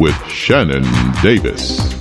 with Shannon Davis.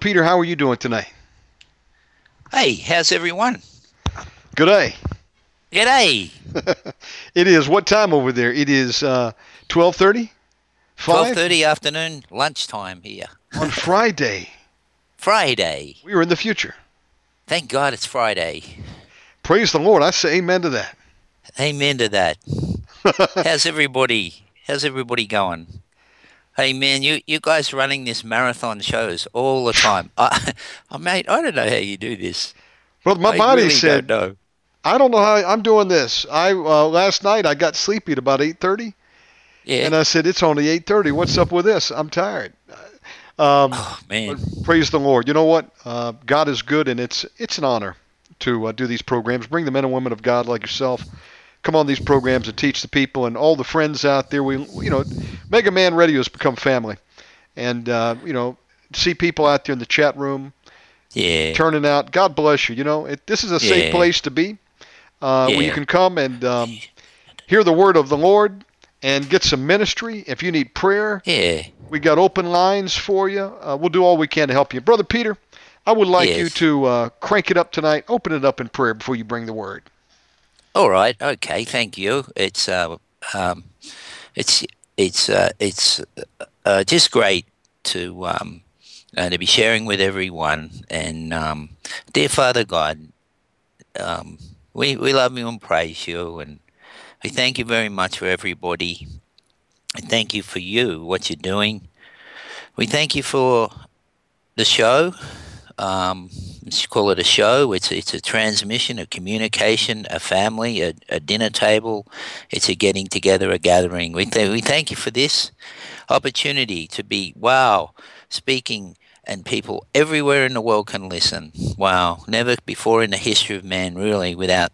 Peter, how are you doing tonight? Hey, how's everyone? Good day. Good day. it is what time over there? It is uh, twelve thirty. Twelve thirty afternoon, lunchtime here on Friday. Friday. We are in the future. Thank God it's Friday. Praise the Lord. I say amen to that. Amen to that. how's everybody? How's everybody going? Hey man, you, you guys running this marathon shows all the time. I, I mate, I don't know how you do this. Well, my I body really said, don't know. "I don't know how I'm doing this." I uh, last night I got sleepy at about eight thirty, Yeah. and I said, "It's only eight thirty. What's up with this? I'm tired." Um, oh man. praise the Lord. You know what? Uh, God is good, and it's it's an honor to uh, do these programs. Bring the men and women of God like yourself. Come on these programs and teach the people and all the friends out there. We, you know, Mega Man Radio has become family, and uh, you know, see people out there in the chat room Yeah. turning out. God bless you. You know, it, this is a safe Yeah. place to be, uh, where you can come and um, hear the word of the Lord and get some ministry. If you need prayer, Yeah. we got open lines for you. Uh, we'll do all we can to help you, brother Peter. I would like you to uh, crank it up tonight. Open it up in prayer before you bring the word. All right. Okay. Thank you. It's uh, um, it's it's uh, it's uh, just great to um, uh, to be sharing with everyone. And um, dear Father God, um, we we love you and praise you, and we thank you very much for everybody. And thank you for you, what you're doing. We thank you for the show. Call it a show. It's it's a transmission, a communication, a family, a, a dinner table. It's a getting together, a gathering. We th- we thank you for this opportunity to be wow speaking, and people everywhere in the world can listen. Wow, never before in the history of man, really, without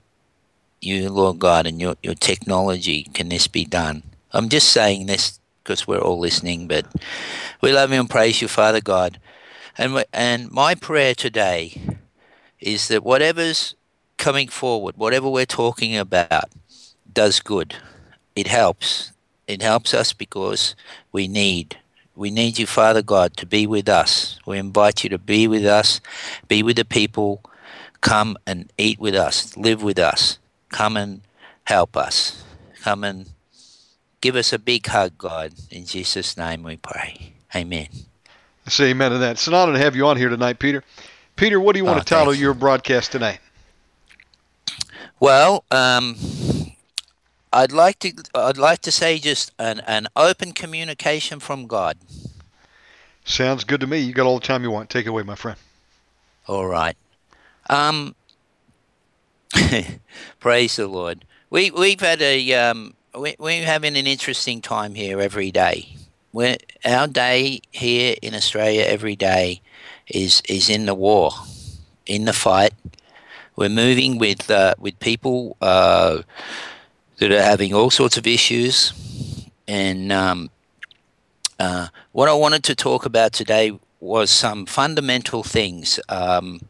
you, Lord God, and your your technology, can this be done. I'm just saying this because we're all listening, but we love you and praise you, Father God. And, and my prayer today is that whatever's coming forward, whatever we're talking about, does good. It helps. It helps us because we need. We need you, Father God, to be with us. We invite you to be with us, be with the people, come and eat with us, live with us, come and help us, come and give us a big hug, God. In Jesus' name we pray. Amen. Say amen to that. It's an honor to have you on here tonight, Peter. Peter, what do you want Oh, to title your broadcast tonight? Well, um, I'd like to I'd like to say just an, an open communication from God. Sounds good to me. You got all the time you want. Take it away, my friend. All right. Um, praise the Lord. We we've had a um, we we're having an interesting time here every day. We're, our day here in Australia every day is is in the war, in the fight. we're moving with uh, with people uh, that are having all sorts of issues, and um, uh, what I wanted to talk about today was some fundamental things, um,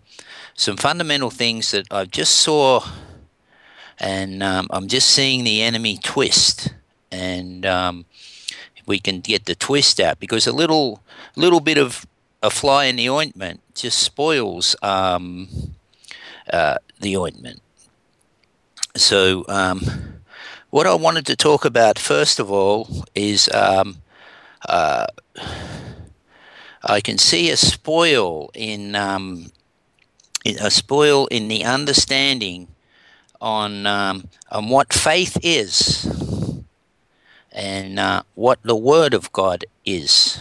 some fundamental things that I just saw, and um, I'm just seeing the enemy twist, and um, we can get the twist out because a little little bit of a fly in the ointment just spoils um, uh, the ointment. So, um, what I wanted to talk about first of all is um, uh, I can see a spoil in, um, a spoil in the understanding on um, on what faith is and uh, what the Word of God is,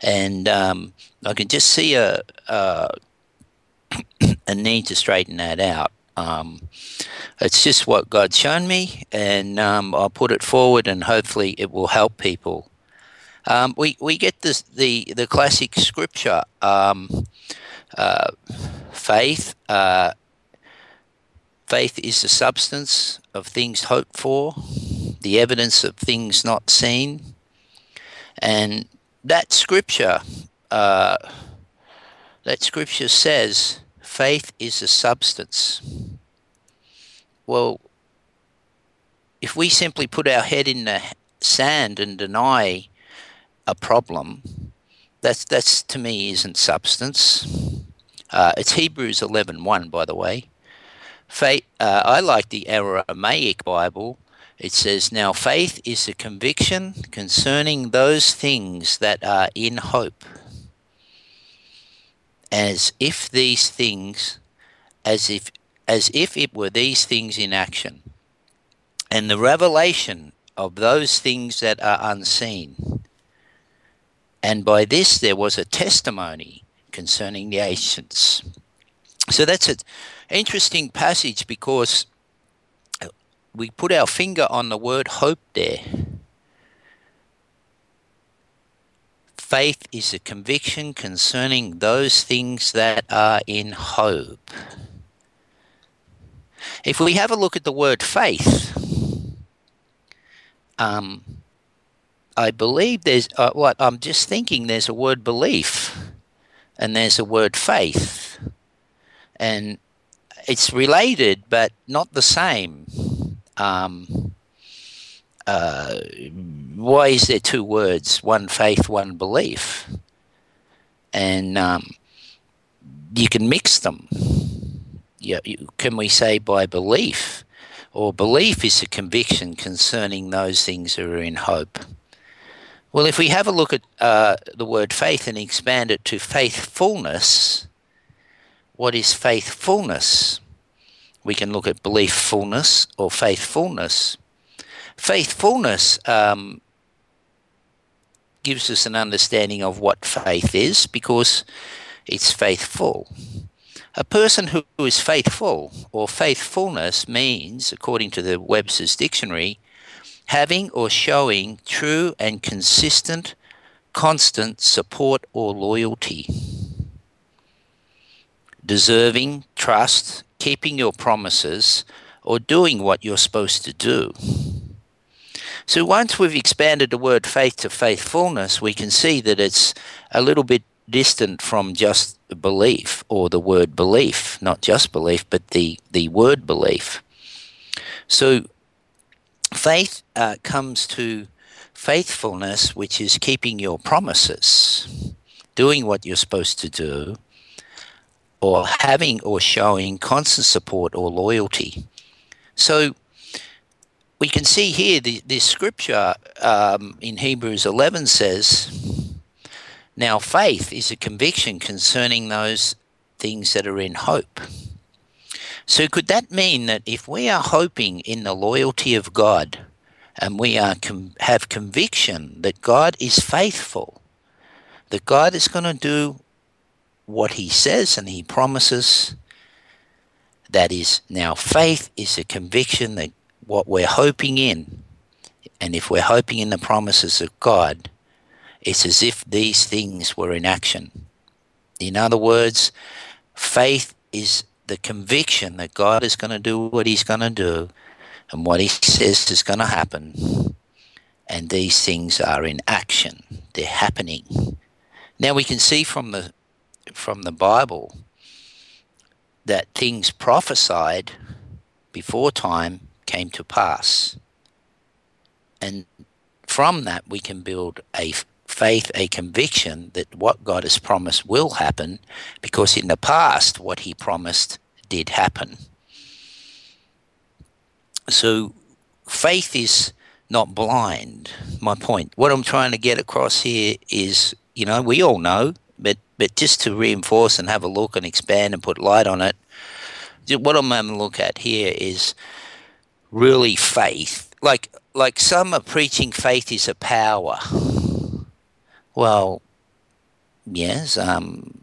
and um, I can just see a, a a need to straighten that out. Um, it's just what God's shown me, and um, I'll put it forward, and hopefully it will help people. Um, we we get this, the the classic scripture, um, uh, faith. Uh, faith is the substance of things hoped for, the evidence of things not seen, and that scripture. Uh, that scripture says faith is a substance. Well, if we simply put our head in the sand and deny a problem, that's that's to me isn't substance. Uh, it's Hebrews 11:1, by the way. Faith. Uh, I like the Aramaic Bible. It says, "Now faith is a conviction concerning those things that are in hope." as if these things, as if as if it were these things in action, and the revelation of those things that are unseen. And by this there was a testimony concerning the ancients. So that's an interesting passage because we put our finger on the word hope there. faith is a conviction concerning those things that are in hope. If we have a look at the word faith, um, I believe there's uh, what I'm just thinking. There's a word belief, and there's a word faith, and it's related but not the same. Um, uh, why is there two words, one faith, one belief? And um, you can mix them. You, can we say by belief? Or belief is a conviction concerning those things that are in hope. Well, if we have a look at uh, the word faith and expand it to faithfulness, what is faithfulness? We can look at belieffulness or faithfulness. Faithfulness um, gives us an understanding of what faith is because it's faithful. A person who is faithful or faithfulness means, according to the Webster's Dictionary, having or showing true and consistent, constant support or loyalty. Deserving, trust, keeping your promises, or doing what you're supposed to do. So once we've expanded the word faith to faithfulness, we can see that it's a little bit distant from just belief or the word belief, not just belief, but the, the word belief. So faith uh, comes to faithfulness, which is keeping your promises, doing what you're supposed to do, or having or showing constant support or loyalty. So we can see here the, this scripture um, in Hebrews 11 says, Now faith is a conviction concerning those things that are in hope. So, could that mean that if we are hoping in the loyalty of God and we are com- have conviction that God is faithful, that God is going to do what He says and He promises, that is now faith is a conviction that what we're hoping in, and if we're hoping in the promises of God, it's as if these things were in action. In other words, faith is the conviction that God is going to do what He's going to do and what He says is going to happen. And these things are in action, they're happening. Now we can see from the from the Bible that things prophesied before time came to pass. And from that, we can build a faith, a conviction that what God has promised will happen because in the past, what He promised did happen. So faith is not blind. My point, what I'm trying to get across here is, you know, we all know, but but just to reinforce and have a look and expand and put light on it, what I'm going to look at here is really faith. Like like some are preaching faith is a power. Well, yes, um,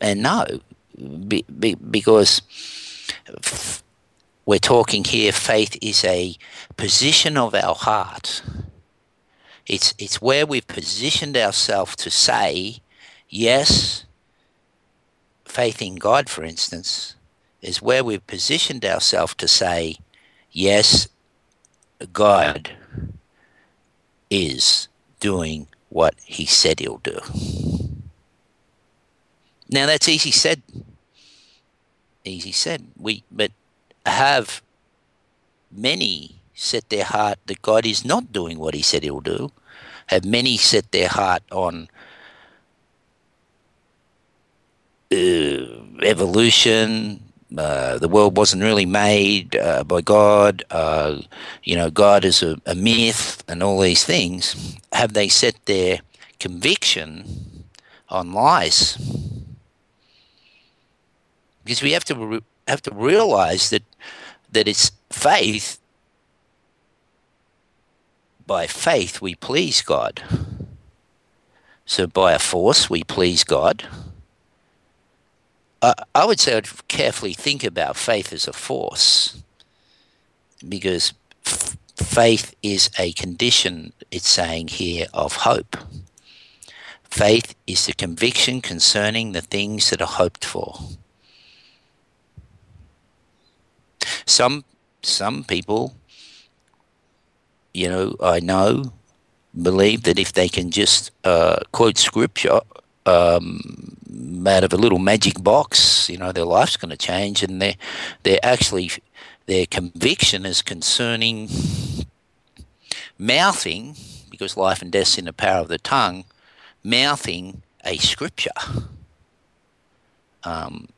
and no, be, be, because f- we're talking here. Faith is a position of our heart. It's it's where we've positioned ourselves to say, yes. Faith in God, for instance, is where we've positioned ourselves to say, yes, God is doing what he said he'll do. Now that's easy said. Easy said. We but have many set their heart that God is not doing what he said he'll do. Have many set their heart on uh, evolution, uh, the world wasn't really made uh, by God, uh, you know, God is a, a, myth, and all these things, have they set their conviction on lies? Because we have to re- have to realize that that it's faith. By faith, we please God. So by a force, we please God I would say I'd carefully think about faith as a force because f- faith is a condition, it's saying here, of hope. Faith is the conviction concerning the things that are hoped for. Some some people, you know, I know, believe that if they can just uh, quote scripture um, out of a little magic box. You know, their life's going to change, and they they're actually their conviction is concerning mouthing, because life and death's in the power of the tongue, mouthing a scripture. Um,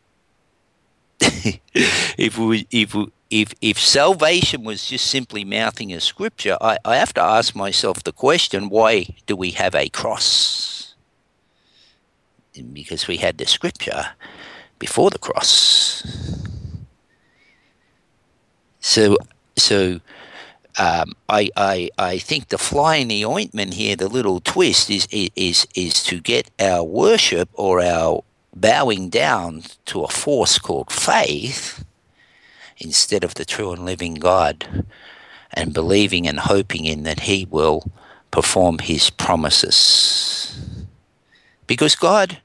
if we if we, if if salvation was just simply mouthing a scripture, I, I have to ask myself the question: Why do we have a cross? Because we had the scripture before the cross. So, so um, I, I, I think the fly in the ointment here, the little twist, is, is, is to get our worship or our bowing down to a force called faith instead of the true and living God and believing and hoping in that He will perform His promises. Because God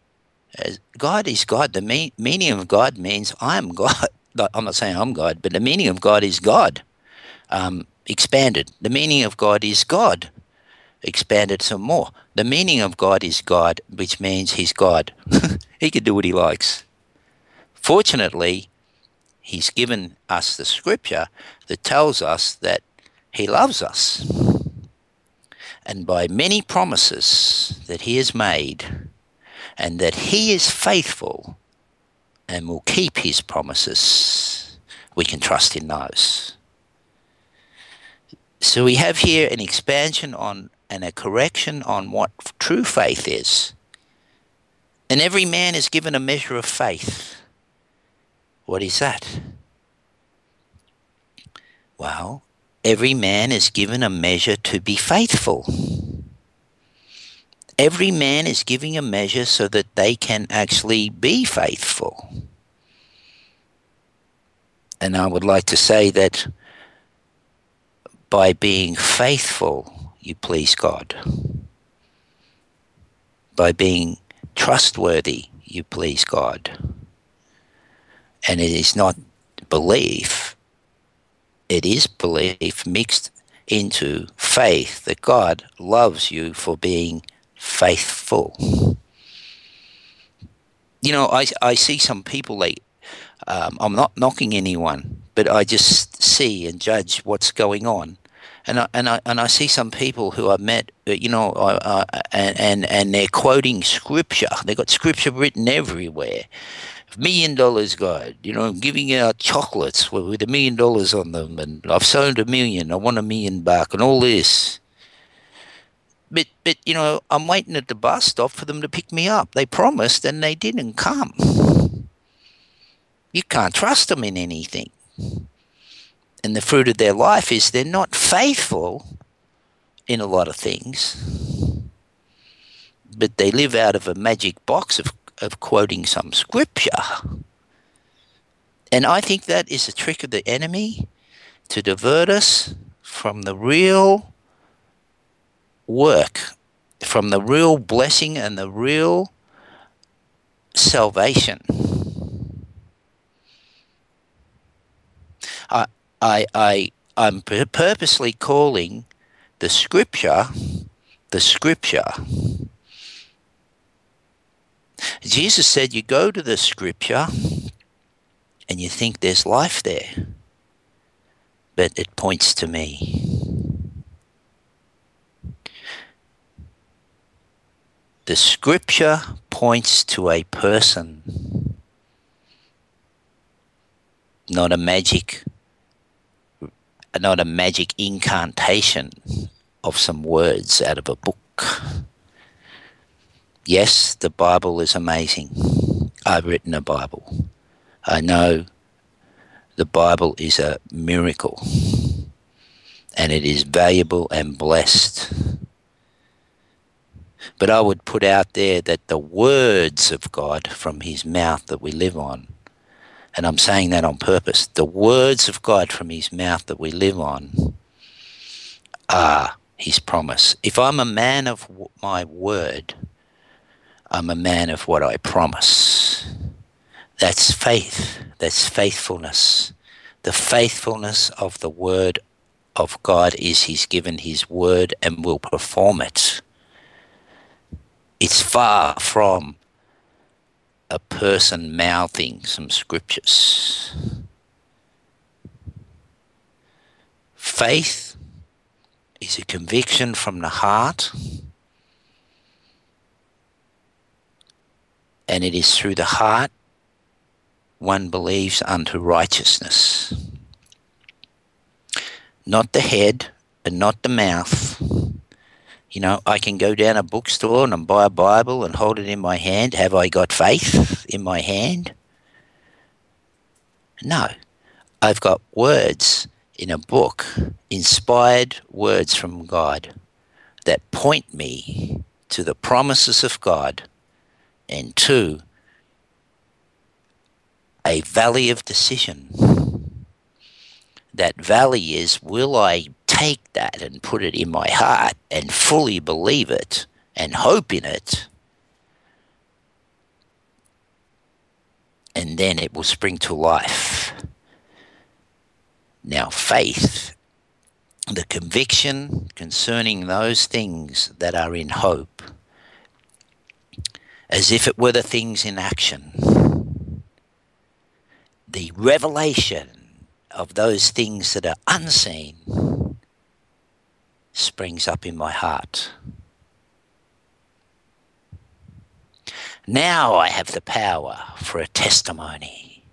God is God. The mean, meaning of God means I'm God. I'm not saying I'm God, but the meaning of God is God. Um, expanded. The meaning of God is God. Expanded some more. The meaning of God is God, which means He's God. he can do what He likes. Fortunately, He's given us the scripture that tells us that He loves us. And by many promises that He has made, and that He is faithful and will keep His promises. We can trust in those. So we have here an expansion on and a correction on what true faith is. And every man is given a measure of faith. What is that? Well, every man is given a measure to be faithful every man is giving a measure so that they can actually be faithful. And I would like to say that by being faithful, you please God. By being trustworthy, you please God. and it is not belief, it is belief mixed into faith that God loves you for being faithful. You know, I, I see some people like, um, I'm not knocking anyone, but I just see and judge what's going on. And I, and I, and I see some people who I've met, uh, you know, uh, and, and, and they're quoting scripture. They've got scripture written everywhere million dollars God, you know, I'm giving out chocolates with a million dollars on them, and I've sold a million, I want a million back, and all this. But, but you know, I'm waiting at the bus stop for them to pick me up. They promised and they didn't come. You can't trust them in anything. And the fruit of their life is they're not faithful in a lot of things, but they live out of a magic box of of quoting some scripture. And I think that is a trick of the enemy to divert us from the real work, from the real blessing and the real salvation. I, I, I, I'm purposely calling the scripture the scripture Jesus said, You go to the scripture and you think there's life there, but it points to me. The scripture points to a person, not a magic, not a magic incantation of some words out of a book. Yes, the Bible is amazing. I've written a Bible. I know the Bible is a miracle and it is valuable and blessed. But I would put out there that the words of God from his mouth that we live on, and I'm saying that on purpose, the words of God from his mouth that we live on are his promise. If I'm a man of my word, I'm a man of what I promise. That's faith. That's faithfulness. The faithfulness of the word of God is He's given His word and will perform it. It's far from a person mouthing some scriptures. Faith is a conviction from the heart and it is through the heart one believes unto righteousness. Not the head and not the mouth. You know, I can go down a bookstore and buy a Bible and hold it in my hand. Have I got faith in my hand? No. I've got words in a book, inspired words from God, that point me to the promises of God and to a valley of decision. That valley is will I take that and put it in my heart and fully believe it and hope in it? And then it will spring to life. Now, faith, the conviction concerning those things that are in hope as if it were the things in action. The revelation of those things that are unseen springs up in my heart. Now I have the power for a testimony.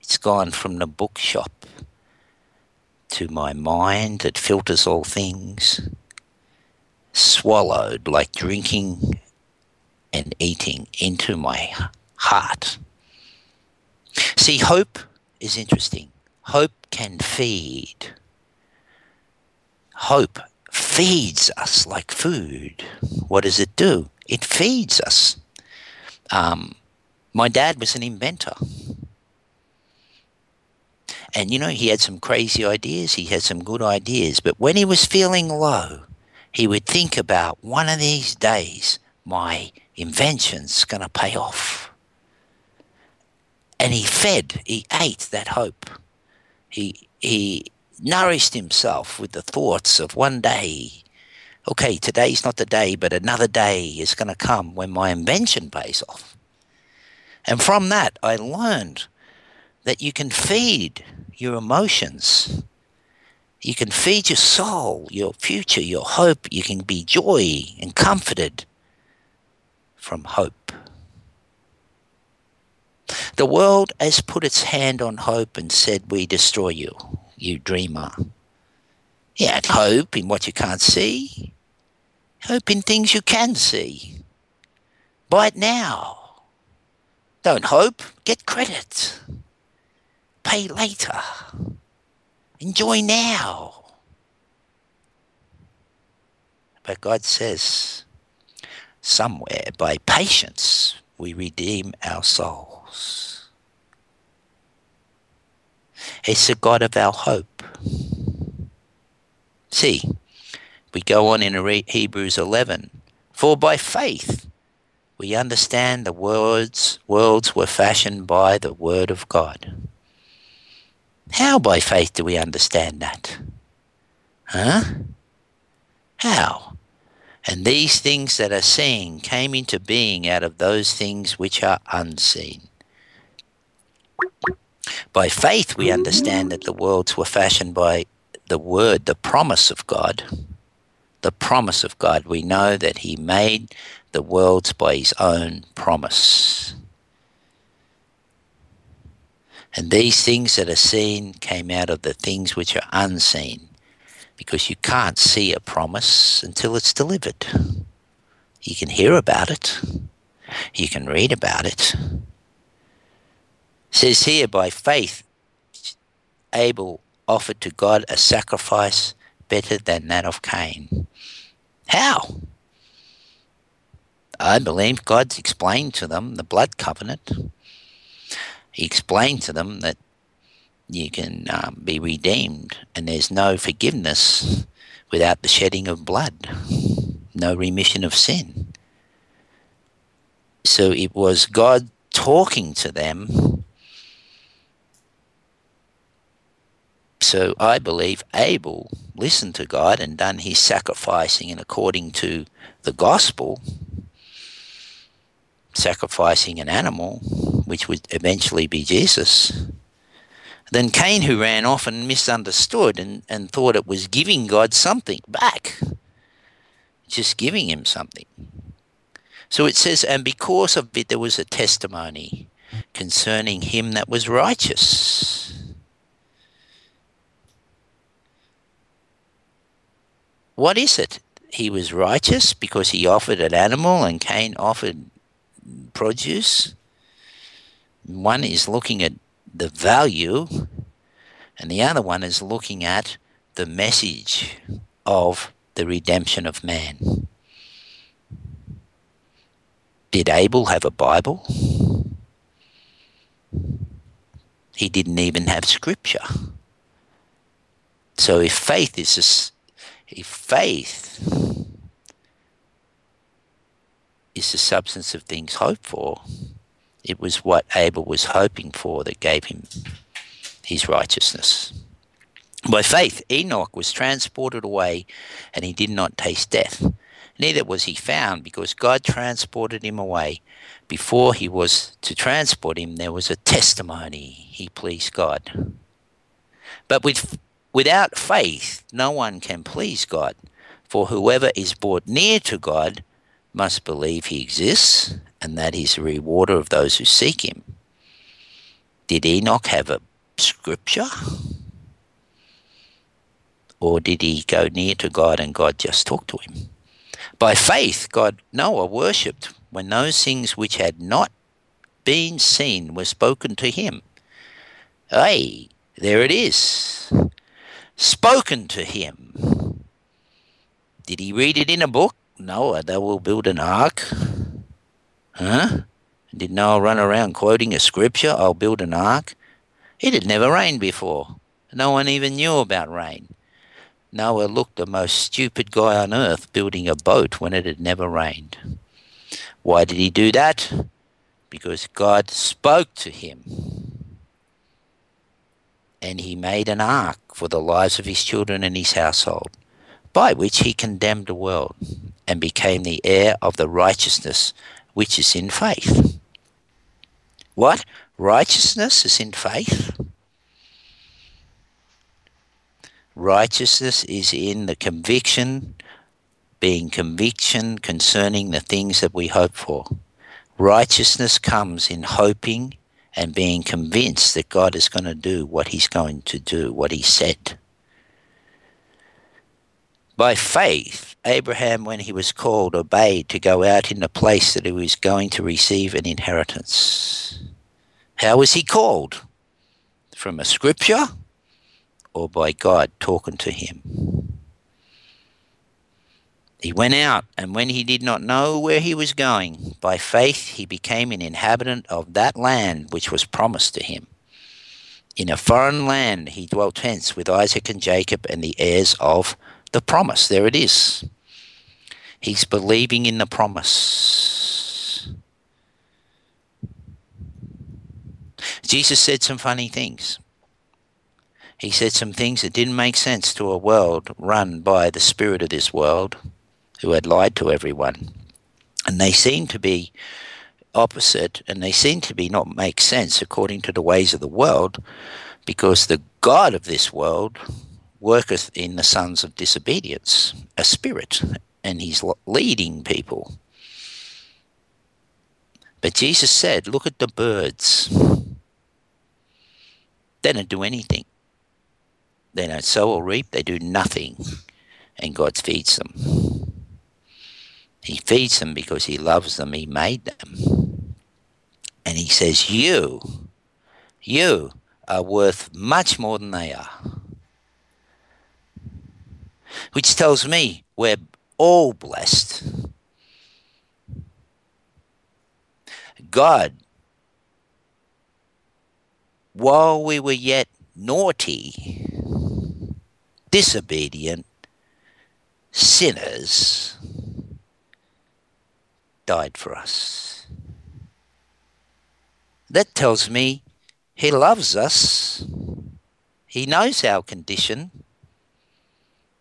It's gone from the bookshop to my mind that filters all things swallowed like drinking and eating into my heart. See, hope is interesting. Hope can feed. Hope feeds us like food. What does it do? It feeds us. Um, my dad was an inventor. And you know, he had some crazy ideas, he had some good ideas, but when he was feeling low, he would think about one of these days my invention's going to pay off. and he fed, he ate that hope. He, he nourished himself with the thoughts of one day, okay, today's not the day, but another day is going to come when my invention pays off. And from that, I learned that you can feed your emotions. You can feed your soul, your future, your hope. You can be joy and comforted from hope. The world has put its hand on hope and said, We destroy you, you dreamer. Yeah, hope in what you can't see. Hope in things you can see. Buy it now. Don't hope, get credit. Pay later. Enjoy now. But God says, somewhere by patience we redeem our souls. It's the God of our hope. See, we go on in Hebrews 11. For by faith we understand the worlds, worlds were fashioned by the word of God. How by faith do we understand that? Huh? How? And these things that are seen came into being out of those things which are unseen. By faith, we understand that the worlds were fashioned by the word, the promise of God. The promise of God. We know that He made the worlds by His own promise. And these things that are seen came out of the things which are unseen because you can't see a promise until it's delivered. You can hear about it, you can read about it. Says here, by faith, Abel offered to God a sacrifice better than that of Cain. How? I believe God's explained to them the blood covenant. He explained to them that you can um, be redeemed, and there's no forgiveness without the shedding of blood, no remission of sin. So it was God talking to them. So I believe Abel listened to God and done his sacrificing and according to the gospel, sacrificing an animal, which would eventually be Jesus Then Cain, who ran off and misunderstood and, and thought it was giving God something back, just giving him something. So it says, and because of it, there was a testimony concerning him that was righteous. What is it? He was righteous because he offered an animal and Cain offered produce. One is looking at the value, and the other one is looking at the message of the redemption of man. Did Abel have a Bible? He didn't even have scripture. So if faith is a, if faith is the substance of things hoped for, it was what Abel was hoping for that gave him his righteousness. By faith, Enoch was transported away and he did not taste death. Neither was he found because God transported him away. Before he was to transport him, there was a testimony. He pleased God. But with, without faith, no one can please God. For whoever is brought near to God must believe he exists and that he's a rewarder of those who seek him. Did Enoch have a scripture? Or did he go near to God and God just talked to him? By faith, God, Noah worshipped when those things which had not been seen were spoken to him. Hey, there it is. Spoken to him. Did he read it in a book? Noah, they will build an ark Huh? Did Noah run around quoting a scripture, I'll build an ark? It had never rained before. No one even knew about rain. Noah looked the most stupid guy on earth building a boat when it had never rained. Why did he do that? because God spoke to him and he made an ark for the lives of his children and his household, by which he condemned the world and became the heir of the righteousness which is in faith. What? Righteousness is in faith? Righteousness is in the conviction, being conviction concerning the things that we hope for. Righteousness comes in hoping and being convinced that God is going to do what He's going to do, what He said. By faith, Abraham, when he was called, obeyed to go out in the place that he was going to receive an inheritance. How was he called? From a scripture or by God talking to him? He went out, and when he did not know where he was going, by faith he became an inhabitant of that land which was promised to him. In a foreign land he dwelt hence with Isaac and Jacob and the heirs of the promise. There it is. He's believing in the promise. Jesus said some funny things. He said some things that didn't make sense to a world run by the spirit of this world who had lied to everyone. And they seem to be opposite and they seem to be not make sense according to the ways of the world because the God of this world worketh in the sons of disobedience, a spirit, and he's leading people. But Jesus said, Look at the birds. They don't do anything. They don't sow or reap, they do nothing. And God feeds them. He feeds them because he loves them. He made them. And he says, You, you are worth much more than they are. Which tells me we're all blessed. God, while we were yet naughty, disobedient, sinners, died for us. That tells me he loves us. He knows our condition.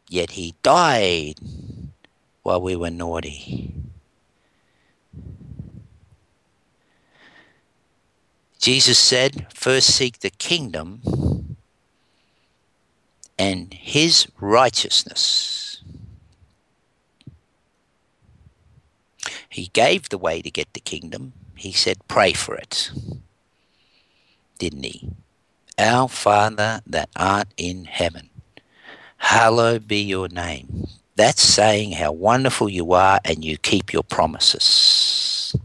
Yet he died while we were naughty. Jesus said, First seek the kingdom and his righteousness He gave the way to get the kingdom. He said, Pray for it. Didn't he? Our Father that art in heaven, hallowed be your name. That's saying how wonderful you are and you keep your promises.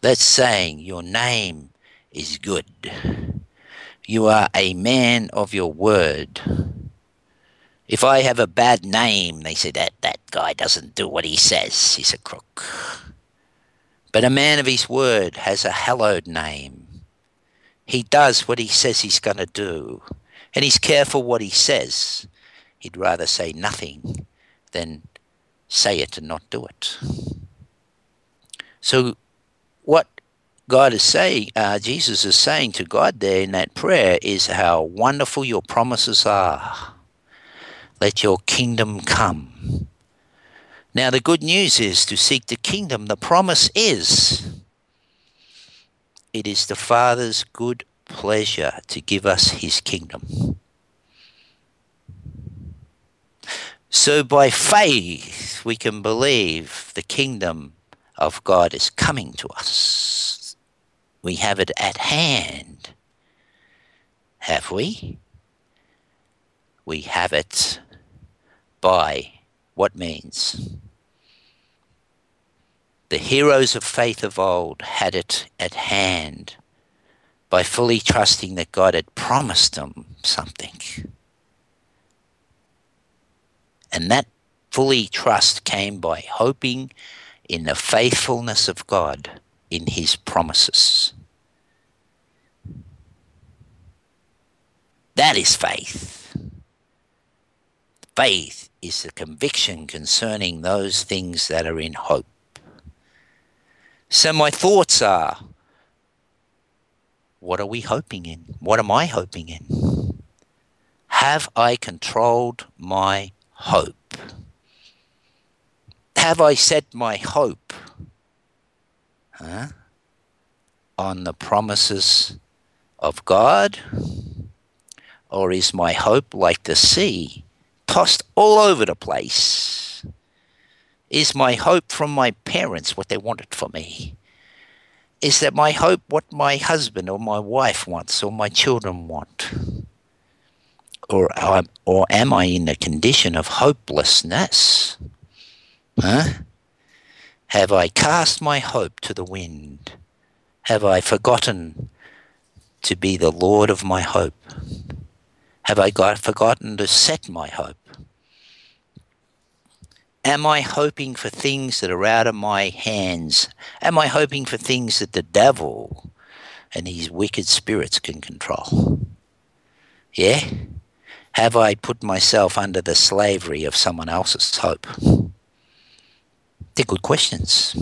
That's saying your name is good. You are a man of your word. If I have a bad name, they say that that guy doesn't do what he says. He's a crook. But a man of his word has a hallowed name. He does what he says he's going to do, and he's careful what he says. He'd rather say nothing than say it and not do it. So, what God is saying, uh, Jesus is saying to God there in that prayer is how wonderful your promises are. Let your kingdom come. Now, the good news is to seek the kingdom. The promise is it is the Father's good pleasure to give us his kingdom. So, by faith, we can believe the kingdom of God is coming to us. We have it at hand. Have we? We have it by what means? The heroes of faith of old had it at hand by fully trusting that God had promised them something. And that fully trust came by hoping in the faithfulness of God in his promises. That is faith. Faith is the conviction concerning those things that are in hope. So my thoughts are what are we hoping in? What am I hoping in? Have I controlled my hope? Have I set my hope huh, on the promises of God? Or is my hope like the sea, tossed all over the place? Is my hope from my parents what they wanted for me? Is that my hope what my husband or my wife wants or my children want? Or, or am I in a condition of hopelessness? Huh? Have I cast my hope to the wind? Have I forgotten to be the Lord of my hope? Have I got forgotten to set my hope? Am I hoping for things that are out of my hands? Am I hoping for things that the devil and his wicked spirits can control? Yeah? Have I put myself under the slavery of someone else's hope? They're good questions.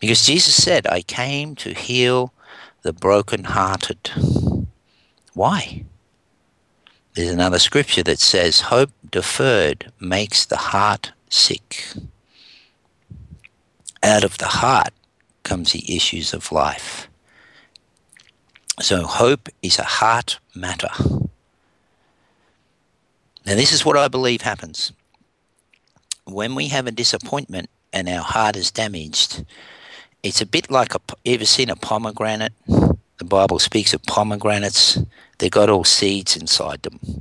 Because Jesus said, I came to heal the brokenhearted. Why? There's another scripture that says, Hope deferred makes the heart sick. Out of the heart comes the issues of life. So, hope is a heart matter. Now, this is what I believe happens when we have a disappointment and our heart is damaged, it's a bit like a. Ever seen a pomegranate? The Bible speaks of pomegranates. They've got all seeds inside them.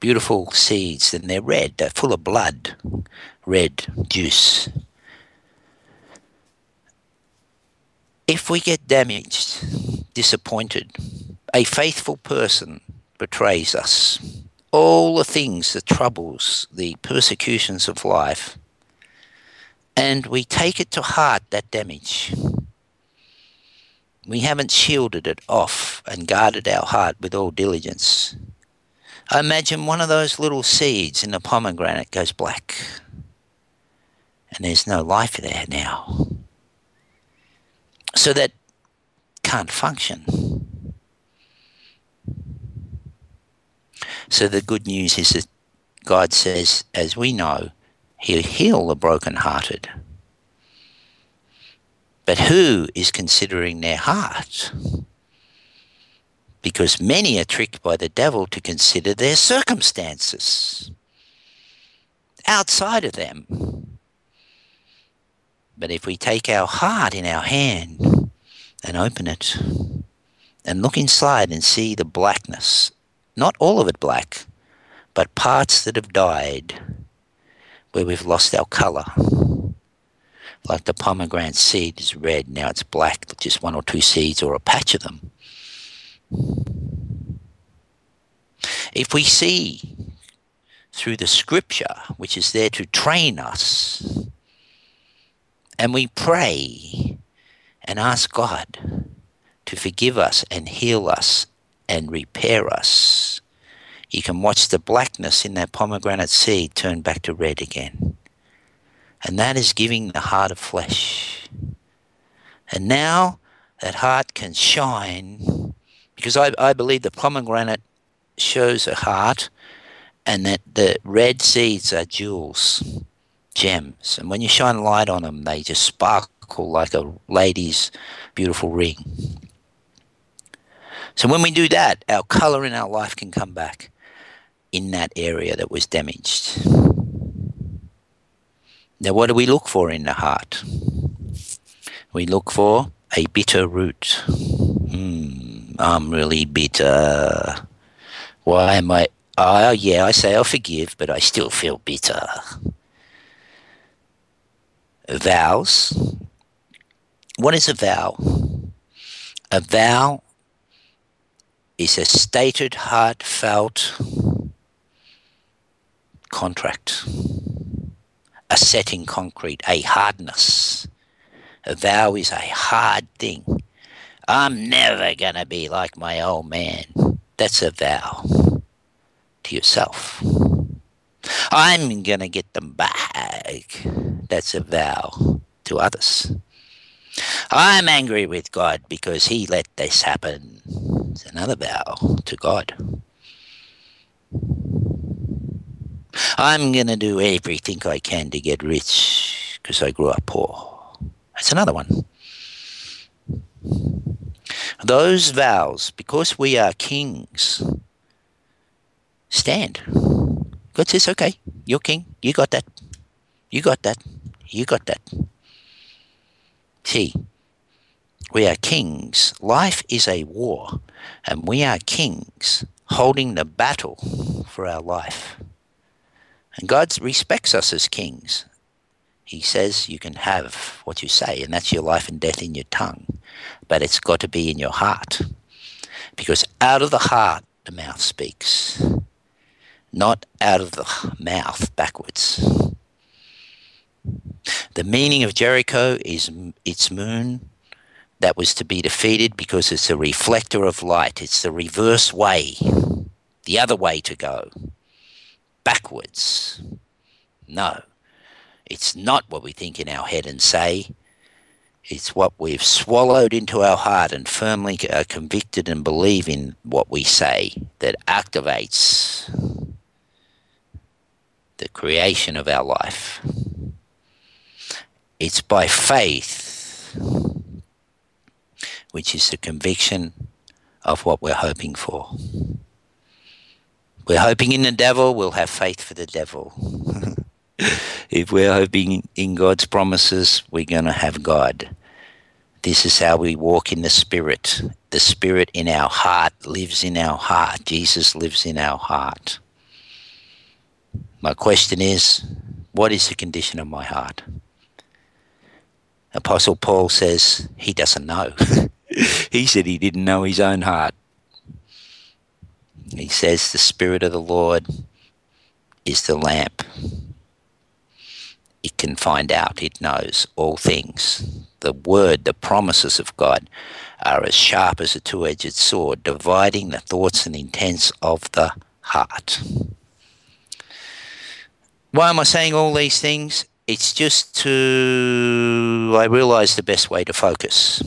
Beautiful seeds, and they're red. They're full of blood, red juice. If we get damaged, disappointed, a faithful person betrays us all the things, the troubles, the persecutions of life, and we take it to heart, that damage. We haven't shielded it off and guarded our heart with all diligence. I imagine one of those little seeds in the pomegranate goes black, and there's no life there now. So that can't function. So the good news is that God says, as we know, He'll heal the brokenhearted. But who is considering their heart? Because many are tricked by the devil to consider their circumstances outside of them. But if we take our heart in our hand and open it and look inside and see the blackness not all of it black, but parts that have died where we've lost our colour. Like the pomegranate seed is red, now it's black, just one or two seeds or a patch of them. If we see through the scripture, which is there to train us, and we pray and ask God to forgive us and heal us and repair us. You can watch the blackness in that pomegranate seed turn back to red again. And that is giving the heart of flesh. And now that heart can shine because I, I believe the pomegranate shows a heart and that the red seeds are jewels, gems. And when you shine light on them, they just sparkle like a lady's beautiful ring. So when we do that, our color in our life can come back in that area that was damaged. Now, what do we look for in the heart? We look for a bitter root. Hmm, I'm really bitter. Why am I? Oh, yeah, I say I'll forgive, but I still feel bitter. Vows. What is a vow? A vow is a stated, heartfelt contract, a set in concrete, a hardness. A vow is a hard thing. I'm never going to be like my old man. That's a vow to yourself. I'm going to get them back. That's a vow to others. I'm angry with God because He let this happen. It's another vow to God. I'm going to do everything I can to get rich because I grew up poor. That's another one. Those vows, because we are kings, stand. God says, okay, you're king. You got that. You got that. You got that. See, we are kings. Life is a war, and we are kings holding the battle for our life. And God respects us as kings. He says you can have what you say, and that's your life and death in your tongue. But it's got to be in your heart. Because out of the heart, the mouth speaks, not out of the mouth backwards. The meaning of Jericho is its moon that was to be defeated because it's a reflector of light. It's the reverse way, the other way to go backwards. No, it's not what we think in our head and say. It's what we've swallowed into our heart and firmly are uh, convicted and believe in what we say that activates the creation of our life. It's by faith, which is the conviction of what we're hoping for. We're hoping in the devil, we'll have faith for the devil. if we're hoping in God's promises, we're going to have God. This is how we walk in the Spirit. The Spirit in our heart lives in our heart. Jesus lives in our heart. My question is what is the condition of my heart? Apostle Paul says he doesn't know. he said he didn't know his own heart. He says the Spirit of the Lord is the lamp. It can find out, it knows all things. The word, the promises of God are as sharp as a two edged sword, dividing the thoughts and intents of the heart. Why am I saying all these things? It's just to, I realize the best way to focus.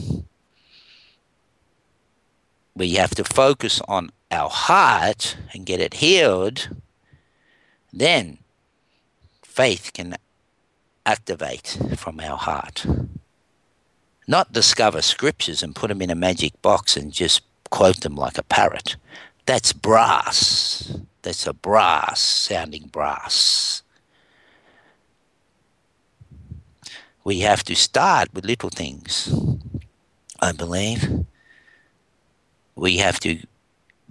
We have to focus on our heart and get it healed, then faith can activate from our heart. Not discover scriptures and put them in a magic box and just quote them like a parrot. That's brass. That's a brass sounding brass. We have to start with little things, I believe. We have to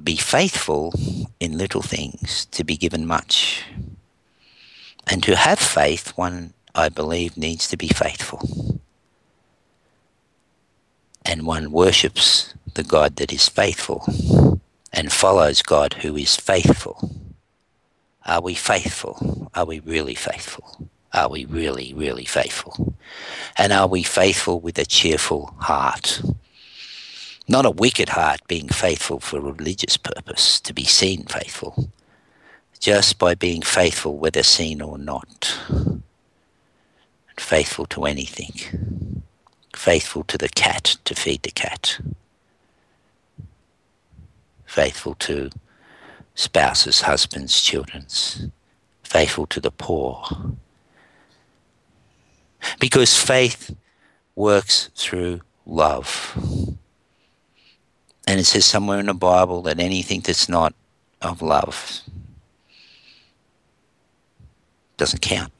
be faithful in little things to be given much. And to have faith, one, I believe, needs to be faithful. And one worships the God that is faithful and follows God who is faithful. Are we faithful? Are we really faithful? Are we really, really faithful? And are we faithful with a cheerful heart? Not a wicked heart being faithful for a religious purpose, to be seen faithful, just by being faithful whether seen or not, faithful to anything, faithful to the cat to feed the cat, faithful to spouses, husbands, children's, faithful to the poor. Because faith works through love. And it says somewhere in the Bible that anything that's not of love doesn't count.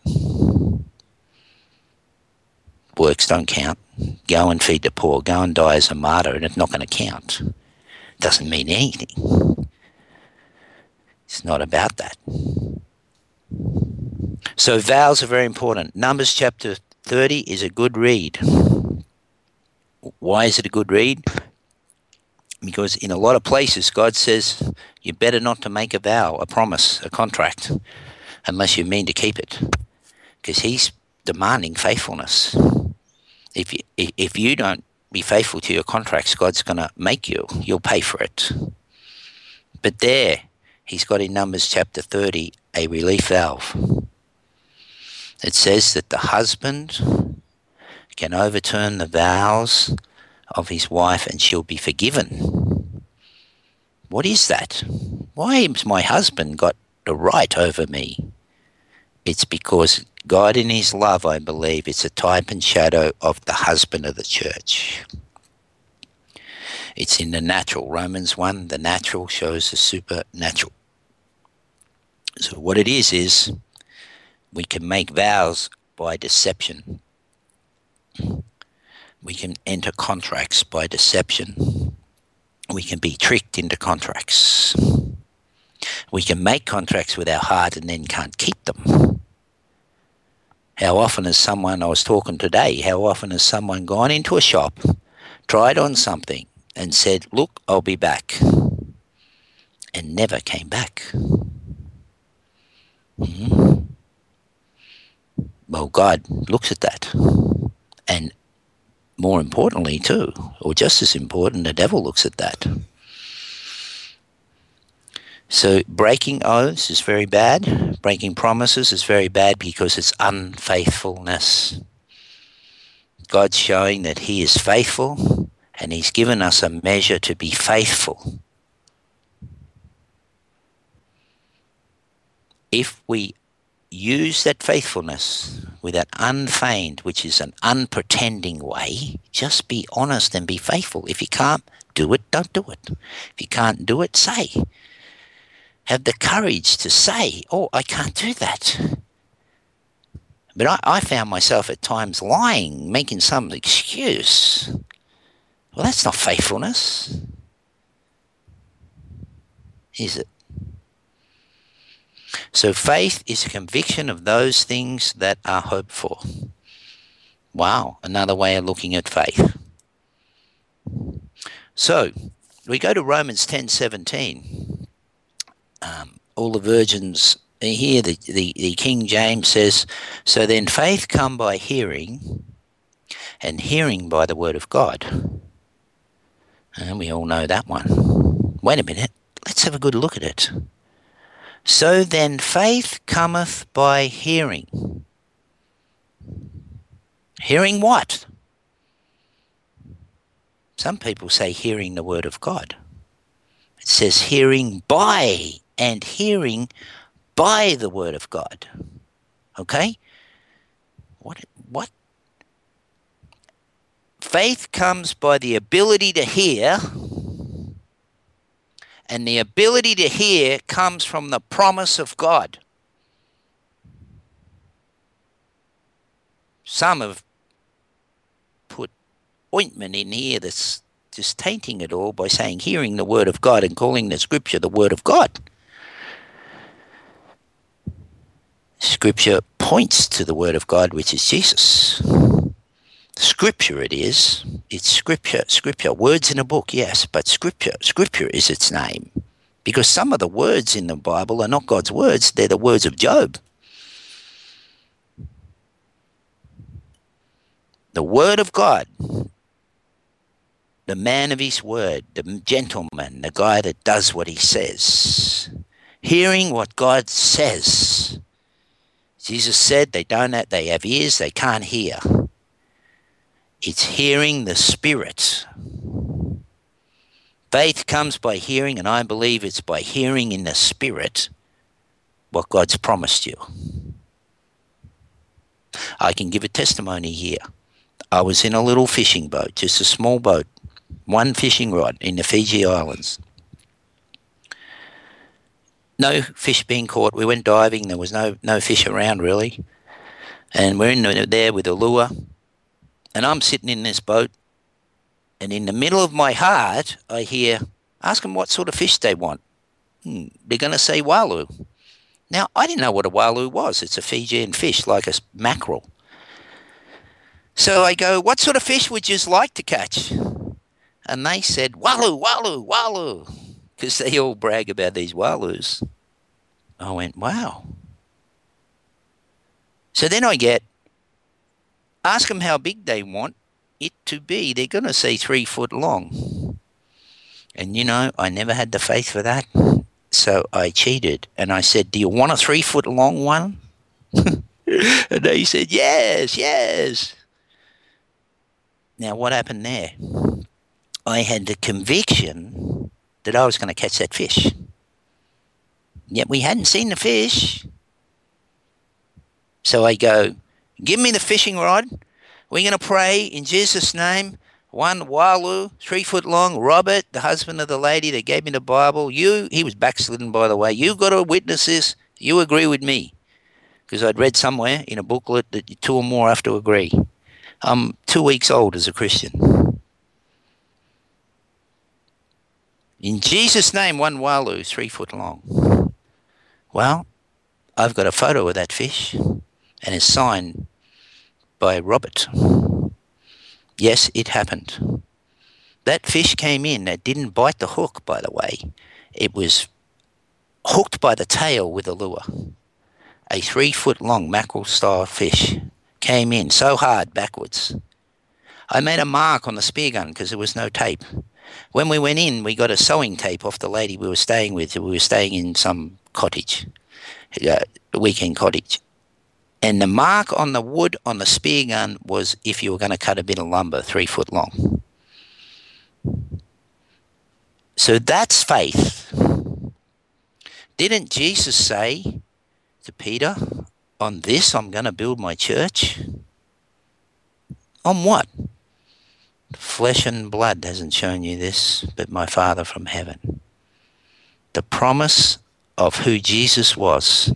Works don't count. Go and feed the poor. Go and die as a martyr, and it's not going to count. Doesn't mean anything. It's not about that. So vows are very important. Numbers chapter 30 is a good read. Why is it a good read? Because in a lot of places god says you better not to make a vow a promise a contract unless you mean to keep it. Because he's demanding faithfulness. If you, if you don't be faithful to your contracts god's going to make you. You'll pay for it. But there he's got in numbers chapter 30 a relief valve. It says that the husband can overturn the vows of his wife and she'll be forgiven. What is that? Why has my husband got the right over me? It's because God in his love, I believe, it's a type and shadow of the husband of the church. It's in the natural. Romans 1, the natural shows the supernatural. So what it is is we can make vows by deception. We can enter contracts by deception. We can be tricked into contracts. We can make contracts with our heart and then can't keep them. How often has someone, I was talking today, how often has someone gone into a shop, tried on something, and said, Look, I'll be back, and never came back? Mm-hmm. Well, God looks at that. And more importantly, too, or just as important, the devil looks at that. So breaking oaths is very bad. Breaking promises is very bad because it's unfaithfulness. God's showing that He is faithful and He's given us a measure to be faithful. If we use that faithfulness with that unfeigned, which is an unpretending way, just be honest and be faithful. If you can't do it, don't do it. If you can't do it, say have the courage to say, oh, I can't do that. But I, I found myself at times lying, making some excuse. Well, that's not faithfulness. Is it? So faith is a conviction of those things that are hoped for. Wow, another way of looking at faith. So we go to Romans 10:17 um, all the virgins here, the, the, the King James says, So then faith come by hearing, and hearing by the word of God. And we all know that one. Wait a minute, let's have a good look at it. So then faith cometh by hearing. Hearing what? Some people say hearing the word of God. It says hearing by and hearing by the word of God. Okay? What what faith comes by the ability to hear and the ability to hear comes from the promise of God. Some have put ointment in here that's just tainting it all by saying hearing the word of God and calling the scripture the word of God. Scripture points to the Word of God, which is Jesus. Scripture it is. It's Scripture. Scripture. Words in a book, yes, but Scripture. Scripture is its name. Because some of the words in the Bible are not God's words, they're the words of Job. The Word of God, the man of his word, the gentleman, the guy that does what he says, hearing what God says Jesus said they don't have, they have ears they can't hear. It's hearing the Spirit. Faith comes by hearing, and I believe it's by hearing in the Spirit what God's promised you. I can give a testimony here. I was in a little fishing boat, just a small boat, one fishing rod in the Fiji Islands no fish being caught. We went diving. There was no no fish around really, and we're in there with a lure, and I'm sitting in this boat, and in the middle of my heart, I hear, "Ask them what sort of fish they want." Hmm, they're going to say walu. Now I didn't know what a walu was. It's a Fijian fish, like a mackerel. So I go, "What sort of fish would you like to catch?" And they said, "Walu, walu, walu." because they all brag about these walus. I went, wow. So then I get, ask them how big they want it to be. They're going to say three foot long. And you know, I never had the faith for that. So I cheated and I said, Do you want a three foot long one? and they said, Yes, yes. Now, what happened there? I had the conviction that I was going to catch that fish. Yet we hadn't seen the fish. So I go, Give me the fishing rod. We're going to pray in Jesus' name. One Walu, three foot long, Robert, the husband of the lady that gave me the Bible. You, he was backslidden, by the way. You've got to witness this. You agree with me. Because I'd read somewhere in a booklet that two or more have to agree. I'm two weeks old as a Christian. In Jesus' name, one Walu, three foot long. Well, I've got a photo of that fish and it's signed by Robert. Yes, it happened. That fish came in. That didn't bite the hook, by the way. It was hooked by the tail with a lure. A three foot long mackerel style fish came in so hard backwards. I made a mark on the spear gun because there was no tape. When we went in, we got a sewing tape off the lady we were staying with. We were staying in some cottage, a weekend cottage. And the mark on the wood on the spear gun was if you were going to cut a bit of lumber three foot long. So that's faith. Didn't Jesus say to Peter, On this I'm going to build my church? On what? Flesh and blood hasn't shown you this, but my Father from heaven. The promise of who Jesus was,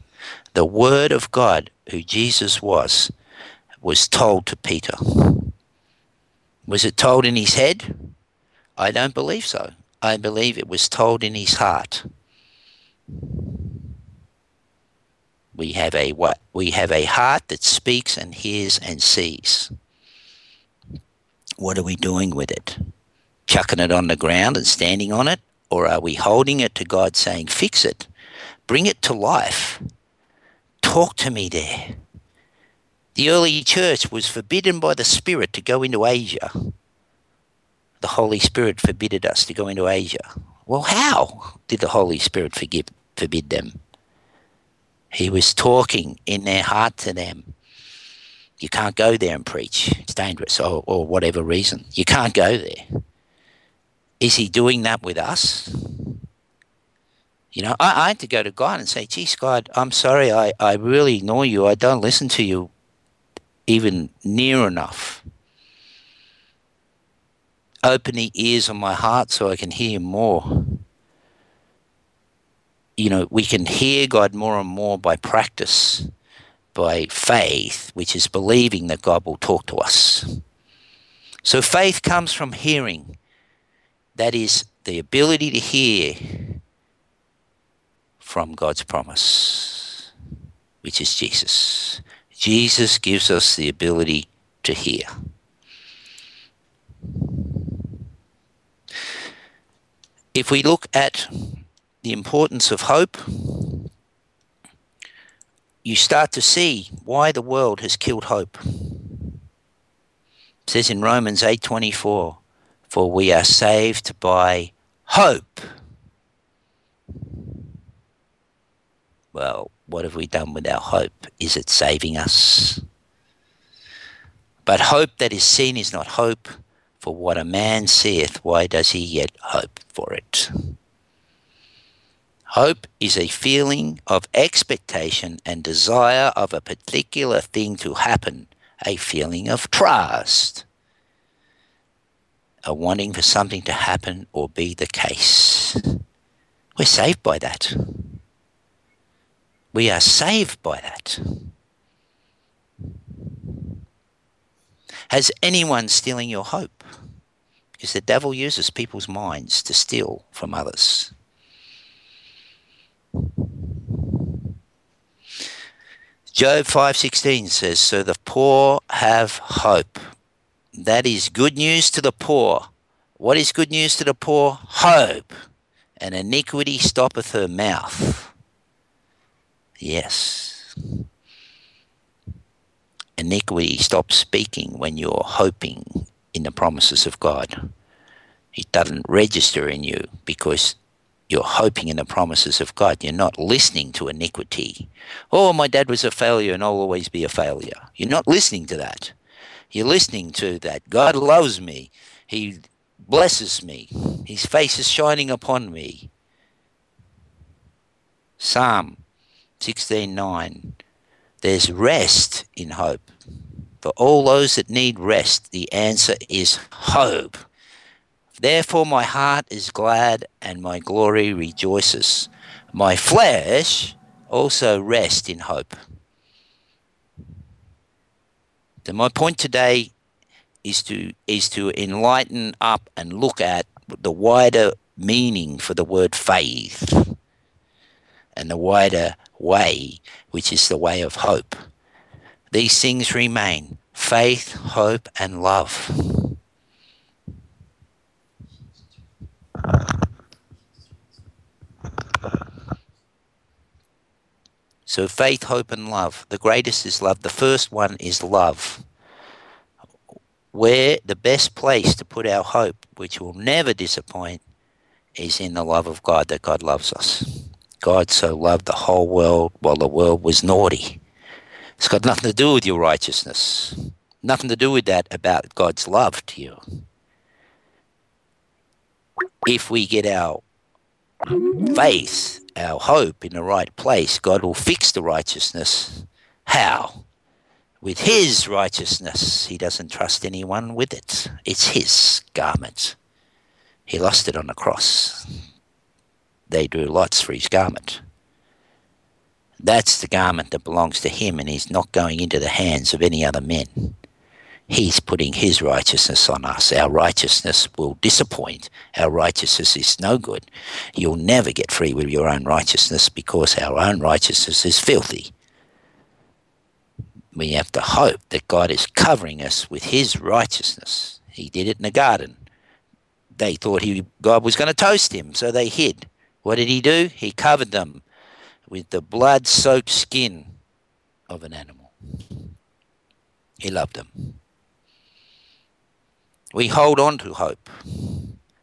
the Word of God, who Jesus was, was told to Peter. Was it told in his head? I don't believe so. I believe it was told in his heart. We have a what? We have a heart that speaks and hears and sees. What are we doing with it? Chucking it on the ground and standing on it? Or are we holding it to God saying, fix it, bring it to life, talk to me there? The early church was forbidden by the Spirit to go into Asia. The Holy Spirit forbidden us to go into Asia. Well, how did the Holy Spirit forgive, forbid them? He was talking in their heart to them. You can't go there and preach. It's dangerous, or, or whatever reason. You can't go there. Is he doing that with us? You know, I, I had to go to God and say, geez, God, I'm sorry, I, I really ignore you. I don't listen to you even near enough. Open the ears of my heart so I can hear more. You know, we can hear God more and more by practice by faith, which is believing that God will talk to us. So faith comes from hearing. That is the ability to hear from God's promise, which is Jesus. Jesus gives us the ability to hear. If we look at the importance of hope, you start to see why the world has killed hope. It says in Romans 8:24, "For we are saved by hope." Well, what have we done with our hope? Is it saving us? But hope that is seen is not hope, for what a man seeth, why does he yet hope for it? Hope is a feeling of expectation and desire of a particular thing to happen, a feeling of trust, a wanting for something to happen or be the case. We're saved by that. We are saved by that. Has anyone stealing your hope? Because the devil uses people's minds to steal from others. Job 5:16 says, "So the poor have hope." That is good news to the poor. What is good news to the poor? Hope. And iniquity stoppeth her mouth. Yes. Iniquity stops speaking when you're hoping in the promises of God. It doesn't register in you because you're hoping in the promises of God. You're not listening to iniquity. Oh, my dad was a failure and I'll always be a failure. You're not listening to that. You're listening to that. God loves me. He blesses me. His face is shining upon me. Psalm 16:9 There's rest in hope. For all those that need rest, the answer is hope. Therefore my heart is glad and my glory rejoices. My flesh also rests in hope. So my point today is to is to enlighten up and look at the wider meaning for the word faith and the wider way, which is the way of hope. These things remain faith, hope, and love. So, faith, hope, and love. The greatest is love. The first one is love. Where the best place to put our hope, which will never disappoint, is in the love of God, that God loves us. God so loved the whole world while the world was naughty. It's got nothing to do with your righteousness, nothing to do with that about God's love to you. If we get our faith our hope in the right place, God will fix the righteousness. How? With His righteousness. He doesn't trust anyone with it. It's His garment. He lost it on the cross. They drew lots for His garment. That's the garment that belongs to Him, and He's not going into the hands of any other men. He's putting his righteousness on us. Our righteousness will disappoint. Our righteousness is no good. You'll never get free with your own righteousness because our own righteousness is filthy. We have to hope that God is covering us with his righteousness. He did it in the garden. They thought he, God was going to toast him, so they hid. What did he do? He covered them with the blood soaked skin of an animal. He loved them. We hold on to hope.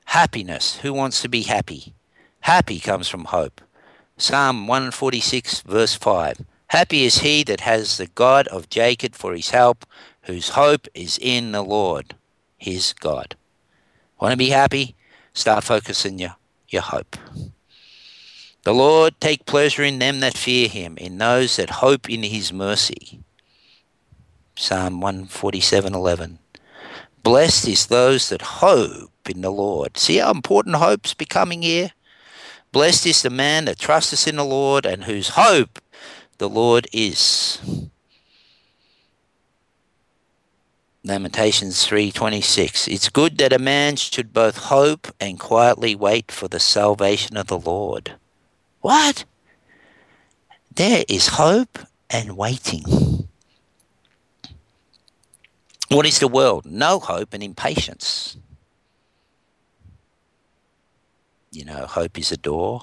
Happiness. Who wants to be happy? Happy comes from hope. Psalm 146, verse 5. Happy is he that has the God of Jacob for his help, whose hope is in the Lord, his God. Want to be happy? Start focusing your, your hope. The Lord take pleasure in them that fear him, in those that hope in his mercy. Psalm 147:11. Blessed is those that hope in the Lord. See how important hope's becoming here? Blessed is the man that trusts in the Lord and whose hope the Lord is. Lamentations 3:26 It's good that a man should both hope and quietly wait for the salvation of the Lord. What? There is hope and waiting. What is the world? No hope and impatience. You know, hope is a door.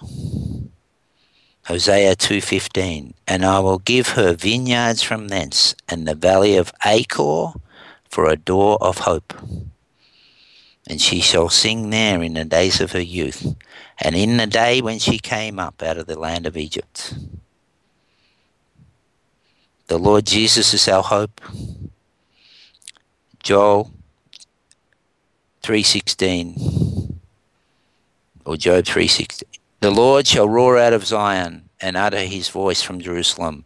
Hosea 2:15 And I will give her vineyards from thence and the valley of Achor for a door of hope. And she shall sing there in the days of her youth and in the day when she came up out of the land of Egypt. The Lord Jesus is our hope. Joel 3:16 or Job 3:16 The Lord shall roar out of Zion and utter his voice from Jerusalem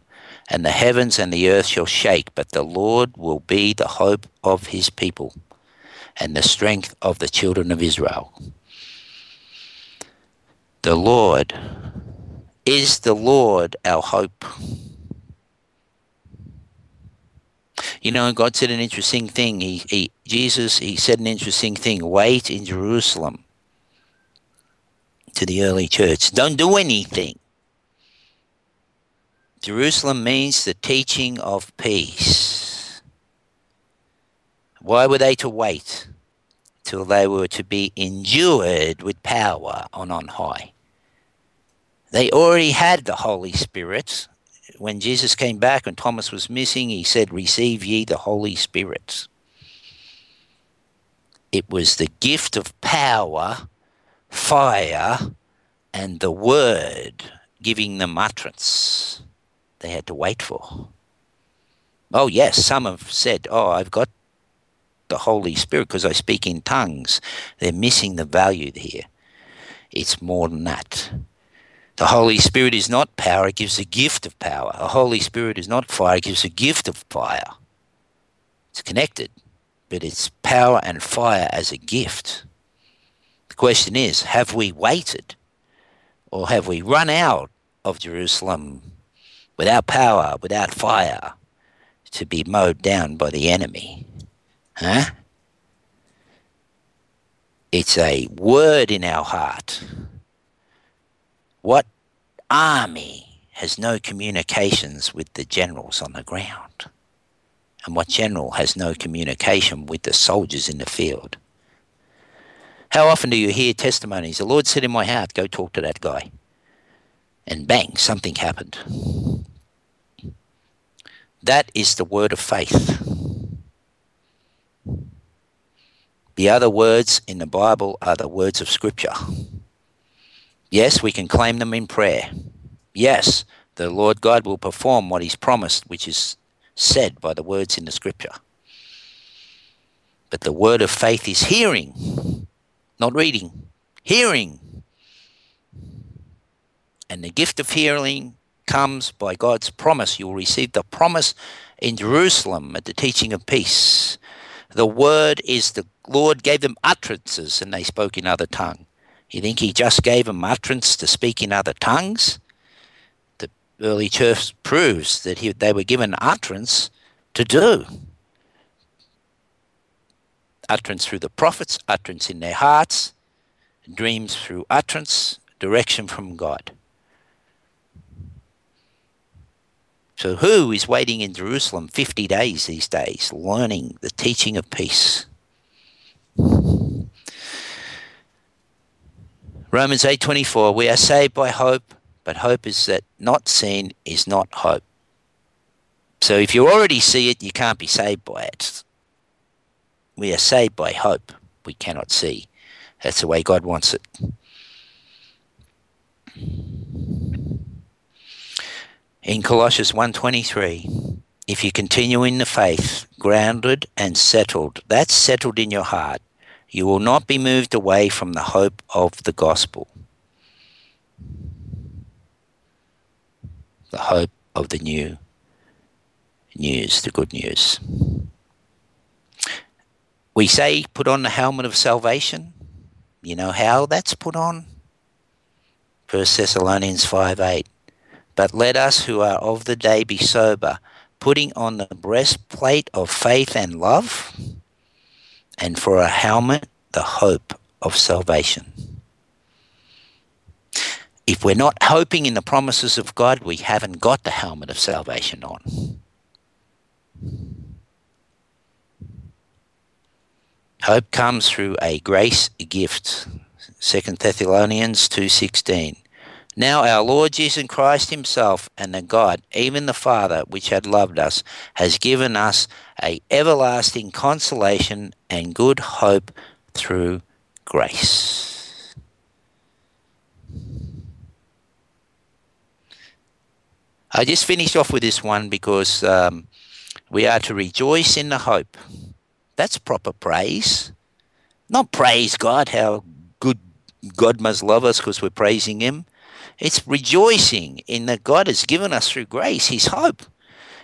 and the heavens and the earth shall shake but the Lord will be the hope of his people and the strength of the children of Israel The Lord is the Lord our hope You know, God said an interesting thing. He, he, Jesus, he said an interesting thing. Wait in Jerusalem to the early church. Don't do anything. Jerusalem means the teaching of peace. Why were they to wait till they were to be endued with power on on high? They already had the Holy Spirit when Jesus came back and Thomas was missing, he said, Receive ye the Holy Spirit. It was the gift of power, fire, and the word giving them utterance they had to wait for. Oh, yes, some have said, Oh, I've got the Holy Spirit because I speak in tongues. They're missing the value here. It's more than that. The Holy Spirit is not power, it gives a gift of power. The Holy Spirit is not fire, it gives a gift of fire. It's connected, but it's power and fire as a gift. The question is have we waited or have we run out of Jerusalem without power, without fire, to be mowed down by the enemy? Huh? It's a word in our heart. What army has no communications with the generals on the ground? And what general has no communication with the soldiers in the field? How often do you hear testimonies? The Lord said in my heart, go talk to that guy. And bang, something happened. That is the word of faith. The other words in the Bible are the words of Scripture. Yes, we can claim them in prayer. Yes, the Lord God will perform what He's promised, which is said by the words in the Scripture. But the word of faith is hearing, not reading. Hearing. And the gift of hearing comes by God's promise. You will receive the promise in Jerusalem at the teaching of peace. The word is the Lord gave them utterances and they spoke in other tongue. You think he just gave them utterance to speak in other tongues? The early church proves that he, they were given utterance to do. Utterance through the prophets, utterance in their hearts, dreams through utterance, direction from God. So, who is waiting in Jerusalem 50 days these days, learning the teaching of peace? Romans 8:24 we are saved by hope but hope is that not seen is not hope. So if you already see it you can't be saved by it. We are saved by hope we cannot see. That's the way God wants it. In Colossians 1:23 if you continue in the faith, grounded and settled, that's settled in your heart, you will not be moved away from the hope of the gospel. The hope of the new news, the good news. We say put on the helmet of salvation. You know how that's put on? 1 Thessalonians 5 8. But let us who are of the day be sober, putting on the breastplate of faith and love and for a helmet, the hope of salvation. If we're not hoping in the promises of God, we haven't got the helmet of salvation on. Hope comes through a grace gift. 2 Thessalonians 2:16. Now our Lord Jesus Christ himself and the God, even the Father, which had loved us, has given us a everlasting consolation and good hope through grace. I just finished off with this one because um, we are to rejoice in the hope. That's proper praise. Not praise God, how good God must love us because we're praising Him. It's rejoicing in that God has given us through grace His hope.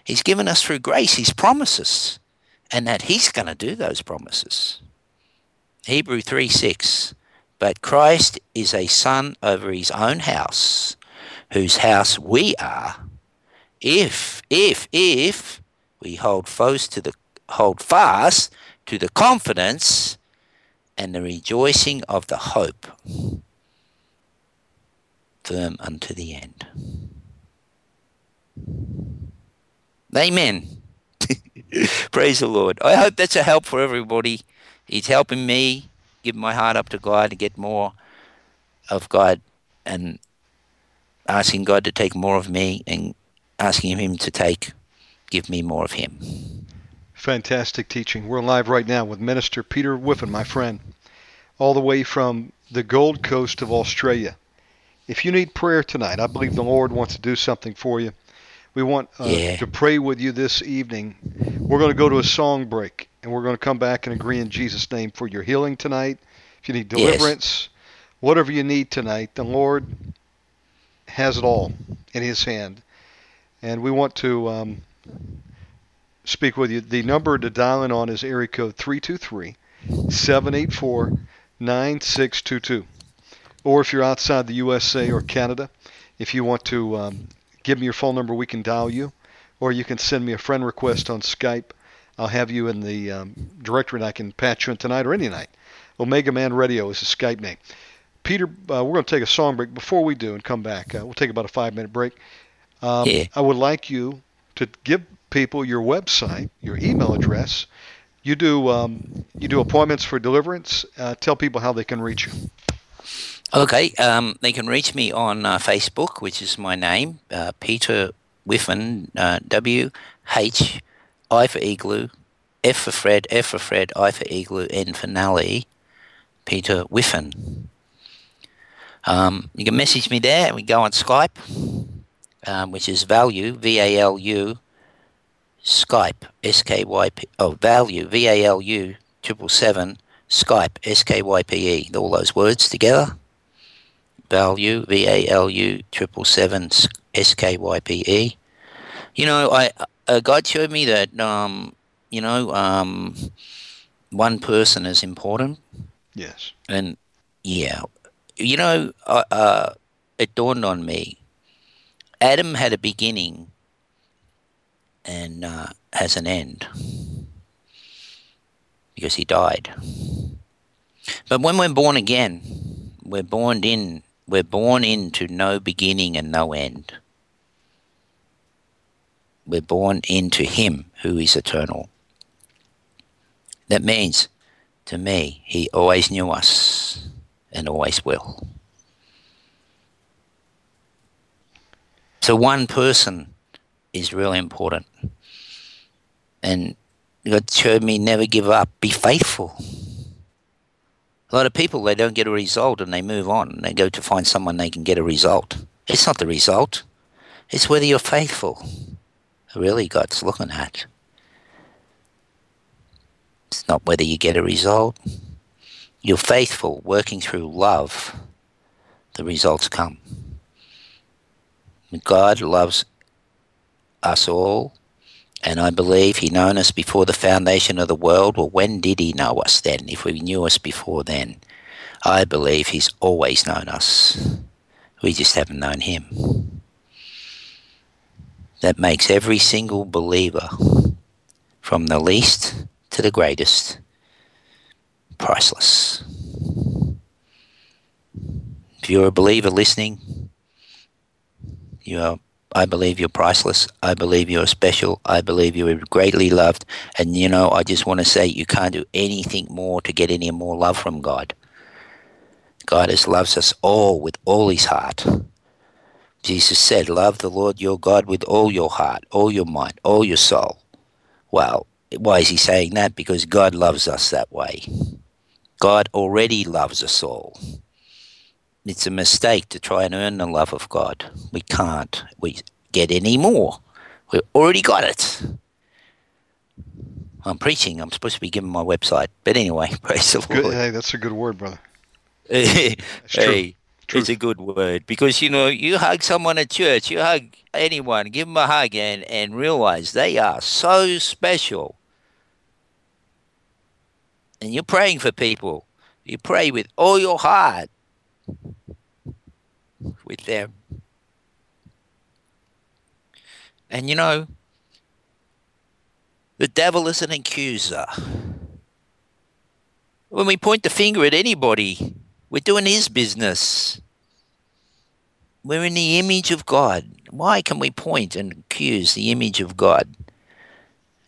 He's given us through grace His promises, and that He's going to do those promises. Hebrew 3 6. But Christ is a son over his own house, whose house we are, if, if, if we hold fast to the hold fast to the confidence and the rejoicing of the hope firm unto the end. Amen. Praise the Lord. I hope that's a help for everybody. He's helping me give my heart up to God to get more of God and asking God to take more of me and asking Him to take, give me more of Him. Fantastic teaching. We're live right now with Minister Peter Whiffin, my friend, all the way from the Gold Coast of Australia. If you need prayer tonight, I believe the Lord wants to do something for you. We want uh, Yeah. to pray with you this evening. We're going to go to a song break, and we're going to come back and agree in Jesus' name for your healing tonight. If you need Yes. deliverance, whatever you need tonight, the Lord has it all in His hand. And we want to um, speak with you. The number to dial in on is area code 323 784 9622. Or if you're outside the USA or Canada, if you want to um, give me your phone number, we can dial you. Or you can send me a friend request on Skype. I'll have you in the um, directory and I can patch you in tonight or any night. Omega Man Radio is the Skype name. Peter, uh, we're going to take a song break. Before we do and come back, uh, we'll take about a five minute break. Um, Yeah. I would like you to give people your website, your email address. You do um, you do appointments for deliverance. Uh, tell people how they can reach you. Okay, um, they can reach me on uh, Facebook, which is my name, uh, Peter Whiffin, uh, W H I for igloo, F for Fred, F for Fred, I for igloo, N for Nelly, Peter Whiffin. Um, you can message me there. And we go on Skype, um, which is value V A L U Skype S K Y P oh value V A L U triple seven Skype S K Y P E all those words together value V A L U triple seven S K Y P E. You know, I uh, God showed me that um, you know um, one person is important, Yes. and yeah, you know, uh, uh, it dawned on me. Adam had a beginning and uh, has an end because he died. But when we're born again, we're born in we're born into no beginning and no end. We're born into him who is eternal. That means to me he always knew us and always will. So one person is really important. And God showed me never give up, be faithful. A lot of people they don't get a result and they move on. And They go to find someone they can get a result. It's not the result. It's whether you're faithful. Really God's looking at. It's not whether you get a result. You're faithful, working through love, the results come. God loves us all, and I believe He known us before the foundation of the world. Well, when did He know us then? If we knew us before then, I believe He's always known us. We just haven't known Him. That makes every single believer, from the least to the greatest, priceless. If you're a believer listening, you are, I believe you're priceless. I believe you're special. I believe you're greatly loved. And you know, I just want to say you can't do anything more to get any more love from God. God has loves us all with all his heart. Jesus said, Love the Lord your God with all your heart, all your mind, all your soul. Well, why is he saying that? Because God loves us that way. God already loves us all. It's a mistake to try and earn the love of God. We can't. We get any more. We've already got it. I'm preaching. I'm supposed to be giving my website. But anyway, praise the Good. Lord. Hey, that's a good word, brother. hey, true. It's a good word because you know you hug someone at church, you hug anyone, give them a hug, and and realize they are so special. And you're praying for people. You pray with all your heart with them. And you know, the devil is an accuser. When we point the finger at anybody, we're doing his business. We're in the image of God. Why can we point and accuse the image of God?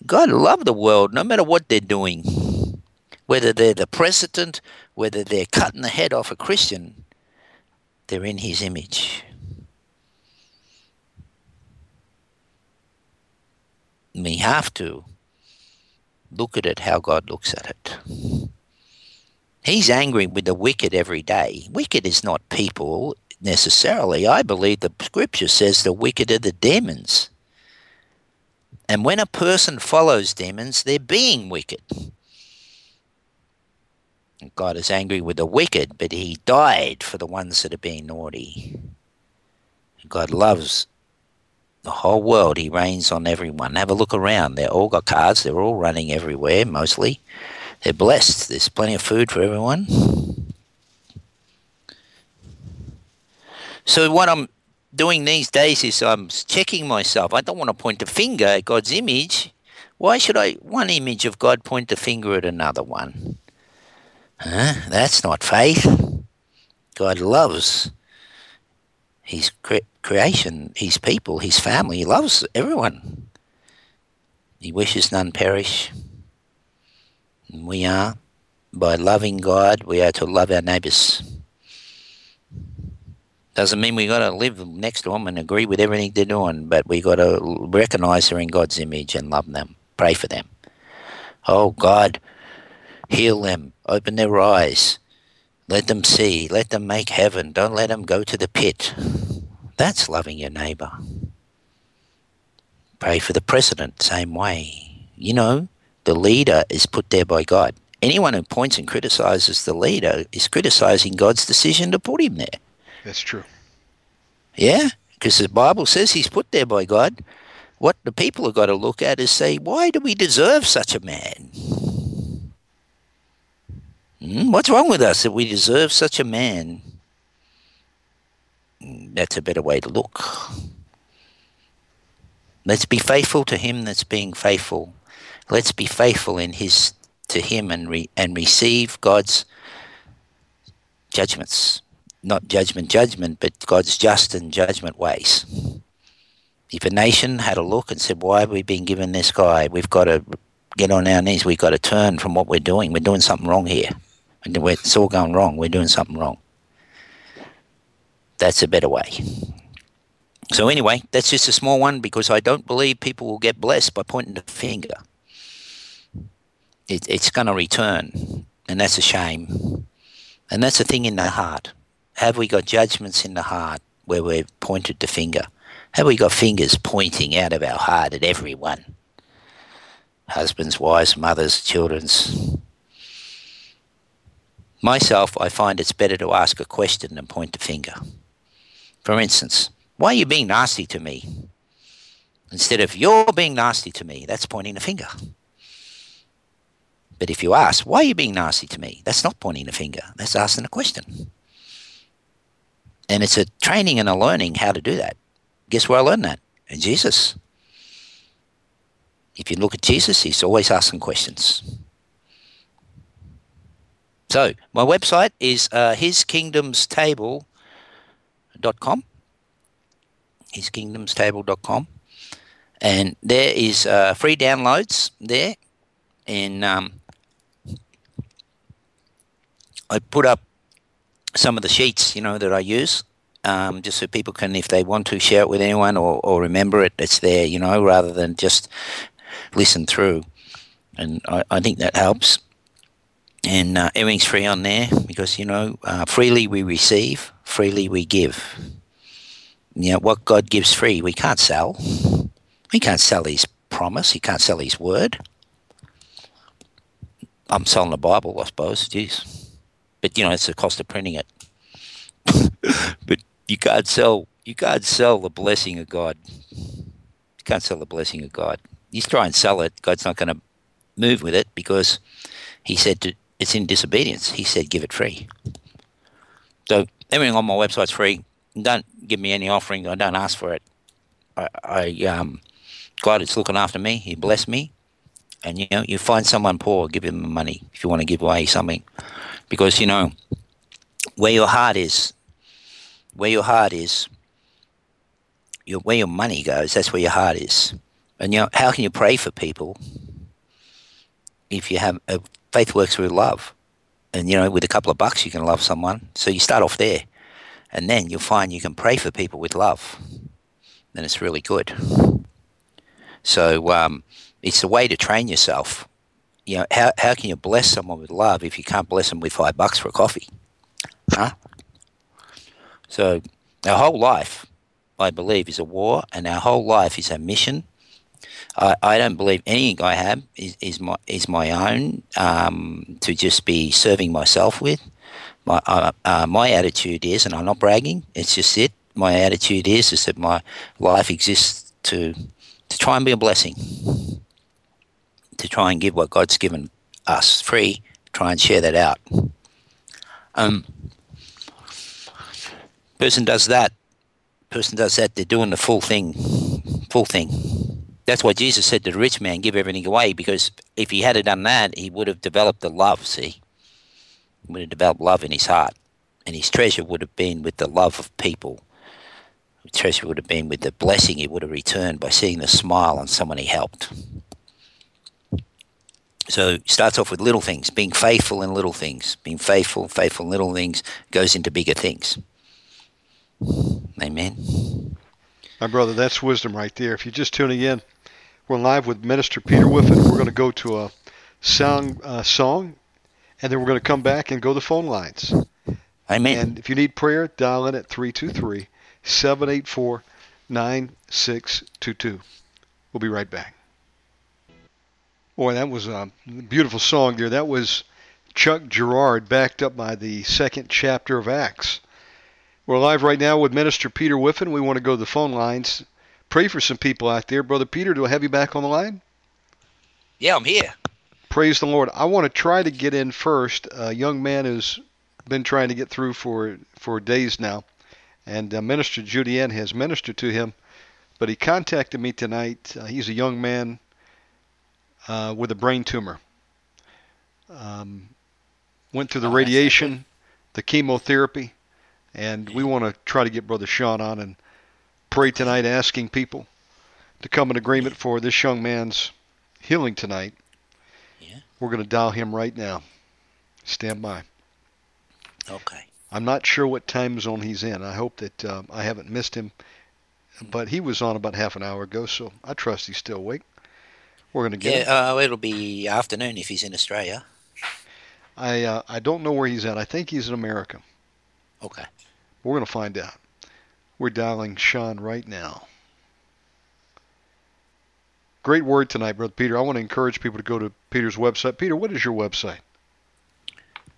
God love the world no matter what they're doing. Whether they're the president, whether they're cutting the head off a Christian, they're in his image. We have to look at it how God looks at it. He's angry with the wicked every day. Wicked is not people necessarily. I believe the scripture says the wicked are the demons. And when a person follows demons, they're being wicked. God is angry with the wicked, but he died for the ones that are being naughty. God loves the whole world. He reigns on everyone. Have a look around. They're all got cars. They're all running everywhere, mostly. They're blessed. There's plenty of food for everyone. So what I'm doing these days is I'm checking myself. I don't want to point a finger at God's image. Why should I, one image of God, point the finger at another one? Huh? That's not faith. God loves his cre- creation, his people, his family. He loves everyone. He wishes none perish. And we are, by loving God, we are to love our neighbours. Doesn't mean we got to live next to them and agree with everything they're doing, but we got to recognise they're in God's image and love them, pray for them. Oh God, heal them, open their eyes, let them see, let them make heaven. Don't let them go to the pit. That's loving your neighbour. Pray for the president, same way. You know, the leader is put there by God. Anyone who points and criticizes the leader is criticizing God's decision to put him there. That's true. Yeah, because the Bible says he's put there by God. What the people have got to look at is say, why do we deserve such a man? Hmm? What's wrong with us that we deserve such a man? That's a better way to look. Let's be faithful to him that's being faithful. Let's be faithful in his to him and re, and receive God's judgments not judgment, judgment, but God's just and judgment ways. If a nation had a look and said, Why have we been given this guy? We've got to get on our knees. We've got to turn from what we're doing. We're doing something wrong here. It's all going wrong. We're doing something wrong. That's a better way. So, anyway, that's just a small one because I don't believe people will get blessed by pointing the finger. It, it's going to return, and that's a shame. And that's a thing in the heart. Have we got judgments in the heart where we've pointed the finger? Have we got fingers pointing out of our heart at everyone? Husbands, wives, mothers, children's. Myself, I find it's better to ask a question than point the finger. For instance, why are you being nasty to me? Instead of you're being nasty to me, that's pointing a finger. But if you ask, why are you being nasty to me? That's not pointing a finger, that's asking a question. And it's a training and a learning how to do that. Guess where I learned that? In Jesus. If you look at Jesus, he's always asking questions. So, my website is uh, hiskingdomstable.com. Hiskingdomstable.com. And there is uh, free downloads there. And um, I put up some of the sheets, you know, that I use, um, just so people can, if they want to, share it with anyone or, or remember it, it's there, you know, rather than just listen through. And I, I think that helps. And uh, everything's free on there because, you know, uh, freely we receive, freely we give. You know, what God gives free, we can't sell. We can't sell His promise. He can't sell His word. I'm selling the Bible, I suppose. Jeez but you know it's the cost of printing it. but you can't sell you can't sell the blessing of God. You can't sell the blessing of God. You try and sell it, God's not going to move with it because He said to, it's in disobedience. He said give it free. So everything on my website's free. Don't give me any offering. I don't ask for it. I, I um, God is looking after me. He blessed me, and you know you find someone poor, give them money if you want to give away something because you know where your heart is, where your heart is, your, where your money goes, that's where your heart is. And you know, how can you pray for people if you have a faith works through love? And you know, with a couple of bucks, you can love someone. So you start off there, and then you'll find you can pray for people with love. And it's really good. So um, it's a way to train yourself you know, how, how can you bless someone with love if you can't bless them with five bucks for a coffee? Huh? So our whole life, I believe, is a war, and our whole life is a mission I, I don't believe anything I have is, is my is my own um, to just be serving myself with. My uh, uh, my attitude is, and I'm not bragging. It's just it. My attitude is is that my life exists to to try and be a blessing, to try and give what God's given us free. Try and share that out. Um, person does that. Person does that. They're doing the full thing. Full thing. That's why Jesus said to the rich man, "Give everything away," because if he had done that, he would have developed the love. See, he would have developed love in his heart, and his treasure would have been with the love of people. His treasure would have been with the blessing he would have returned by seeing the smile on someone he helped. So it starts off with little things, being faithful in little things. Being faithful, faithful in little things goes into bigger things. Amen. My brother, that's wisdom right there. If you're just tuning in, we're live with Minister Peter Whiffin. We're going to go to a sound uh, song, and then we're going to come back and go to phone lines. Amen. And if you need prayer, dial in at 323 784 9622. We'll be right back. Boy, that was a beautiful song there. That was Chuck Girard, backed up by the second chapter of Acts. We're live right now with Minister Peter Whiffin. We want to go to the phone lines. Pray for some people out there. Brother Peter, do I have you back on the line? Yeah, I'm here. Praise the Lord. I want to try to get in first. A young man who's been trying to get through for, for days now. And uh, Minister Judy Ann has ministered to him. But he contacted me tonight. Uh, he's a young man uh, with a brain tumor. Um, went through the Oh, radiation, the chemotherapy, and we want to try to get Brother Sean on and pray tonight, asking people to come in agreement for this young man's healing tonight. Yeah. We're going to dial him right now. Stand by. Okay. I'm not sure what time zone he's in. I hope that um, I haven't missed him, but he was on about half an hour ago, so I trust he's still awake. We're going to get him. Yeah, uh, it'll be afternoon if he's in Australia. I uh, I don't know where he's at. I think he's in America. Okay. We're going to find out. We're dialing Sean right now. Great word tonight, Brother Peter. I want to encourage people to go to Peter's website. Peter, what is your website?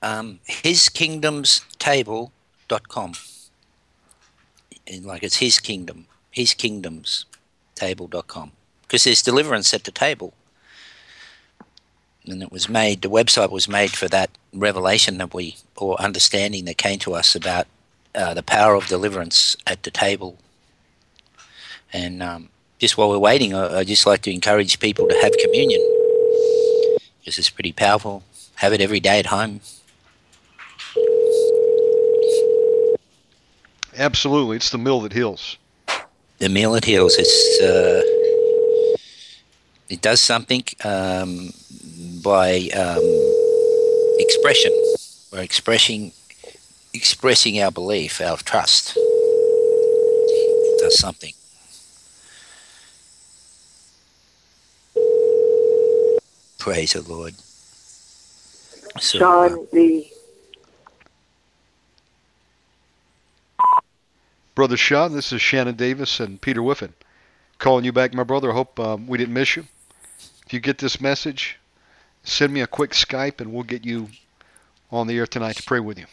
Um, hiskingdomstable.com. And like it's his kingdom, his kingdoms table.com. Because there's deliverance at the table. And it was made, the website was made for that revelation that we, or understanding that came to us about uh, the power of deliverance at the table. And um, just while we're waiting, I, I just like to encourage people to have communion. Because it's pretty powerful. Have it every day at home. Absolutely. It's the meal that heals. the meal that heals. It's uh, it does something um, by um, expression. We're expressing expressing our belief, our trust. It does something. Praise the Lord. So, uh, Sean, the Brother Sean, this is Shannon Davis and Peter Whiffin calling you back, my brother. I hope um, we didn't miss you. If you get this message, send me a quick Skype and we'll get you on the air tonight to pray with you.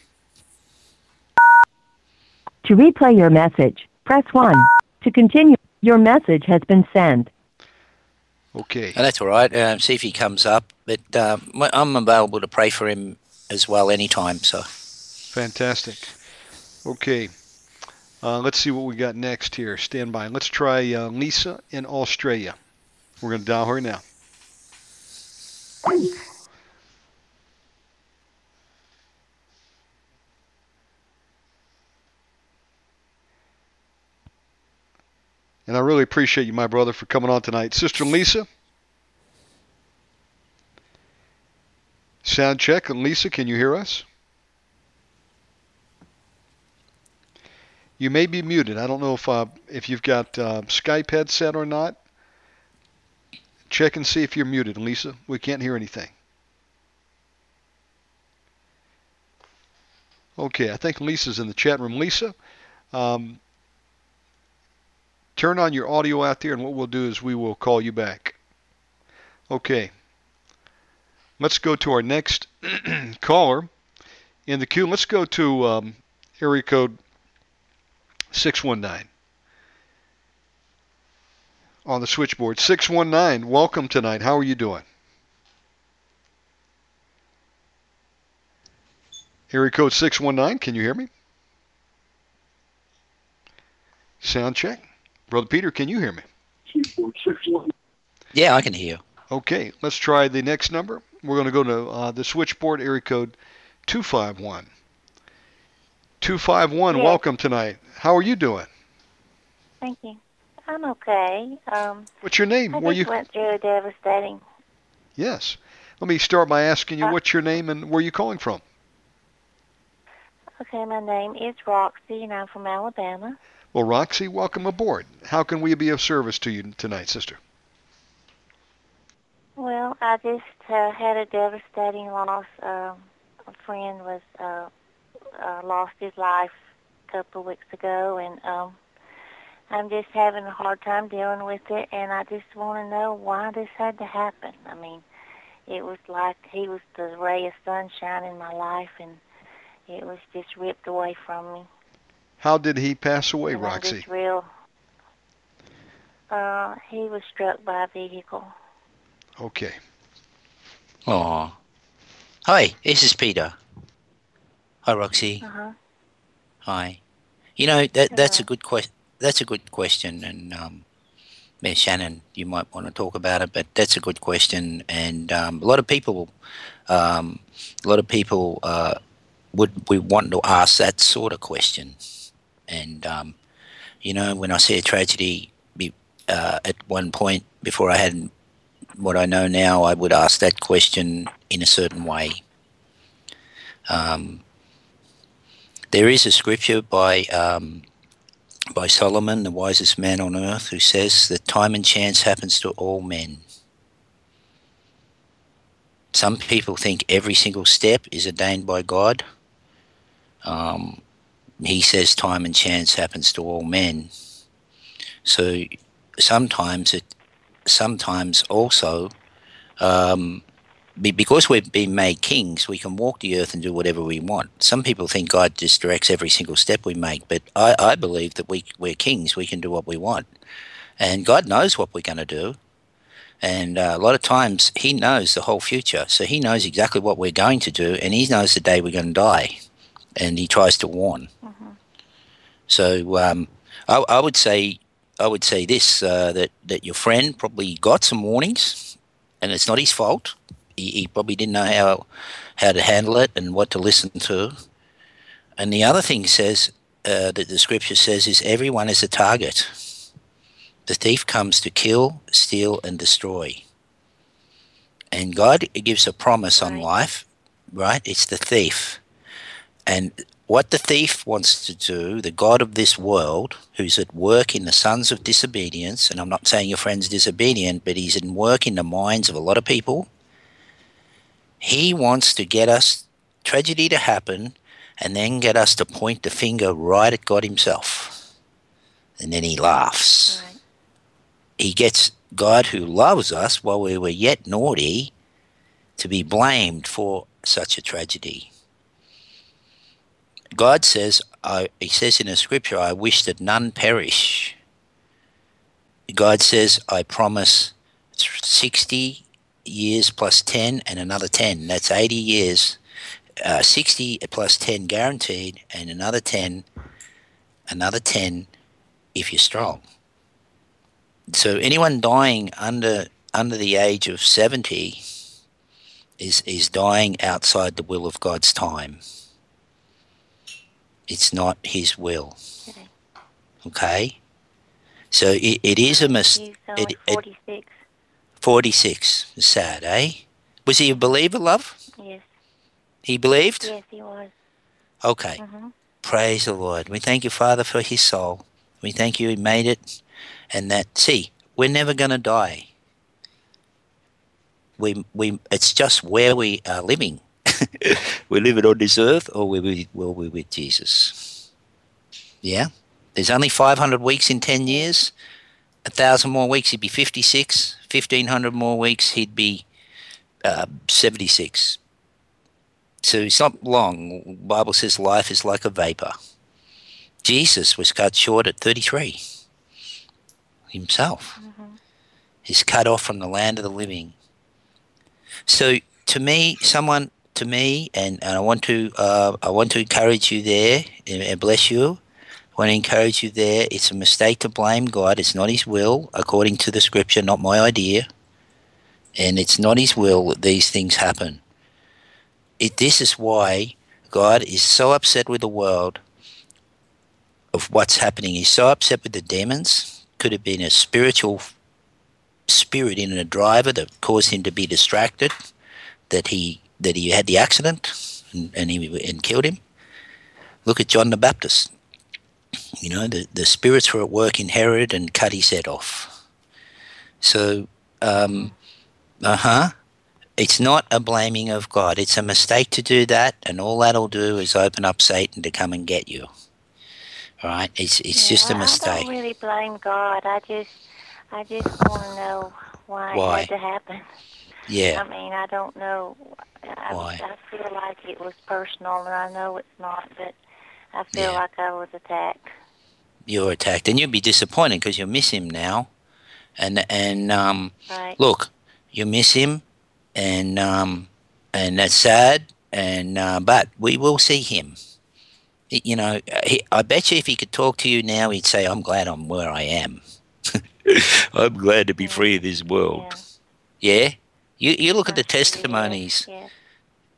To replay your message, press 1. To continue, your message has been sent. Okay. Oh, that's all right. Um, see if he comes up. But um, I'm available to pray for him as well anytime. So Fantastic. Okay. Uh, let's see what we got next here. Stand by. Let's try uh, Lisa in Australia. We're going to dial her now. And I really appreciate you, my brother, for coming on tonight. Sister Lisa? Sound check. Lisa, can you hear us? You may be muted. I don't know if uh, if you've got uh, Skype headset or not. Check and see if you're muted, Lisa. We can't hear anything. Okay, I think Lisa's in the chat room. Lisa, um, turn on your audio out there, and what we'll do is we will call you back. Okay. Let's go to our next caller in the queue. Let's go to um, area code 619 on the switchboard. 619, welcome tonight. How are you doing? Area code 619, can you hear me? Sound check. Brother Peter, can you hear me? Yeah, I can hear you. Okay, let's try the next number. We're going to go to uh, the switchboard area code 251. 251, Yes. welcome tonight. How are you doing? Thank you. I'm okay. Um, What's your name? I Where just you? went through a devastating. Yes. Let me start by asking you Uh, what's your name and where are you calling from. Okay, my name is Roxy, and I'm from Alabama. Well, Roxy, welcome aboard. How can we be of service to you tonight, sister? Well, I just uh, had a devastating loss. Um, a friend was uh, uh, lost his life a couple of weeks ago, and um, I'm just having a hard time dealing with it. And I just want to know why this had to happen. I mean, it was like he was the ray of sunshine in my life, and it was just ripped away from me. How did he pass away, And I'm Roxy? just real. Uh, he was struck by a vehicle. Okay. Oh. Hi, this is Peter. Hi, Roxy. Uh huh. Hi. You know that that's a good question. That's a good question, and um, yeah, Shannon, you might want to talk about it, but that's a good question, and um, a lot of people, um, a lot of people uh, would we want to ask that sort of question, and um, you know, when I see a tragedy, uh, at one point before I had what I know now, I would ask that question in a certain way. Um, there is a scripture by um, by Solomon, the wisest man on earth, who says that time and chance happens to all men. Some people think every single step is ordained by God. Um, he says time and chance happens to all men. So sometimes it, sometimes also, um, because we've been made kings, we can walk the earth and do whatever we want. Some people think God just directs every single step we make, but I, I believe that we, we're kings. We can do what we want. And God knows what we're going to do. And uh, a lot of times He knows the whole future. So He knows exactly what we're going to do, and He knows the day we're going to die. And He tries to warn. So um, I, I would say I would say this uh, that that your friend probably got some warnings, and it's not his fault. He, he probably didn't know how how to handle it and what to listen to. And the other thing says uh, that the scripture says is everyone is a target. The thief comes to kill, steal, and destroy. And God gives a promise on life, right? It's the thief. And what the thief wants to do, the God of this world, who's at work in the sons of disobedience, and I'm not saying your friend's disobedient, but he's in work in the minds of a lot of people. He wants to get us tragedy to happen and then get us to point the finger right at God Himself. And then he laughs. Right. He gets God, who loves us while we were yet naughty, to be blamed for such a tragedy. God says, I, He says in the scripture, I wish that none perish. God says, I promise 60 years plus 10 and another 10. That's 80 years. Uh, 60 plus 10 guaranteed, and another 10, another 10 if you're strong. So anyone dying under under the age of 70 is is dying outside the will of God's time. It's not his will. Okay. Okay? So it, it is a mistake. It, it, 46. 46. Sad, eh? Was he a believer, love? Yes. He believed? Yes, he was. Okay. hmm Praise the Lord. We thank you, Father, for his soul. We thank you he made it. And that, see, we're never going to die. We, we, it's just where we are living. we're living on this earth or we're with, well, we're with Jesus. Yeah? There's only 500 weeks in 10 years. A thousand more weeks, he'd be 56. 1500 more weeks, he'd be uh, 76. So it's not long. The Bible says life is like a vapor. Jesus was cut short at 33 himself. Mm-hmm. He's cut off from the land of the living. So to me, someone to me, and, and I want to uh, I want to encourage you there and, bless you. I want to encourage you there. It's a mistake to blame God. It's not His will, according to the Scripture, not my idea. And it's not His will that these things happen. It, this is why God is so upset with the world of what's happening. He's so upset with the demons. Could have been a spiritual spirit in a driver that caused him to be distracted, that he that he had the accident and, and he and killed him. Look at John the Baptist. You know, the, the spirits were at work in Herod and cut his head off. So, um, uh huh. It's not a blaming of God. It's a mistake to do that, and all that'll do is open up Satan to come and get you. All right? It's it's yeah, just a mistake. I don't really blame God. I just I just want to know why, why? it had to happen. Yeah. I mean, I don't know. I, Why? I feel like it was personal, and I know it's not, but I feel Yeah. like I was attacked. You're attacked, and you'll be disappointed because you'll miss him now. And and um, Right. look, you miss him, and um, and that's sad. And uh, but we will see him. You know, he, I bet you if he could talk to you now, he'd say, "I'm glad I'm where I am. I'm glad to be free of this world." Yeah. You you look at the I'm sure he is, testimonies. Yes.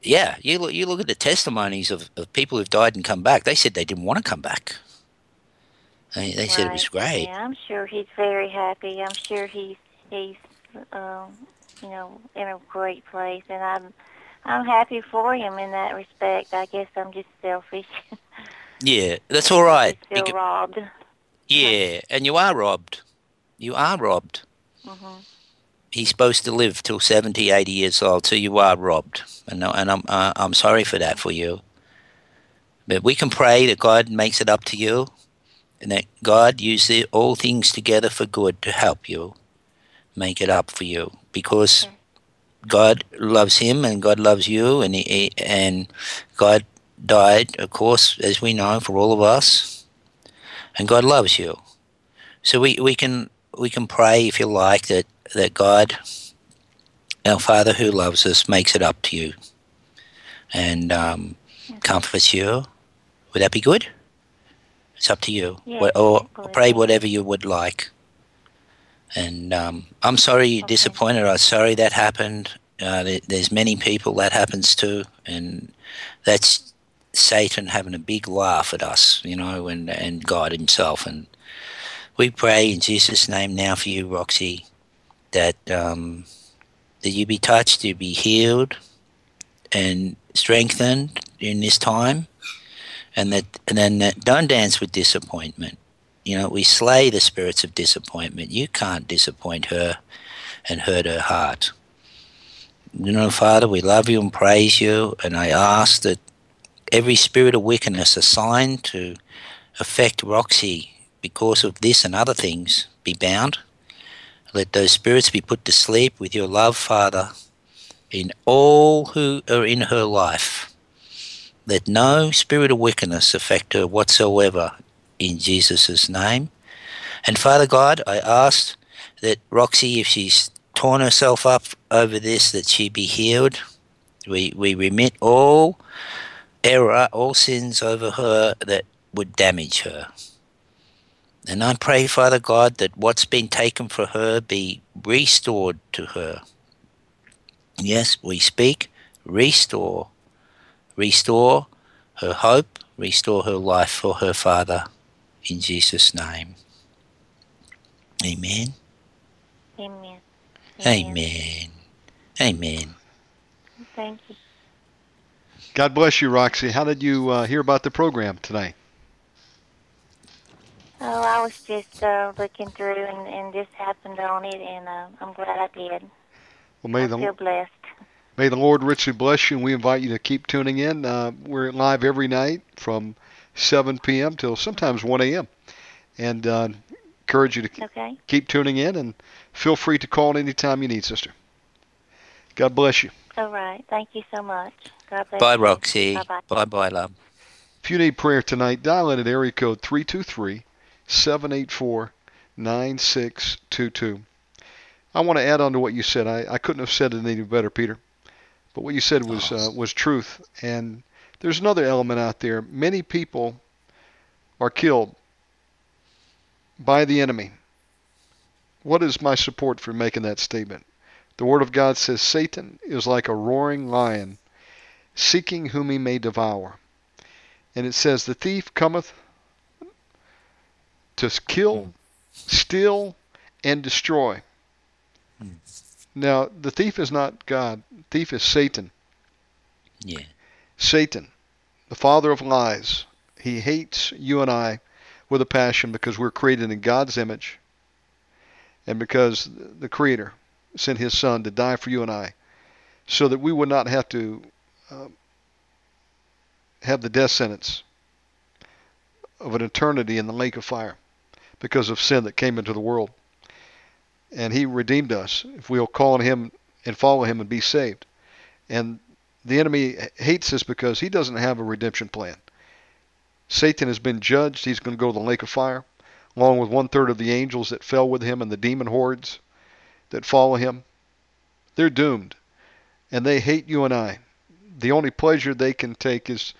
Yeah, you look you look at the testimonies of, of people who've died and come back. They said they didn't want to come back. They, they said it was great. Yeah, I'm sure he's very happy. I'm sure he's he's um, you know in a great place, and I'm I'm happy for him in that respect. I guess I'm just selfish. Yeah, that's all right. Feel Beca- robbed. yeah, and you are robbed. You are robbed. hmm He's supposed to live till 70, 80 years old, so you are robbed. And, and I'm, uh, I'm sorry for that for you. But we can pray that God makes it up to you and that God uses all things together for good to help you make it up for you because God loves him and God loves you and he- and God died of course as we know for all of us and God loves you so we, we can we can pray if you like that that God our Father who loves us makes it up to you. And um, comforts you would that be good? It's up to you. Yes, What- or pray whatever you would like. And um, I'm sorry you're Okay. disappointed. I'm sorry that happened. Uh, there, there's many people that happens to, and that's Satan having a big laugh at us, you know, and and God Himself. And we pray in Jesus' name now for you, Roxy, that um, that you be touched, you be healed, and strengthened in this time, and that and then that don't dance with disappointment. You know, we slay the spirits of disappointment. You can't disappoint her and hurt her heart. You know, Father, we love you and praise you, and I ask that every spirit of wickedness assigned to affect Roxy because of this and other things be bound. Let those spirits be put to sleep with your love, Father, in all who are in her life. Let no spirit of wickedness affect her whatsoever in Jesus' name. And Father God, I ask that Roxy, if she's torn herself up over this, that she be healed. We, we remit all error, all sins over her that would damage her. And I pray, Father God, that what's been taken for her be restored to her. Yes, we speak, restore. Restore her hope, restore her life for her Father. In Jesus' name. Amen. Amen. Amen. Amen. Thank you. God bless you, Roxy. How did you uh, hear about the program tonight? Oh, I was just uh, looking through and, and just happened on it, and uh, I'm glad I did. Well, may I the feel blessed. may the Lord richly bless you, and we invite you to keep tuning in. Uh, we're live every night from 7 p.m. till sometimes 1 a.m. And uh, encourage you to Okay. keep tuning in and feel free to call anytime you need, sister. God bless you. All right. Thank you so much. God bless Bye, you. Roxy. Bye-bye. Bye, bye, love. If you need prayer tonight, dial in at area code 323 784 9622. I want to add on to what you said. I, I couldn't have said it any better, Peter. But what you said was uh, was truth. And there's another element out there. Many people are killed by the enemy. What is my support for making that statement? The Word of God says Satan is like a roaring lion, seeking whom he may devour. And it says, The thief cometh to kill, steal, and destroy. Now, the thief is not God. thief is Satan. Yeah. Satan, the father of lies. He hates you and I with a passion because we're created in God's image and because the Creator sent His Son to die for you and I so that we would not have to uh, have the death sentence of an eternity in the lake of fire because of sin that came into the world. And He redeemed us if we'll call on Him and follow Him and be saved. And the enemy hates us because he doesn't have a redemption plan. Satan has been judged. He's going to go to the lake of fire, along with one third of the angels that fell with him and the demon hordes that follow him. They're doomed. And they hate you and I. The only pleasure they can take is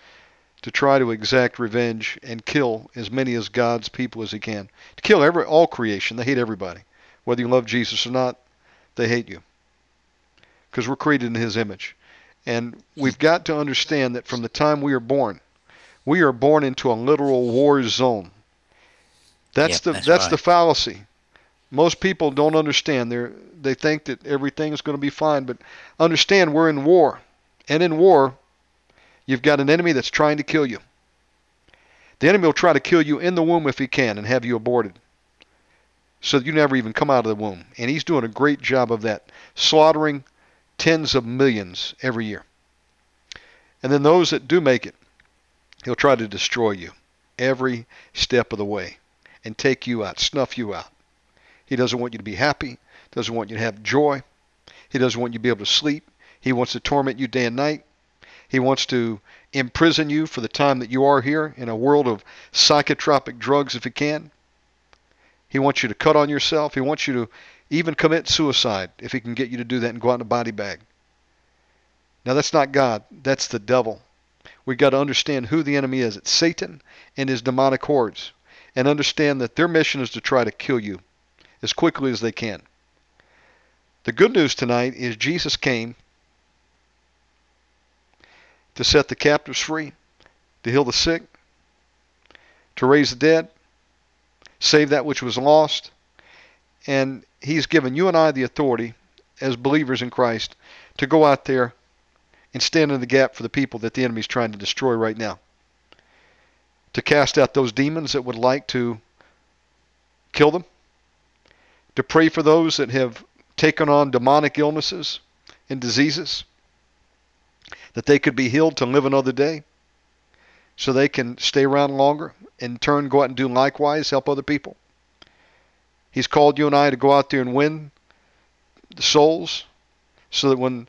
to try to exact revenge and kill as many as God's people as he can. To kill every all creation. They hate everybody. Whether you love Jesus or not, they hate you. Because we're created in his image. And we've got to understand that from the time we are born, we are born into a literal war zone. That's Yep, the that's that's right. the fallacy. Most people don't understand. They they think that everything is going to be fine, but understand we're in war. And in war, you've got an enemy that's trying to kill you. The enemy will try to kill you in the womb if he can and have you aborted. So you never even come out of the womb. And he's doing a great job of that, slaughtering tens of millions every year. And then those that do make it, he'll try to destroy you every step of the way and take you out, snuff you out. He doesn't want you to be happy, doesn't want you to have joy. He doesn't want you to be able to sleep. He wants to torment you day and night. He wants to imprison you for the time that you are here in a world of psychotropic drugs if he can. He wants you to cut on yourself. He wants you to even commit suicide if he can get you to do that and go out in a body bag. Now that's not God, that's the devil. We've got to understand who the enemy is. It's Satan and his demonic hordes. And understand that their mission is to try to kill you as quickly as they can. The good news tonight is Jesus came to set the captives free, to heal the sick, to raise the dead, save that which was lost, and he's given you and I the authority as believers in Christ to go out there and stand in the gap for the people that the enemy's trying to destroy right now. To cast out those demons that would like to kill them. To pray for those that have taken on demonic illnesses and diseases. That they could be healed to live another day. So they can stay around longer. In turn, go out and do likewise, help other people. He's called you and I to go out there and win the souls so that when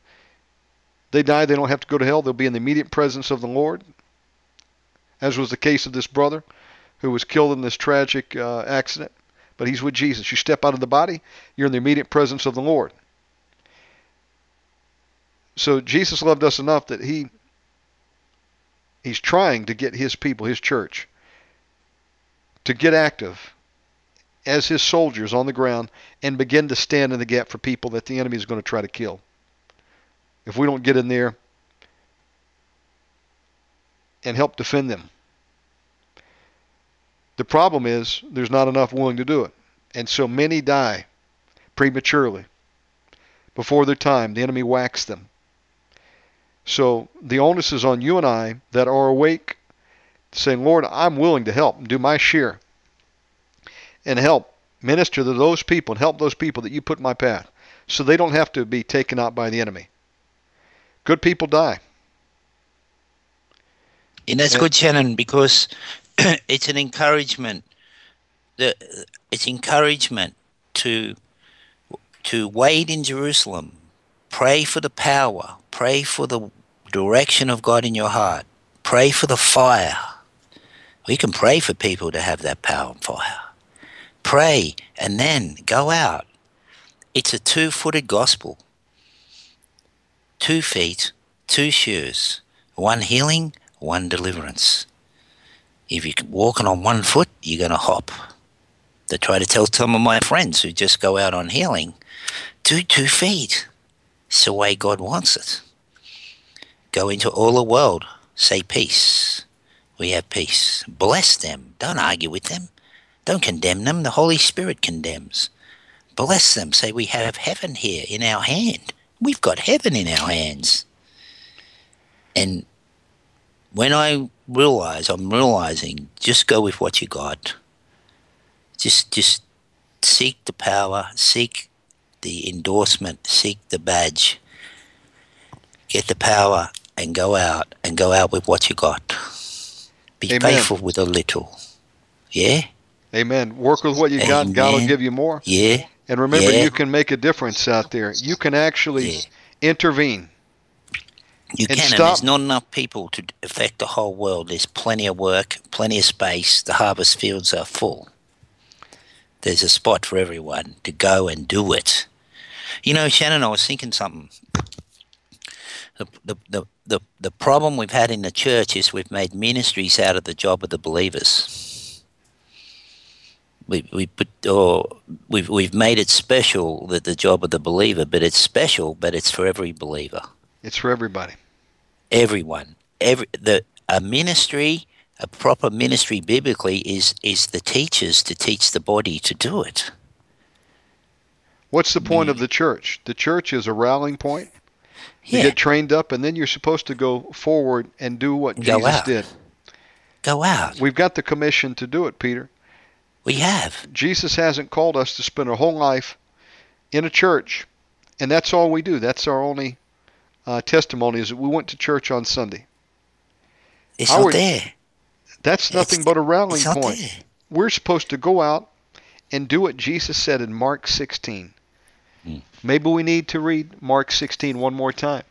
they die, they don't have to go to hell. They'll be in the immediate presence of the Lord, as was the case of this brother who was killed in this tragic uh, accident. But he's with Jesus. You step out of the body, you're in the immediate presence of the Lord. So Jesus loved us enough that he he's trying to get his people, his church, to get active as his soldiers on the ground and begin to stand in the gap for people that the enemy is going to try to kill. If we don't get in there and help defend them. The problem is there's not enough willing to do it. And so many die prematurely. Before their time, the enemy whacks them. So the onus is on you and I that are awake, saying, Lord, I'm willing to help and do my share and help minister to those people and help those people that you put in my path so they don't have to be taken out by the enemy. Good people die. And that's good, Shannon, because it's an encouragement the it's encouragement to to wait in Jerusalem, pray for the power, pray for the direction of God in your heart, pray for the fire. We can pray for people to have that power and fire. Pray and then go out. It's a two-footed gospel. Two feet, two shoes, one healing, one deliverance. If you're walking on one foot, you're going to hop. They try to tell some of my friends who just go out on healing, do two feet. It's the way God wants it. Go into all the world, say peace. We have peace. Bless them. Don't argue with them. Don't condemn them. The Holy Spirit condemns. Bless them. Say we have heaven here in our hand. We've got heaven in our hands. And when I realize, I'm realizing, just go with what you got. Just, just seek the power, seek the endorsement, seek the badge, get the power, and go out and go out with what you got. Be Amen. faithful with a little. Yeah, Amen. Work with what you got, and God will give you more. yeah, And remember, Yeah. you can make a difference out there. You can actually Yeah. intervene. you can. And there's not enough people to affect the whole world. There's plenty of work, plenty of space. The harvest fields are full. There's a spot for everyone to go and do it. You know, Shannon, I was thinking something. The, the, the, the, the problem we've had in the church is we've made ministries out of the job of the believers. We, we put, or we've, we've made it special that the job of the believer, but it's special, but it's for every believer It's for everybody. everyone every the a ministry a proper ministry biblically is is the teachers to teach the body to do it What's the point Mm. of the church? The church is a rallying point. You yeah get trained up, and then you're supposed to go forward and do what Go Jesus out. did. go out We've got the commission to do it, Peter. we have Jesus hasn't called us to spend our whole life in a church, and that's all we do. That's our only uh, testimony is that we went to church on Sunday. it's Howard, not there That's It's- nothing but a rallying point. there We're supposed to go out and do what Jesus said in Mark 16. Hmm. Maybe we need to read Mark 16 one more time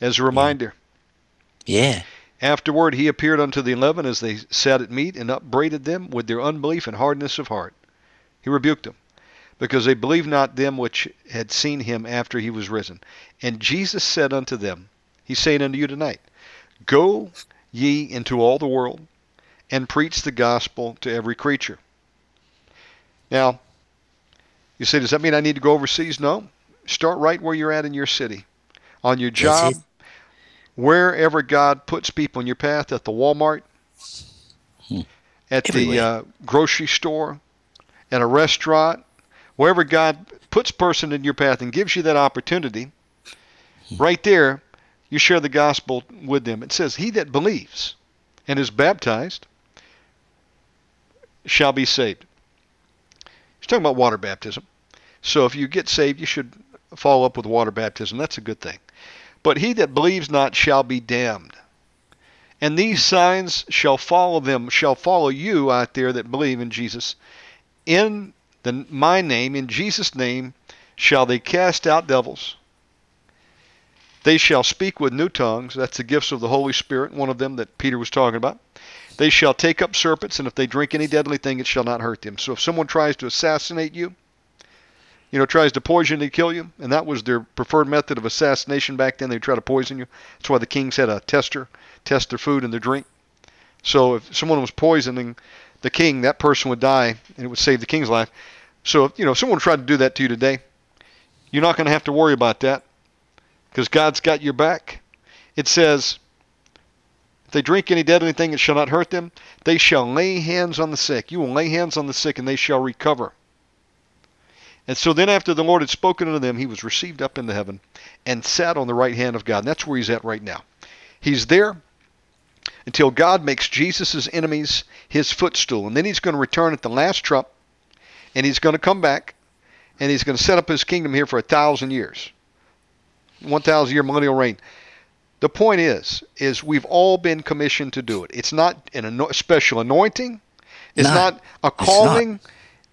as a reminder. yeah Afterward, he appeared unto the eleven as they sat at meat and upbraided them with their unbelief and hardness of heart. He rebuked them because they believed not them which had seen him after he was risen. And Jesus said unto them, He's saying unto you tonight, Go ye into all the world and preach the gospel to every creature. Now, you say, does that mean I need to go overseas? No. Start right where you're at in your city, on your job, wherever God puts people in your path, at the Walmart, Hmm. at the uh, grocery store, at a restaurant, wherever God puts person in your path and gives you that opportunity, Hmm. right there, you share the gospel with them. It says, He that believes and is baptized shall be saved. Talking about water baptism. So if you get saved, you should follow up with water baptism. That's a good thing. But he that believes not shall be damned. And these signs shall follow them, shall follow you out there that believe in Jesus. In the, my name, in Jesus' name, shall they cast out devils. They shall speak with new tongues. That's the gifts of the Holy Spirit, one of them that Peter was talking about. They shall take up serpents, and if they drink any deadly thing, it shall not hurt them. So if someone tries to assassinate you, you know, tries to poison you, kill you, and that was their preferred method of assassination back then. They try to poison you. That's why the kings had a tester test their food and their drink. So if someone was poisoning the king, that person would die, and it would save the king's life. So if you know if someone tried to do that to you today, you're not going to have to worry about that because God's got your back. It says, if they drink any deadly thing, it shall not hurt them. They shall lay hands on the sick. You will lay hands on the sick, and they shall recover. And so then, after the Lord had spoken unto them, he was received up into heaven and sat on the right hand of God. And that's where he's at right now. He's there until God makes Jesus' enemies his footstool. And then he's going to return at the last trump, and he's going to come back, and he's going to set up his kingdom here for a thousand years. 1,000 year millennial reign. The point is, is we've all been commissioned to do it. It's not an ano- special anointing. It's No, not a not. calling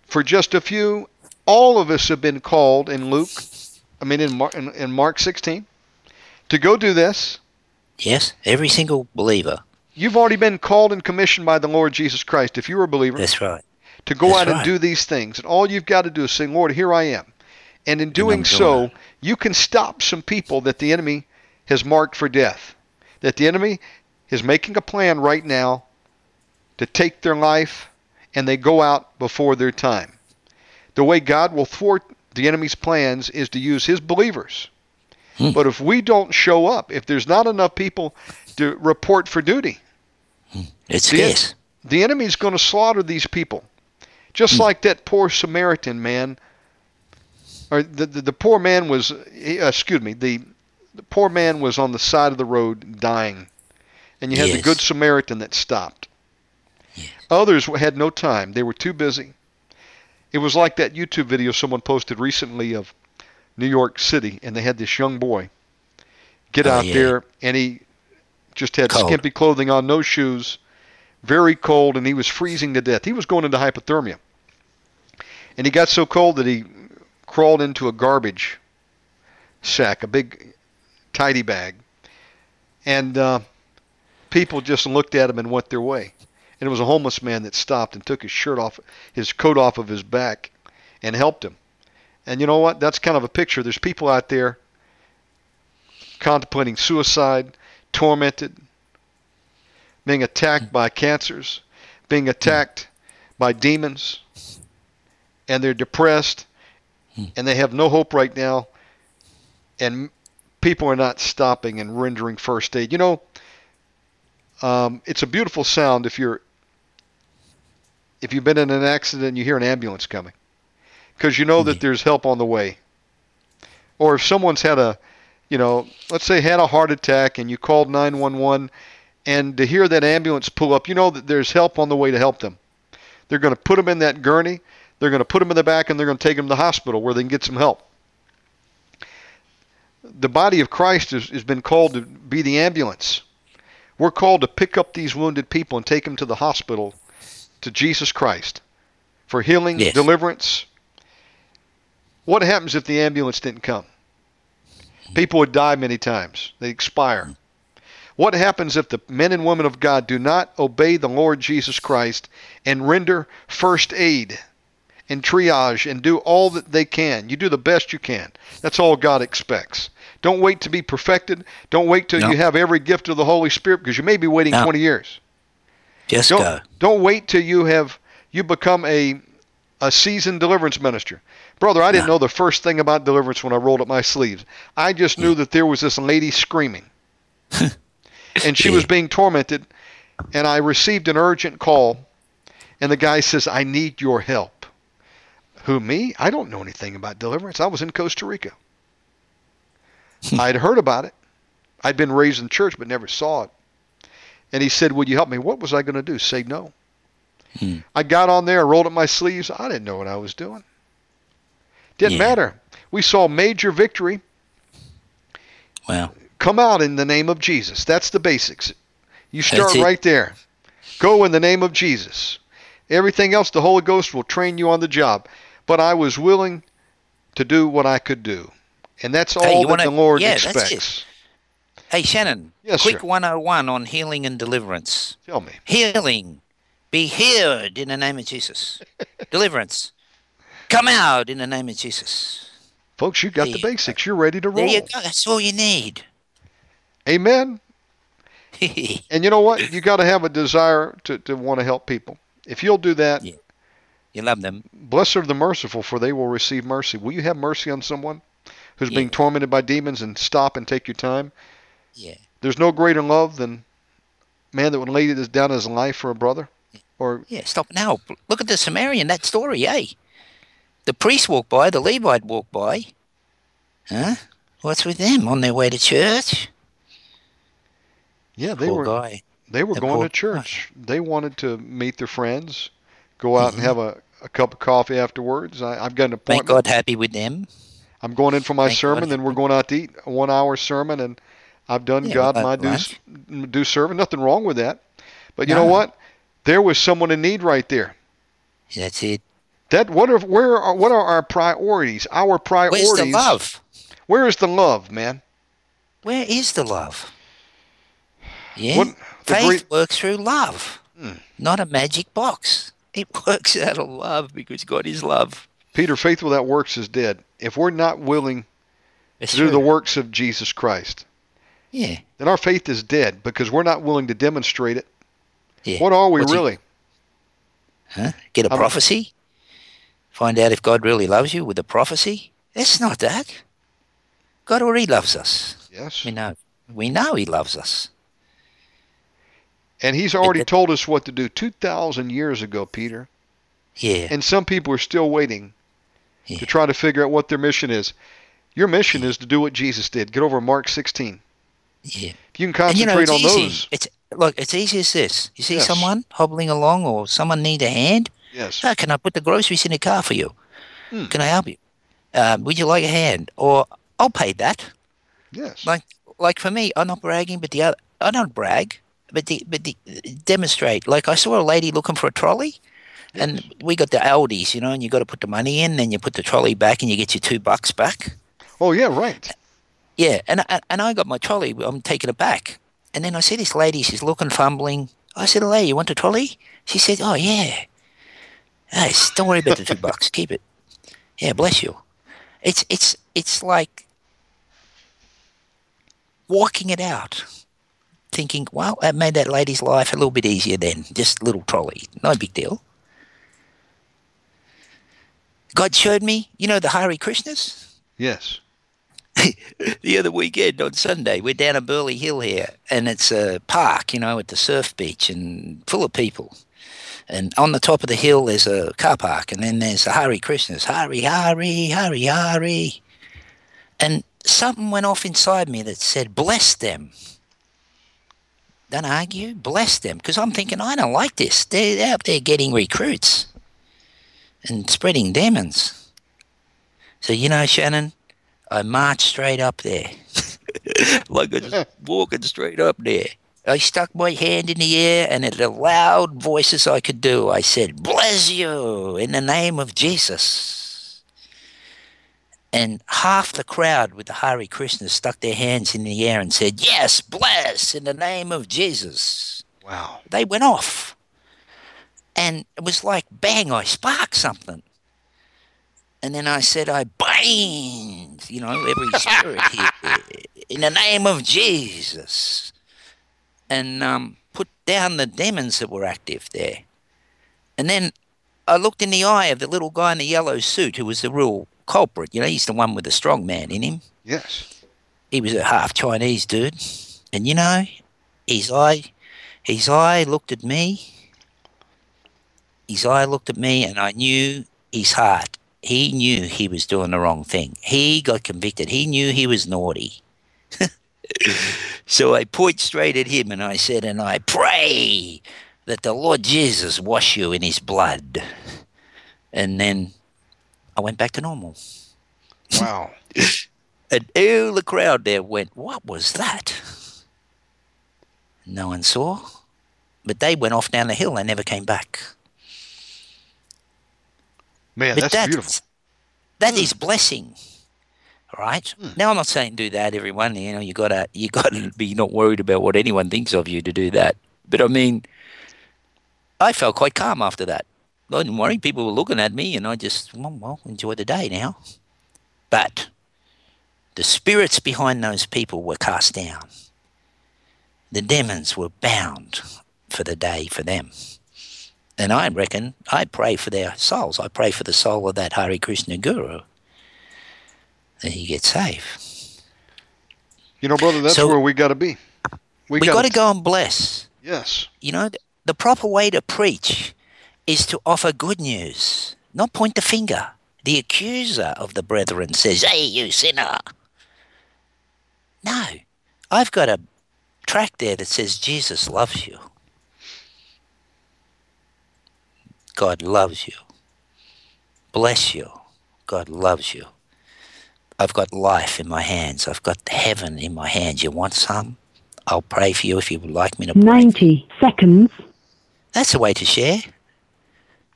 for just a few. All of us have been called in Luke, I mean in, Mar- in, in Mark 16, to go do this. Yes, every single believer. You've already been called and commissioned by the Lord Jesus Christ, if you're a believer, That's right. to go that's out and do these things. And all you've got to do is say, Lord, here I am. And in doing so, you can stop some people that the enemy has marked for death. That the enemy is making a plan right now to take their life, and they go out before their time. The way God will thwart the enemy's plans is to use his believers. Hmm. But if we don't show up, if there's not enough people to report for duty, It's The- the enemy's going to slaughter these people. Just like that poor Samaritan man, or the, the, the poor man was, uh, excuse me, the, the poor man was on the side of the road dying. And you had the good Samaritan that stopped. Yes. Others had no time. They were too busy. It was like that YouTube video someone posted recently of New York City, and they had this young boy get Oh, out yeah. there, and he just had Cold. skimpy clothing on, no shoes, very cold, and he was freezing to death. He was going into hypothermia. And he got so cold that he crawled into a garbage sack, a big tidy bag. And uh, people just looked at him and went their way. And it was a homeless man that stopped and took his shirt off, his coat off of his back, and helped him. And you know what? That's kind of a picture. There's people out there contemplating suicide, tormented, being attacked by cancers, being attacked by demons, and they're depressed, and they have no hope right now, and people are not stopping and rendering first aid. You know, um, it's a beautiful sound if you're if you've been in an accident and you hear an ambulance coming, because you know that Mhm. there's help on the way. Or if someone's had a, you know, let's say had a heart attack and you called 911, and to hear that ambulance pull up, you know that there's help on the way to help them. They're going to put them in that gurney, they're going to put them in the back, and they're going to take them to the hospital where they can get some help. The body of Christ has, has been called to be the ambulance. We're called to pick up these wounded people and take them to the hospital, to Jesus Christ, for healing, Yes. deliverance. What happens if the ambulance didn't come? People would die many times. They expire. What happens if the men and women of God do not obey the Lord Jesus Christ and render first aid and triage and do all that they can? You do the best you can. That's all God expects. Don't wait to be perfected. Don't wait till No. you have every gift of the Holy Spirit because you may be waiting No. 20 years. Just Don't go. don't wait till you have you become a a seasoned deliverance minister. Brother, I didn't No. know the first thing about deliverance when I rolled up my sleeves. I just knew mm. that there was this lady screaming. and she was being tormented and I received an urgent call and the guy says, "I need your help." Who me? I don't know anything about deliverance. I was in Costa Rica. I'd heard about it. I'd been raised in church but never saw it. And he said, Would you help me? What was I going to do? Say no. Hmm. I got on there, rolled up my sleeves. I didn't know what I was doing. Didn't Yeah. matter. We saw major victory Well, come out in the name of Jesus. That's the basics. You start right there. Go in the name of Jesus. Everything else, the Holy Ghost will train you on the job. But I was willing to do what I could do. And that's all Hey, that wanna- the Lord yeah, expects. hey Shannon, Yes, quick sir. 101 on healing and deliverance. Tell me. Healing, be healed in the name of Jesus. deliverance, come out in the name of Jesus. Folks, you got the There you go. basics. You're ready to roll. There you go. That's all you need. Amen. And you know what? You got to have a desire to, to want to help people. If you'll do that, Yeah. you love them. blessed are the merciful, for they will receive mercy. Will you have mercy on someone who's being tormented by demons and stop and take your time? Yeah. There's no greater love than man that would lay this down his life for a brother. Or Yeah, stop now. Look at the Samaritan, that story, eh? The priest walked by, the Levite walked by. Huh? What's with them on their way to church? yeah, they Poor were guy. they were that going to church. They wanted to meet their friends, go out Mhm. and have a, a cup of coffee afterwards. I, I've got an Thank appointment. God happy with them. I'm going in for my Thank sermon, God. then we're going out to eat a one hour sermon, and I've done Yeah, God my due, due serving. Nothing wrong with that. But you know what? There was someone in need right there. That's it. That what are where are what are our priorities? Our priorities. Where's the love? Where is the love, man? Where is the love? Yeah. What Faith works through love, Hmm. not a magic box. It works out of love because God is love. Peter, faith without works is dead. If we're not willing It's to do the works of Jesus Christ, Yeah. then our faith is dead because we're not willing to demonstrate it. Yeah. What are we What's really? Huh? Get a I'm- prophecy? Find out if God really loves you with a prophecy? It's not that. God already loves us. Yes. We know. We know He loves us. And he's already it- told us what to do 2,000 years ago, Peter. Yeah. And some people are still waiting Yeah. to try to figure out what their mission is. Your mission is to do what Jesus did. Get over Mark 16. Yeah. If you can And you know, concentrate it's on easy. those. It's look, it's easy as this. You see Yes. someone hobbling along, or someone need a hand. Yes. Oh, can I put the groceries in the car for you? Hmm. Can I help you? Um, would you like a hand? Or I'll pay that. Yes. Like, like for me, I'm not bragging, but the other, I don't brag, but the, but the, demonstrate. Like I saw a lady looking for a trolley, and we got the Aldis, you know, and you got to put the money in, then you put the trolley back, and you get your two bucks back. Oh, yeah, right. Yeah, and I, and I got my trolley. I'm taking it back, and then I see this lady. She's looking, fumbling. I said, "Hey, you want the trolley?" She said, "Oh yeah." Hey, don't worry about the two bucks. Keep it. Yeah, bless you. It's it's it's like walking it out, thinking, "Well, that made that lady's life a little bit easier." Then just little trolley, no big deal. God showed me, you know, the Hare Krishnas Yes. the other weekend on Sunday. We're down at Burleigh Hill here, and it's a park, you know, at the surf beach and full of people. And on the top of the hill, there's a car park, and then there's the Hare Krishnas. Hari, Hari, Hari, Hari. And something went off inside me that said, bless them. Don't argue, bless them. Because I'm thinking, I don't like this. They're out there getting recruits and spreading demons. So, you know, Shannon, I marched straight up there. like I was walking straight up there. I stuck my hand in the air and in the loud voices I could do, I said, Bless you in the name of Jesus. And half the crowd with the Hare Krishnas stuck their hands in the air and said, Yes, bless in the name of Jesus. Wow. They went off. And it was like, bang, I sparked something. And then I said, I bind, you know, every spirit here in the name of Jesus. And um, put down the demons that were active there. And then I looked in the eye of the little guy in the yellow suit who was the real culprit. You know, he's the one with the strong man in him. Yes. He was a half Chinese dude. And you know, his eye, his eye looked at me. His eye looked at me, and I knew his heart. He knew he was doing the wrong thing. He got convicted. He knew he was naughty. so I point straight at him and I said, And I pray that the Lord Jesus wash you in his blood. And then I went back to normal. Wow. And all the crowd there went, What was that? No one saw. But they went off down the hill. They never came back. Man, but that's beautiful. That is blessing. All right. Hmm. Now I'm not saying do that, everyone. You know, you gotta you gotta be not worried about what anyone thinks of you to do that. But I mean, I felt quite calm after that. I didn't worry. People were looking at me, and I just well, well enjoy the day now. But the spirits behind those people were cast down. The demons were bound for the day for them. And I reckon I pray for their souls. I pray for the soul of that Hare Krishna guru that he gets saved. You know, brother, that's So- where we got to be. We, We got got to go and bless. Yes. You know, the proper way to preach is to offer good news, not point the finger. The accuser of the brethren says, Hey, you sinner. No, I've got a track there that says, Jesus loves you. God loves you. Bless you. God loves you. I've got life in my hands. I've got heaven in my hands. You want some? I'll pray for you if you would like me to pray. 90 seconds. That's the way to share.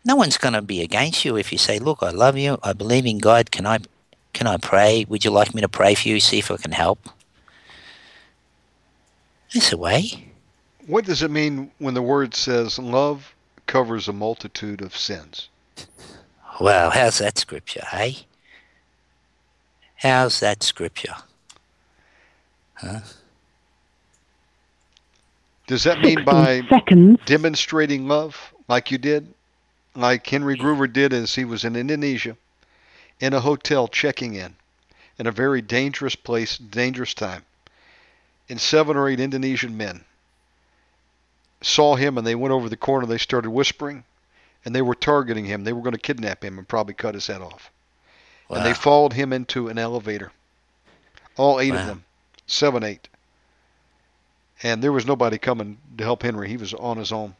No one's going to be against you if you say, "Look, I love you. I believe in God. Can I, can I pray? Would you like me to pray for you? See if I can help." That's the way. What does it mean when the word says love covers a multitude of sins? Well, how's that scripture, hey? How's that scripture? Huh? Does that mean by seconds. demonstrating love like you did, like Henry Gruver did as he was in Indonesia, in a hotel checking in, in a very dangerous place, dangerous time, and seven or eight Indonesian men saw him and they went over the corner, they started whispering, and they were targeting him. They were going to kidnap him and probably cut his head off. And they followed him into an elevator. All eight of them, seven, eight. And there was nobody coming to help Henry. He was on his own.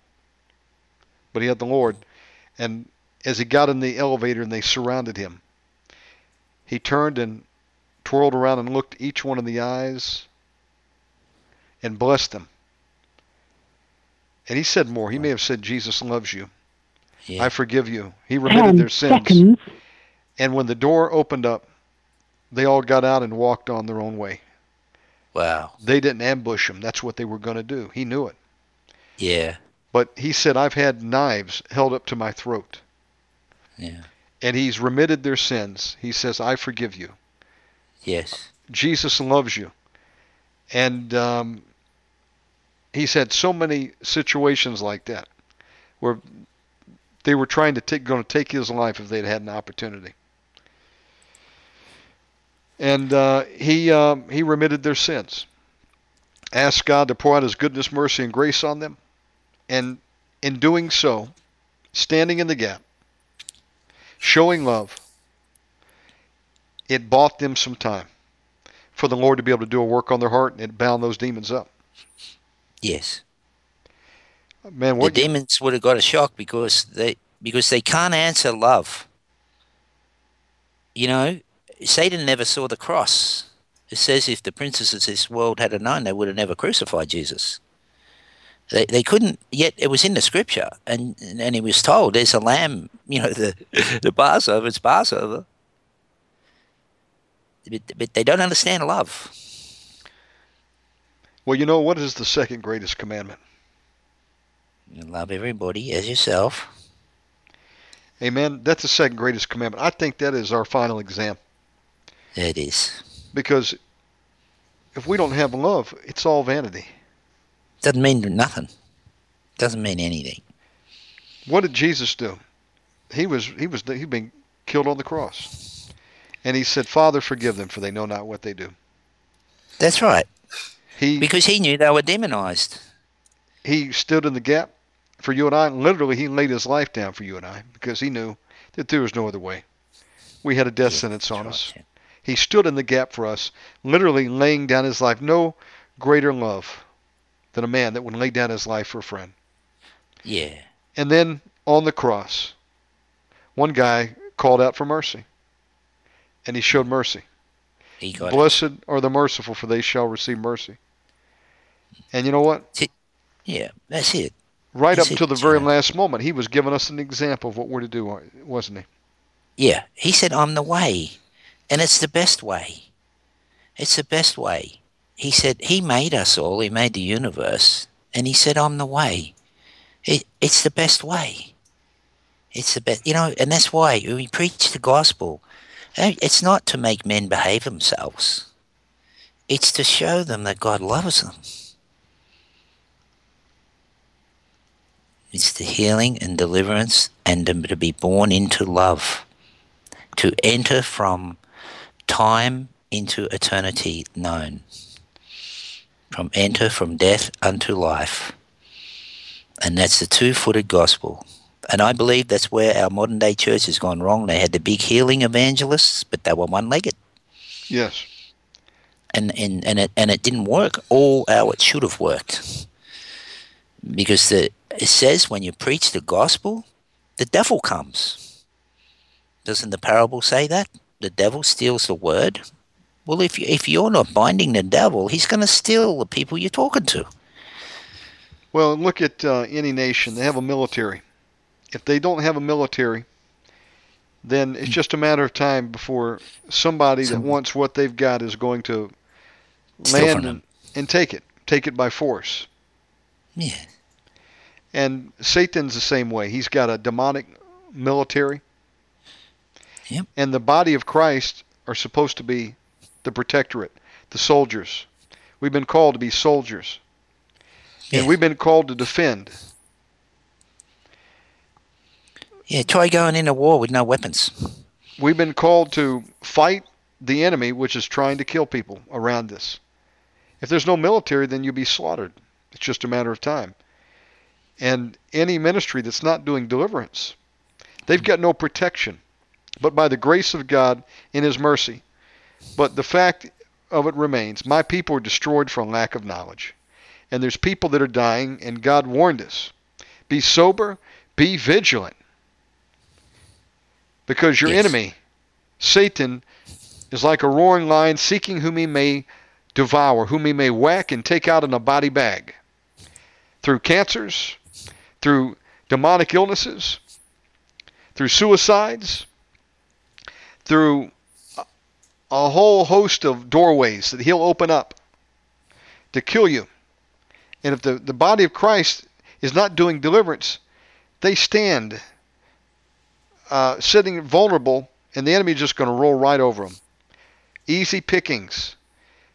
But he had the Lord. And as he got in the elevator and they surrounded him, he turned and twirled around and looked each one in the eyes and blessed them. And he said more. He may have said, Jesus loves you. Yeah. I forgive you. He remitted their sins. seconds. And when the door opened up, they all got out and walked on their own way. wow. They didn't ambush him. That's what they were going to do. He knew it. Yeah. But he said, I've had knives held up to my throat. Yeah. And he's remitted their sins. He says, I forgive you. Yes. Jesus loves you. And um, he's had so many situations like that where they were trying to take, going to take his life if they'd had an opportunity. And uh, he um, he remitted their sins, asked God to pour out His goodness, mercy, and grace on them, and in doing so, standing in the gap, showing love, it bought them some time for the Lord to be able to do a work on their heart, and it bound those demons up. Yes. Man, the what you- demons would have got a shock because they because they can't answer love. You know, Satan never saw the cross. It says if the princes of this world had known, they would have never crucified Jesus. They, they couldn't yet. It was in the scripture, and and he was told, "There's a lamb." You know, the the Passover. It's Passover. But, but they don't understand love. Well, you know what is the second greatest commandment? You love everybody as yourself. Amen. That's the second greatest commandment. I think that is our final exam It is. because if we don't have love, it's all vanity. Doesn't mean nothing. Doesn't mean anything. What did Jesus do? He was he was he'd been killed on the cross, and he said, "Father, forgive them, for they know not what they do." That's right. He Because he knew they were demonized. he stood in the gap for you and I. Literally, he laid his life down for you and I because he knew that there was no other way. We had a death sentence on us. That's right. He stood in the gap for us, literally laying down his life. No greater love than a man that would lay down his life for a friend. Yeah. And then on the cross, one guy called out for mercy, and he showed mercy. He got it. Blessed are the merciful, for they shall receive mercy. And you know what? Yeah, that's it. Right up That's it, to the very last moment, he was giving us an example of what we're to do, wasn't he? Yeah. He said, I'm the way. And it's the best way. It's the best way. He said, He made us all. He made the universe. And he said, I'm the way. It, it's the best way. It's the best. You know, and that's why we preach the gospel. It's not to make men behave themselves. It's to show them that God loves them. It's the healing and deliverance and to to be born into love. To enter from time into eternity known. From enter from death unto life. And that's the two footed gospel. And I believe that's where our modern day church has gone wrong. They had the big healing evangelists, but they were one legged. Yes. and and and it and it didn't work all how it should have worked because the it says when you preach the gospel the devil comes doesn't the parable say that the devil steals the word well if you, if you're not binding the devil he's going to steal the people you're talking to Well, look at uh, any nation. They have a military. If they don't have a military, then it's just a matter of time before somebody that wants what they've got is going to land and, and take it, take it by force. Yeah. And Satan's the same way. He's got a demonic military. Yep. And the body of Christ are supposed to be the protectorate, the soldiers. We've been called to be soldiers. Yeah. And we've been called to defend. Yeah, try going into war with no weapons. We've been called to fight the enemy, which is trying to kill people around us. If there's no military, then you'll be slaughtered. It's just a matter of time. And any ministry that's not doing deliverance, they've got no protection. But by the grace of God in His mercy. But the fact of it remains my people are destroyed for lack of knowledge. And there's people that are dying, and God warned us be sober, be vigilant. Because your Yes. enemy, Satan, is like a roaring lion seeking whom he may devour, whom he may whack and take out in a body bag. Through cancers, through demonic illnesses, through suicides, through a- whole host of doorways that he'll open up to kill you. And if the, the body of Christ is not doing deliverance, they stand uh, sitting vulnerable, and the enemy is just going to roll right over them. Easy pickings.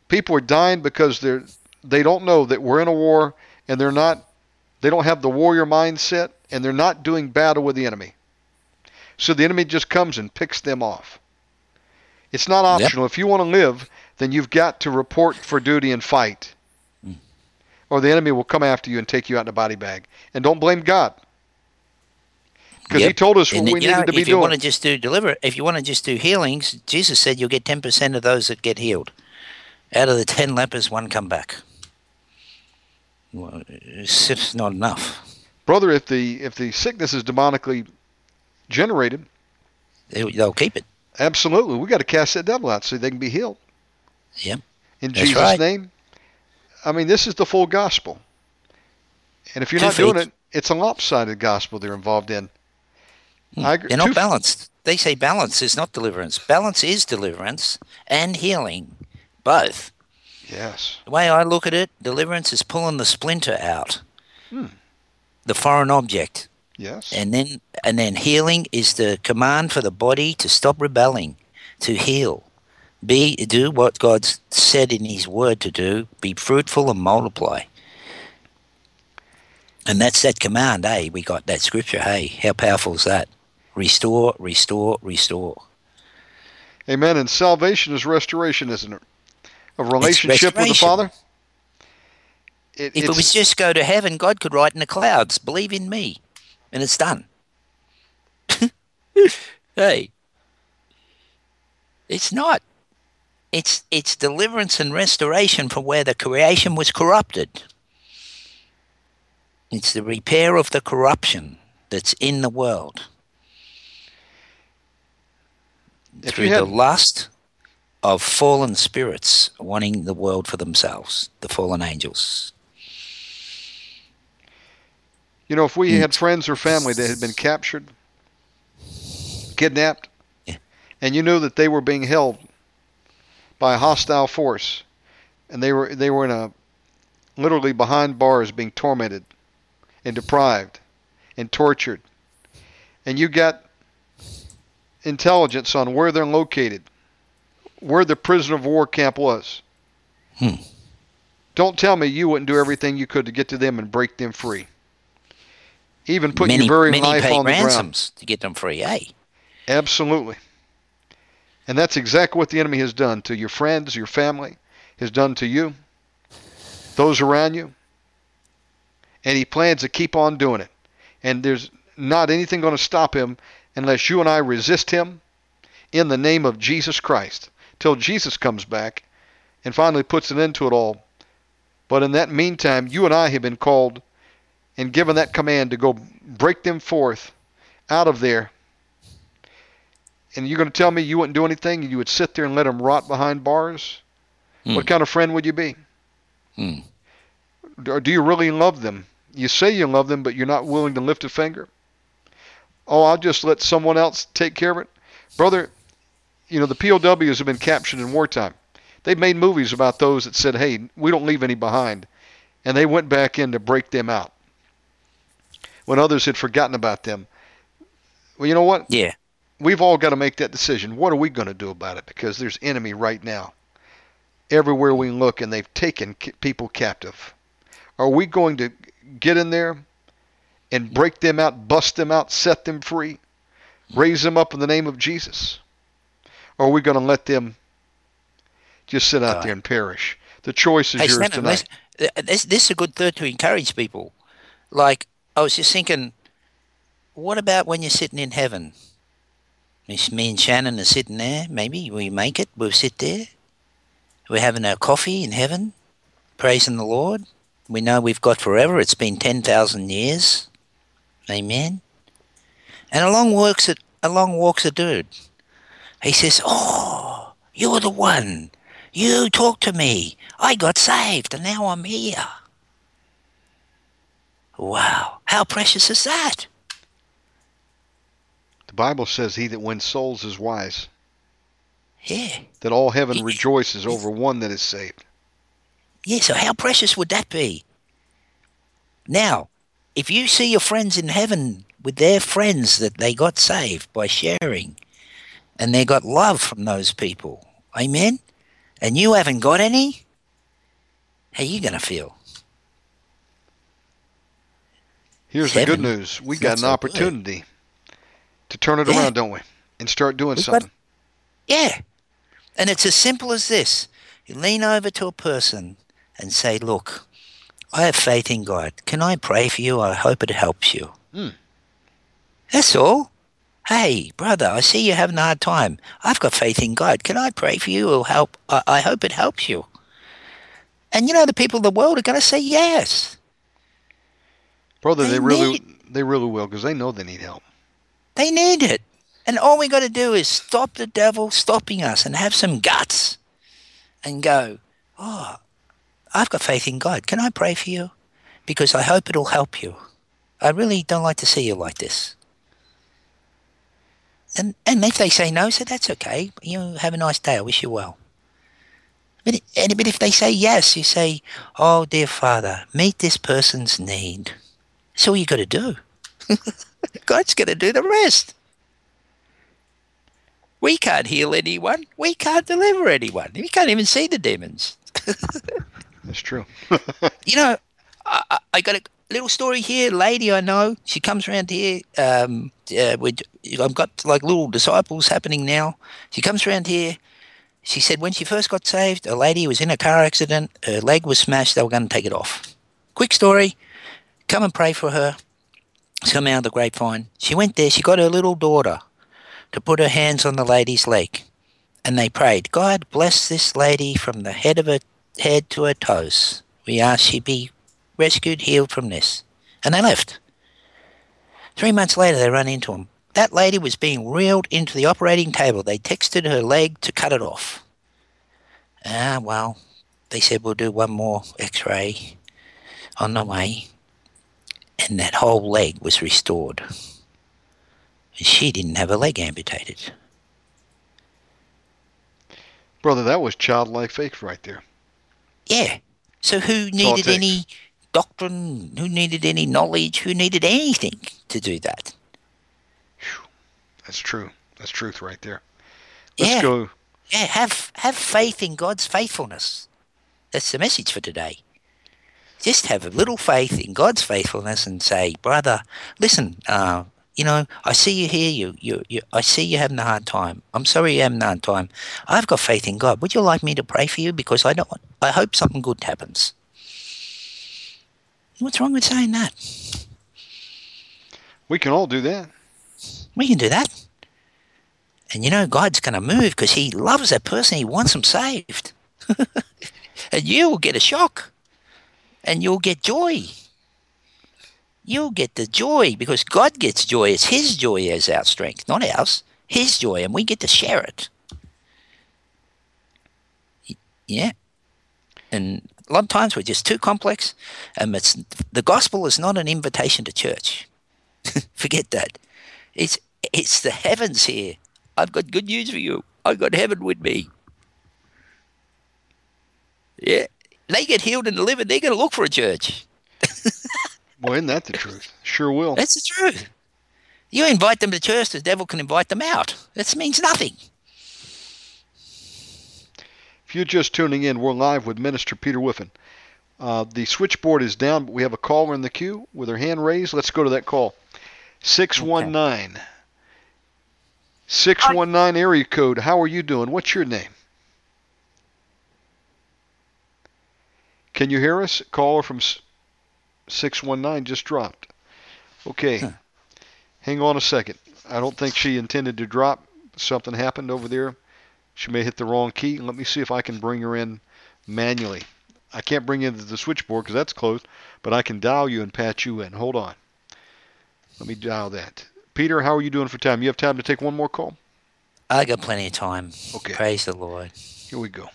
People are dying because they're they don't know that we're in a war, and they're not they don't have the warrior mindset, and they're not doing battle with the enemy. So the enemy just comes and picks them off. It's not Yep. optional. If you want to live, then you've got to report for duty and fight. Mm. Or the enemy will come after you and take you out in a body bag. And don't blame God. Because he told us what And we needed know, to be doing. if you doing. want to just do deliver, if you want to just do healings, Jesus said you'll get ten percent of those that get healed. Out of the ten lepers, one come back. Well, not enough. Brother, if the if the sickness is demonically generated, They, they'll keep it. absolutely, we got to cast that devil out so they can be healed. Yep. In That's Jesus' right. name. I mean, this is the full gospel. And if you're Two not doing it, it's a lopsided gospel they're involved in. Hmm. I agree. They're not Two- balanced. They say balance is not deliverance. Balance is deliverance and healing, both. Yes. The way I look at it, deliverance is pulling the splinter out, Hmm. the foreign object, Yes. and then and then healing is the command for the body to stop rebelling, to heal, be do what God said in His Word to do, be fruitful and multiply. And that's that command, hey. We got that scripture, hey. How powerful is that? Restore, restore, restore. Amen. And salvation is restoration, isn't it? A relationship with the. Father. It, If it was just go to heaven, God could write in the clouds, believe in me. And it's done. hey. It's not. It's it's deliverance and restoration from where the creation was corrupted. It's the repair of the corruption that's in the world. If through you the had- lust of fallen spirits wanting the world for themselves, the fallen angels. You know, if we Mm. had friends or family that had been captured, kidnapped, Yeah. and you knew that they were being held by a hostile force, and they were they were in a literally behind bars, being tormented and deprived and tortured, and you got intelligence on where they're located, where the prisoner of war camp was. Hmm. Don't tell me you wouldn't do everything you could to get to them and break them free. Even put many, your very many life on the ground. ransoms to get them free, eh? Absolutely. And that's exactly what the enemy has done to your friends, your family, has done to you, those around you. And he plans to keep on doing it. And there's not anything going to stop him unless you and I resist him in the name of Jesus Christ till Jesus comes back and finally puts an end to it all. But in that meantime, you and I have been called and given that command to go break them forth out of there and you're going to tell me you wouldn't do anything and you would sit there and let them rot behind bars? Hmm. What kind of friend would you be? Hmm. Or do you really love them you say you love them, but you're not willing to lift a finger. Oh, I'll just let someone else take care of it. Brother, you know, the POWs have been captured in wartime. They've made movies about those that said, hey, we don't leave any behind. And they went back in to break them out when others had forgotten about them. Well, you know what? Yeah. We've all got to make that decision. What are we going to do about it? Because there's enemy right now. Everywhere we look, and they've taken people captive. Are we going to get in there and break them out, bust them out, set them free, raise them up in the name of Jesus? Or are we going to let them just sit out there and perish? The choice is Hey, yours Stanton, tonight. this, uh, this, this is a good thought to encourage people. Like, I was just thinking, what about when you're sitting in heaven? Miss- Me and Shannon are sitting there. Maybe we make it. We'll sit there. We're having our coffee in heaven, praising the Lord. We know we've got forever. It's been 10,000 years. Amen. And along walks a, along walks a dude. He says, Oh, you're the one. You talked to me. I got saved and now I'm here. Wow. How precious is that? The Bible says, He that wins souls is wise, Yeah. that all heaven rejoices over one that is saved. Yeah, so how precious would that be? Now, if you see your friends in heaven with their friends that they got saved by sharing, and they got love from those people, amen? And you haven't got any, how you going to feel? Here's the good news. We got an so good. opportunity to turn it Yeah. around, don't we? And start doing We've got- something. Yeah. And it's as simple as this. You lean over to a person and say, Look, I have faith in God. Can I pray for you? I hope it helps you. Hmm. That's all. Hey, brother, I see you're having a hard time. I've got faith in God. Can I pray for you? Or help? I, I hope it helps you. And you know, the people of the world are going to say yes. Brother, they, They really need- they really will because they know they need help. They need it. And all we got to do is stop the devil stopping us and have some guts and go, Oh, I've got faith in God. Can I pray for you? Because I hope it'll help you. I really don't like to see you like this. And and if they say no, so that's okay. You know, have a nice day. I wish you well. But, and, but if they say yes, you say, Oh, dear Father, meet this person's need. That's all you got to do. God's going to do the rest. We can't heal anyone. We can't deliver anyone. We can't even see the demons. That's true. You know, I, I- got little story here. Lady I know, she comes around here. Um, uh, with, I've got like little disciples happening now. She comes around here. She said when she first got saved, a lady was in a car accident. Her leg was smashed. They were going to take it off. Quick story. Come and pray for her. Come out of the grapevine. She went there. She got her little daughter to put her hands on the lady's leg. And they prayed, God bless this lady from the head of her head to her toes. We ask she be rescued, healed from this. And they left. Three months later, they run into him. That lady was being reeled into the operating table. They texted her leg to cut it off. Ah, well, they said we'll do one more x ray on the way. And that whole leg was restored. And she didn't have a leg amputated. Brother, that was childlike faith right there. Yeah. So who needed any doctrine? Who needed any knowledge? Who needed anything to do that? That's true. That's truth right there. Let's Yeah. go. Yeah, have have faith in God's faithfulness. That's the message for today. Just have a little faith in God's faithfulness and say, brother, listen, uh, you know, I see you here. You, you, you, I see you having a hard time. I'm sorry you're having a hard time. I've got faith in God. Would you like me to pray for you? Because I don't. I hope something good happens. What's wrong with saying that? We can all do that. We can do that. And you know, God's going to move because He loves that person. He wants them saved. and you will get a shock. And you'll get joy. You'll get the joy because God gets joy. It's His joy as our strength, not ours. His joy, and we get to share it. Yeah. And A lot of times we're just too complex, and it's the gospel is not an invitation to church. Forget that. It's it's the heavens here. I've got good news for you. I've got heaven with me. Yeah, they get healed and delivered. They're going to look for a church. Well, isn't that the truth? Sure will. That's the truth. You invite them to church, the devil can invite them out. That means nothing. If you're just tuning in, we're live with Minister Peter Whiffin. Uh, the switchboard is down, but we have a caller in the queue with her hand raised. Let's go to that call. 619. 619 area code. How are you doing? What's your name? Can you hear us? Caller from 619 just dropped. Okay. Huh. Hang on a second. I don't think she intended to drop. Something happened over there. She may hit the wrong key. Let me see if I can bring her in manually. I can't bring you into the switchboard because that's closed, but I can dial you and patch you in. Hold on. Let me dial that. Peter, how are you doing for time? You have time to take one more call? I got plenty of time. Okay. Praise the Lord. Here we go.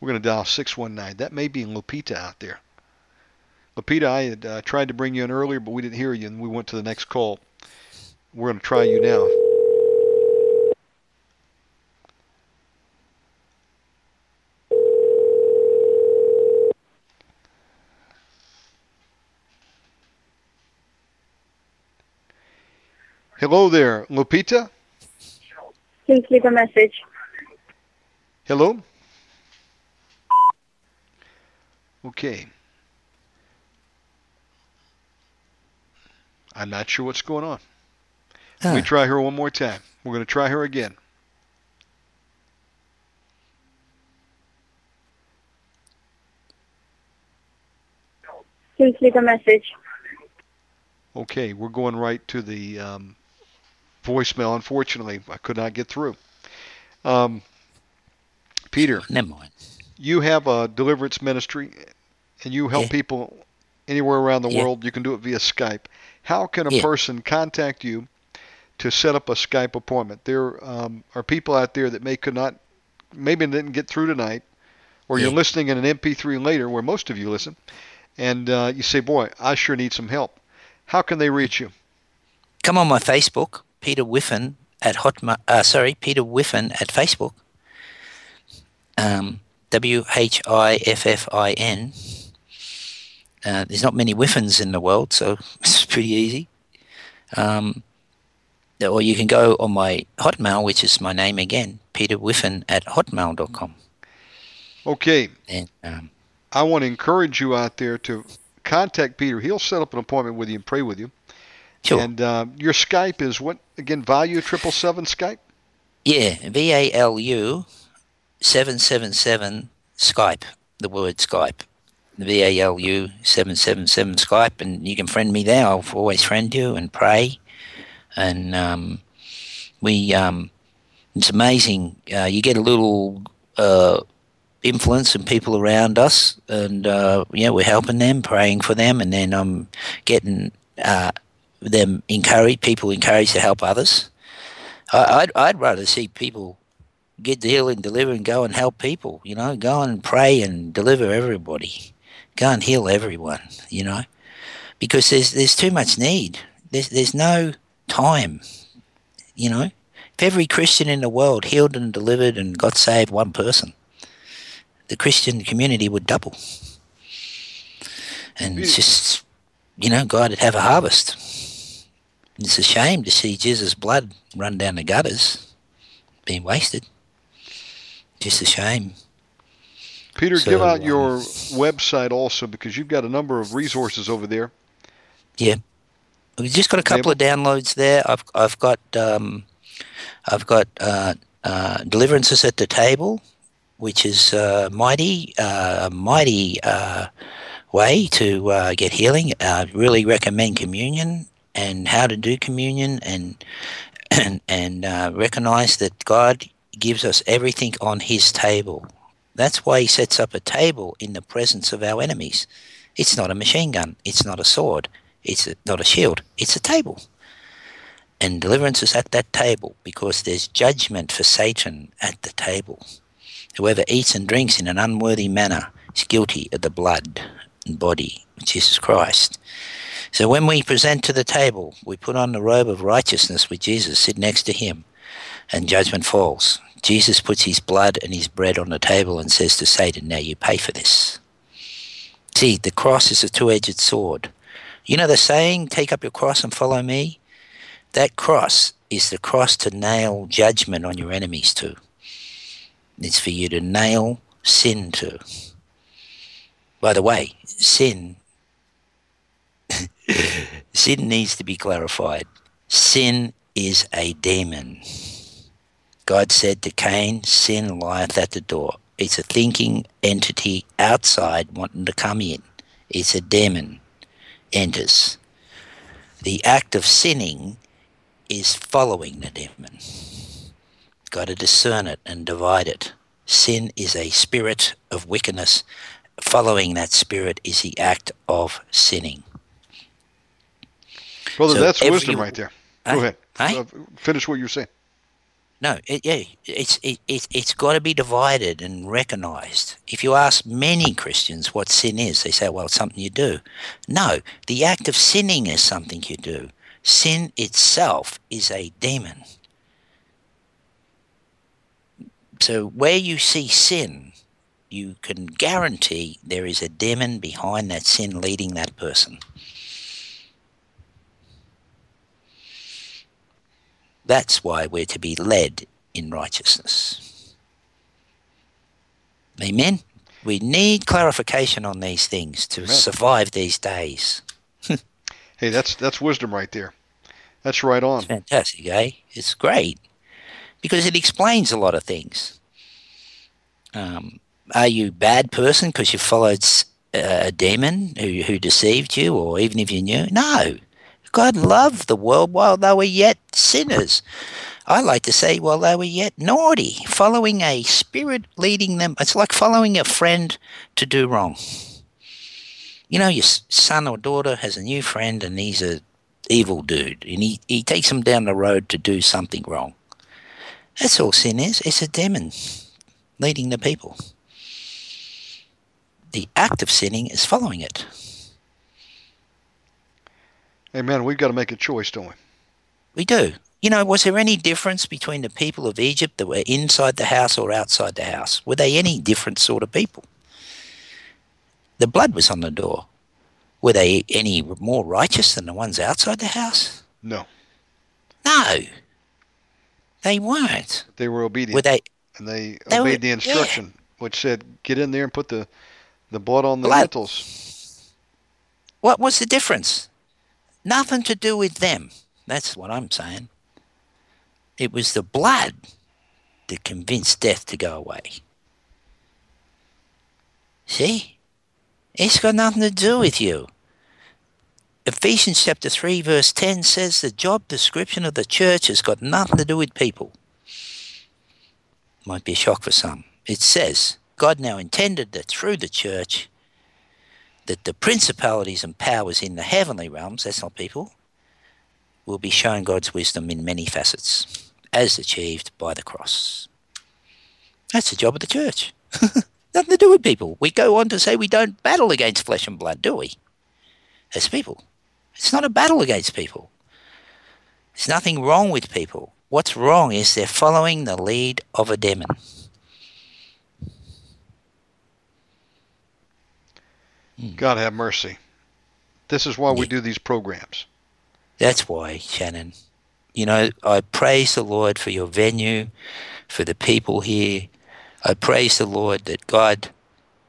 We're going to dial 619. That may be Lupita out there. Lupita, I had uh, tried to bring you in earlier, but we didn't hear you, and we went to the next call. We're going to try you now. Hello there, Lupita. Please leave a message. Hello? Okay. I'm not sure what's going on. Let me try her one more time. We're going to try her again. Please leave a message. Okay, we're going right to the um, voicemail. Unfortunately, I could not get through. Um, Peter, Never mind. you have a deliverance ministry, and you help Yeah. people anywhere around the Yeah. world. You can do it via Skype. How can a Yeah. person contact you to set up a Skype appointment? There um, are people out there that may could not, maybe didn't get through tonight, or you're listening in an MP3 later, where most of you listen, and uh, you say, "Boy, I sure need some help." How can they reach you? Come on my Facebook, Peter Whiffin at Hotma. Uh, sorry, Peter Whiffin at Facebook. Um, W H I F F I N. Uh, there's not many Whiffins in the world, so it's pretty easy. Um, or you can go on my Hotmail, which is my name again, Peter Whiffin at hotmail.com. Okay, And um, I want to encourage you out there to contact Peter. He'll set up an appointment with you and pray with you. Sure. And uh, your Skype is what again? Value triple seven Skype. Yeah, V A L U seven seven seven Skype. The word Skype. V A L U seven seven seven Skype, and you can friend me there. I'll always friend you and pray, and um, we. Um, it's amazing. Uh, you get a little uh, influence and people around us, and uh, yeah, we're helping them, praying for them, and then I'm getting uh, them encourage people encouraged to help others. I, I'd, I'd rather see people get the healing, deliver, and go and help people. You know, go and pray and deliver everybody. Go and heal everyone. You know, because there's there's too much need. There's there's no time. You know, if every Christian in the world healed and delivered and got saved one person, the Christian community would double. And it's just, you know, God would have a harvest. It's a shame to see Jesus' blood run down the gutters, being wasted. Just a shame. Peter, So, give out um, your website also because you've got a number of resources over there. Yeah, we've just got a couple of downloads there. I've I've got um, I've got uh, uh, deliverances at the table, which is uh, mighty uh, a mighty uh, way to uh, get healing. I really recommend communion and how to do communion and and and uh, recognize that God gives us everything on His table. That's why He sets up a table in the presence of our enemies. It's not a machine gun. It's not a sword. It's a, not a shield. It's a table. And deliverance is at that table because there's judgment for Satan at the table. Whoever eats and drinks in an unworthy manner is guilty of the blood and body of Jesus Christ. So when we present to the table, we put on the robe of righteousness with Jesus, sit next to him, and judgment falls. Jesus puts his blood and his bread on the table and says to Satan, Now you pay for this. See, the cross is a two edged sword. You know the saying, Take up your cross and follow me? That cross is the cross to nail judgment on your enemies to. It's for you to nail sin to. By the way, sin sin needs to be clarified. Sin is a demon. God said to Cain, Sin lieth at the door. It's a thinking entity outside wanting to come in. It's a demon enters. The act of sinning is following the demon. Got to discern it and divide it. Sin is a spirit of wickedness. Following that spirit is the act of sinning. Brother, So that's every- wisdom right there. Go ahead. Uh, finish what you're saying. No, it, yeah, it's it, it, it's got to be divided and recognized. If you ask many Christians what sin is, they say, "Well, it's something you do." No, the act of sinning is something you do. Sin itself is a demon. So where you see sin, you can guarantee there is a demon behind that sin leading that person. That's why we're to be led in righteousness. Amen. We need clarification on these things to Amen. survive these days. Hey, that's that's wisdom right there. That's right on. It's fantastic, eh? It's great because it explains a lot of things. Um, are you a bad person because you followed uh, a demon who, who deceived you, or even if you knew? No. God loved the world while they were yet sinners. I like to say, while they were yet naughty, following a spirit leading them. It's like following a friend to do wrong. You know, your son or daughter has a new friend and he's a evil dude and he, he takes them down the road to do something wrong. That's all sin is. It's a demon leading the people. The act of sinning is following it. Amen. We've got to make a choice, don't we? We do. You know, was there any difference between the people of Egypt that were inside the house or outside the house? Were they any different sort of people? The blood was on the door. Were they any more righteous than the ones outside the house? No, No. They weren't. they were obedient, Were they and they, they were- obeyed the yeah. instruction, which said, "Get in there and put the the blood on the Blood. lintels." What was the difference? Nothing to do with them. That's what I'm saying. It was the blood that convinced death to go away. See? It's got nothing to do with you. Ephesians chapter 3, verse 10 says the job description of the church has got nothing to do with people. Might be a shock for some. It says God now intended that through the church, that the principalities and powers in the heavenly realms, that's not people, will be shown God's wisdom in many facets, as achieved by the cross. That's the job of the church. Nothing to do with people. We go on to say we don't battle against flesh and blood, do we? As people. It's not a battle against people. There's nothing wrong with people. What's wrong is they're following the lead of a demon. Hmm. God have mercy. This is why we do these programs. That's why, Shannon. You know, I praise the Lord for your venue, for the people here. I praise the Lord that God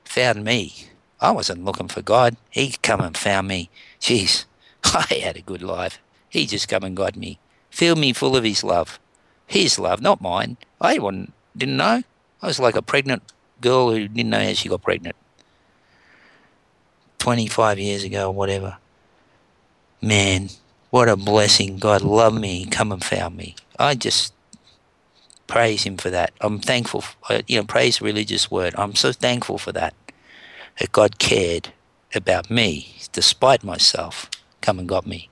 found me. I wasn't looking for God. He come and found me. Jeez, I had a good life. He just come and got me. Filled me full of his love. His love, not mine. I didn't know. I was like a pregnant girl who didn't know how she got pregnant. 25 years ago or whatever. Man, what a blessing. God loved me, come and found me. I just praise him for that. I'm thankful, I- uh, you know, praise religious word. I'm so thankful for that, that God cared about me despite myself, come and got me.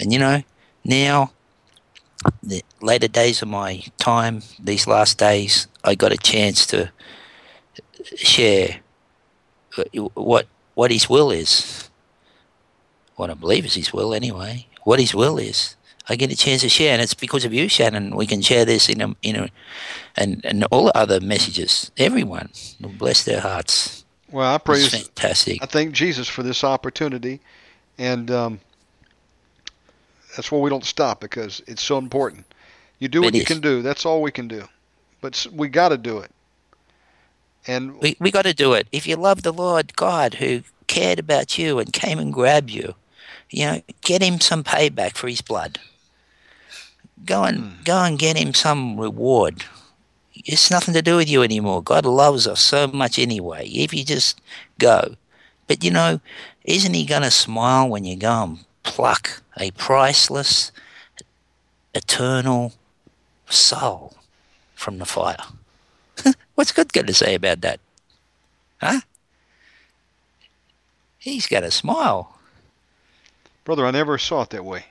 And you know, now the later days of my time, these last days, I got a chance to share uh, what what His will is. What I believe is His will, anyway. What His will is. I get a chance to share, and it's because of you, Shannon. We can share this in a, in a, and and all the other messages. Everyone, bless their hearts. Well, I praise. It's fantastic. I thank Jesus for this opportunity, and um, that's why we don't stop because it's so important. You do what It you is. can do. That's all we can do. But we got to do it. And We we got to do it. If you love the Lord God who cared about you and came and grabbed you, you know, get him some payback for his blood. Go and hmm. go and get him some reward. It's nothing to do with you anymore. God loves us so much anyway. If you just go, but you know, isn't he going to smile when you go and pluck a priceless, eternal soul from the fire? What's God going to say about that? Huh? He's got a smile. brother, I never saw it that way.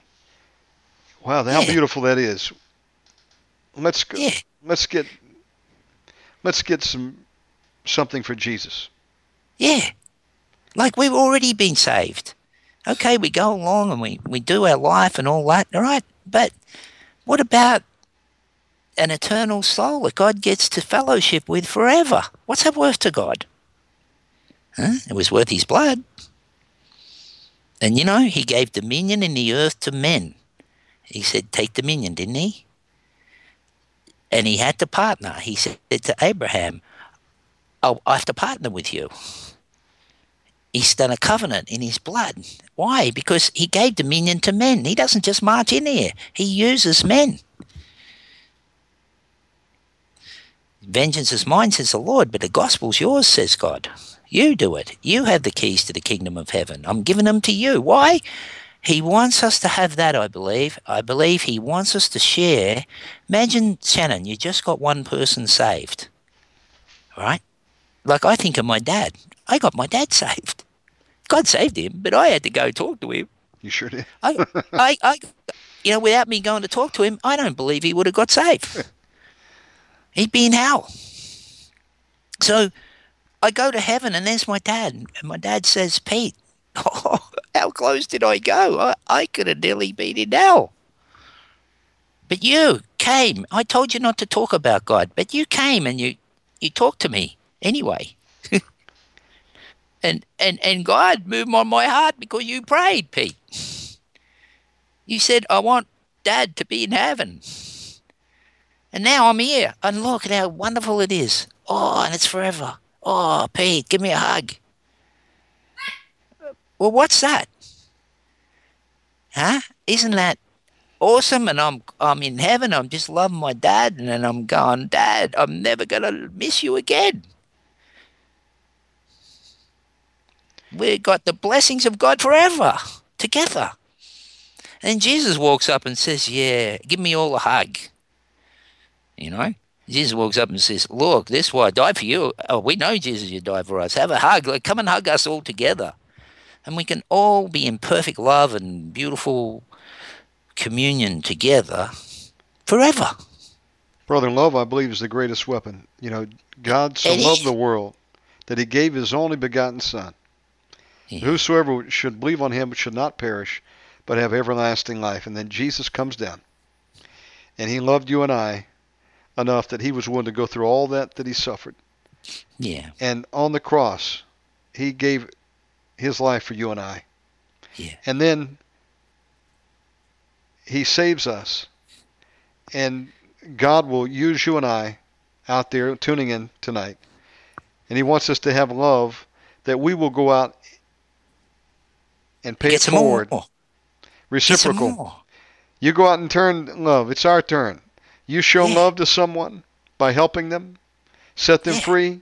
Wow, how Yeah. beautiful that is. Let's go, Yeah. let's get let's get some something for Jesus. Yeah. Like we've already been saved. Okay, we go along and we, we do our life and all that, all right? But what about an eternal soul that God gets to fellowship with forever? What's that worth to God? Huh? It was worth his blood. And you know, he gave dominion in the earth to men. He said, take dominion, didn't he? And he had to partner. He said to Abraham, oh, I have to partner with you. He's done a covenant in his blood. Why? Because he gave dominion to men. He doesn't just march in here, he uses men. Vengeance is mine, says the Lord, but the gospel's yours, says God. You do it. You have the keys to the kingdom of heaven. I'm giving them to you. Why? He wants us to have that, I believe. I believe he wants us to share. Imagine, Shannon, you just got one person saved. Right? Like I think of my dad. I got my dad saved. God saved him, but I had to go talk to him. You sure did. I, I, I, you know, without me going to talk to him, I don't believe he would have got saved. He'd be in hell. So I go to heaven, and there's my dad. And my dad says, Pete, oh, how close did I go? I, I could have nearly been in hell. But you came. I told you not to talk about God, but you came and you, you talked to me anyway. and, and, and God moved on my heart because you prayed, Pete. You said, I want dad to be in heaven. And now I'm here. And look at how wonderful it is. Oh, and it's forever. Oh, Pete, give me a hug. Well, what's that? Huh? Isn't that awesome? And I'm I'm in heaven. I'm just loving my dad, and then I'm going, Dad, I'm never gonna miss you again. We got the blessings of God forever together. And Jesus walks up and says, Yeah, give me all a hug. You know? Jesus walks up and says, Look, this is why I died for you. Oh, we know, Jesus, you died for us. Have a hug. Like, come and hug us all together. And we can all be in perfect love and beautiful communion together forever. Brother, love, I believe, is the greatest weapon. You know, God so It loved is. the world that he gave his only begotten Son. Yeah. Whosoever should believe on him should not perish, but have everlasting life. And then Jesus comes down. And he loved you and I enough that he was willing to go through all that that he suffered. Yeah, And on the cross, he gave his life for you and I. yeah, And then he saves us. And God will use you and I out there tuning in tonight. And he wants us to have love that we will go out and pay Get it more. forward. Some Reciprocal. more. You go out and turn love. It's our turn. You show Yeah. love to someone by helping them, set them Yeah. free,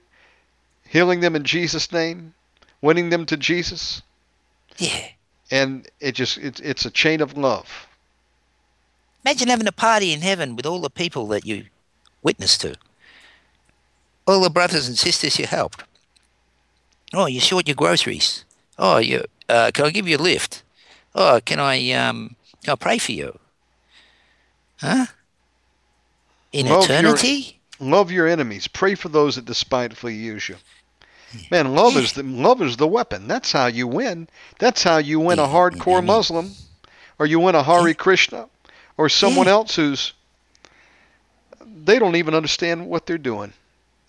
healing them in Jesus' name, winning them to Jesus, Yeah. and it just it, it's a chain of love. Imagine having a party in heaven with all the people that you witnessed to. All the brothers and sisters you helped. Oh, you short your groceries. Oh, you uh, can I give you a lift? Oh, can I um can I pray for you? Huh? In Love your- eternity? Love your enemies. Pray for those that despitefully use you. Man, love is the love is the weapon. That's how you win. That's how you win a hardcore Muslim, or you win a Hare Krishna, or someone Yeah. else who's they don't even understand what they're doing,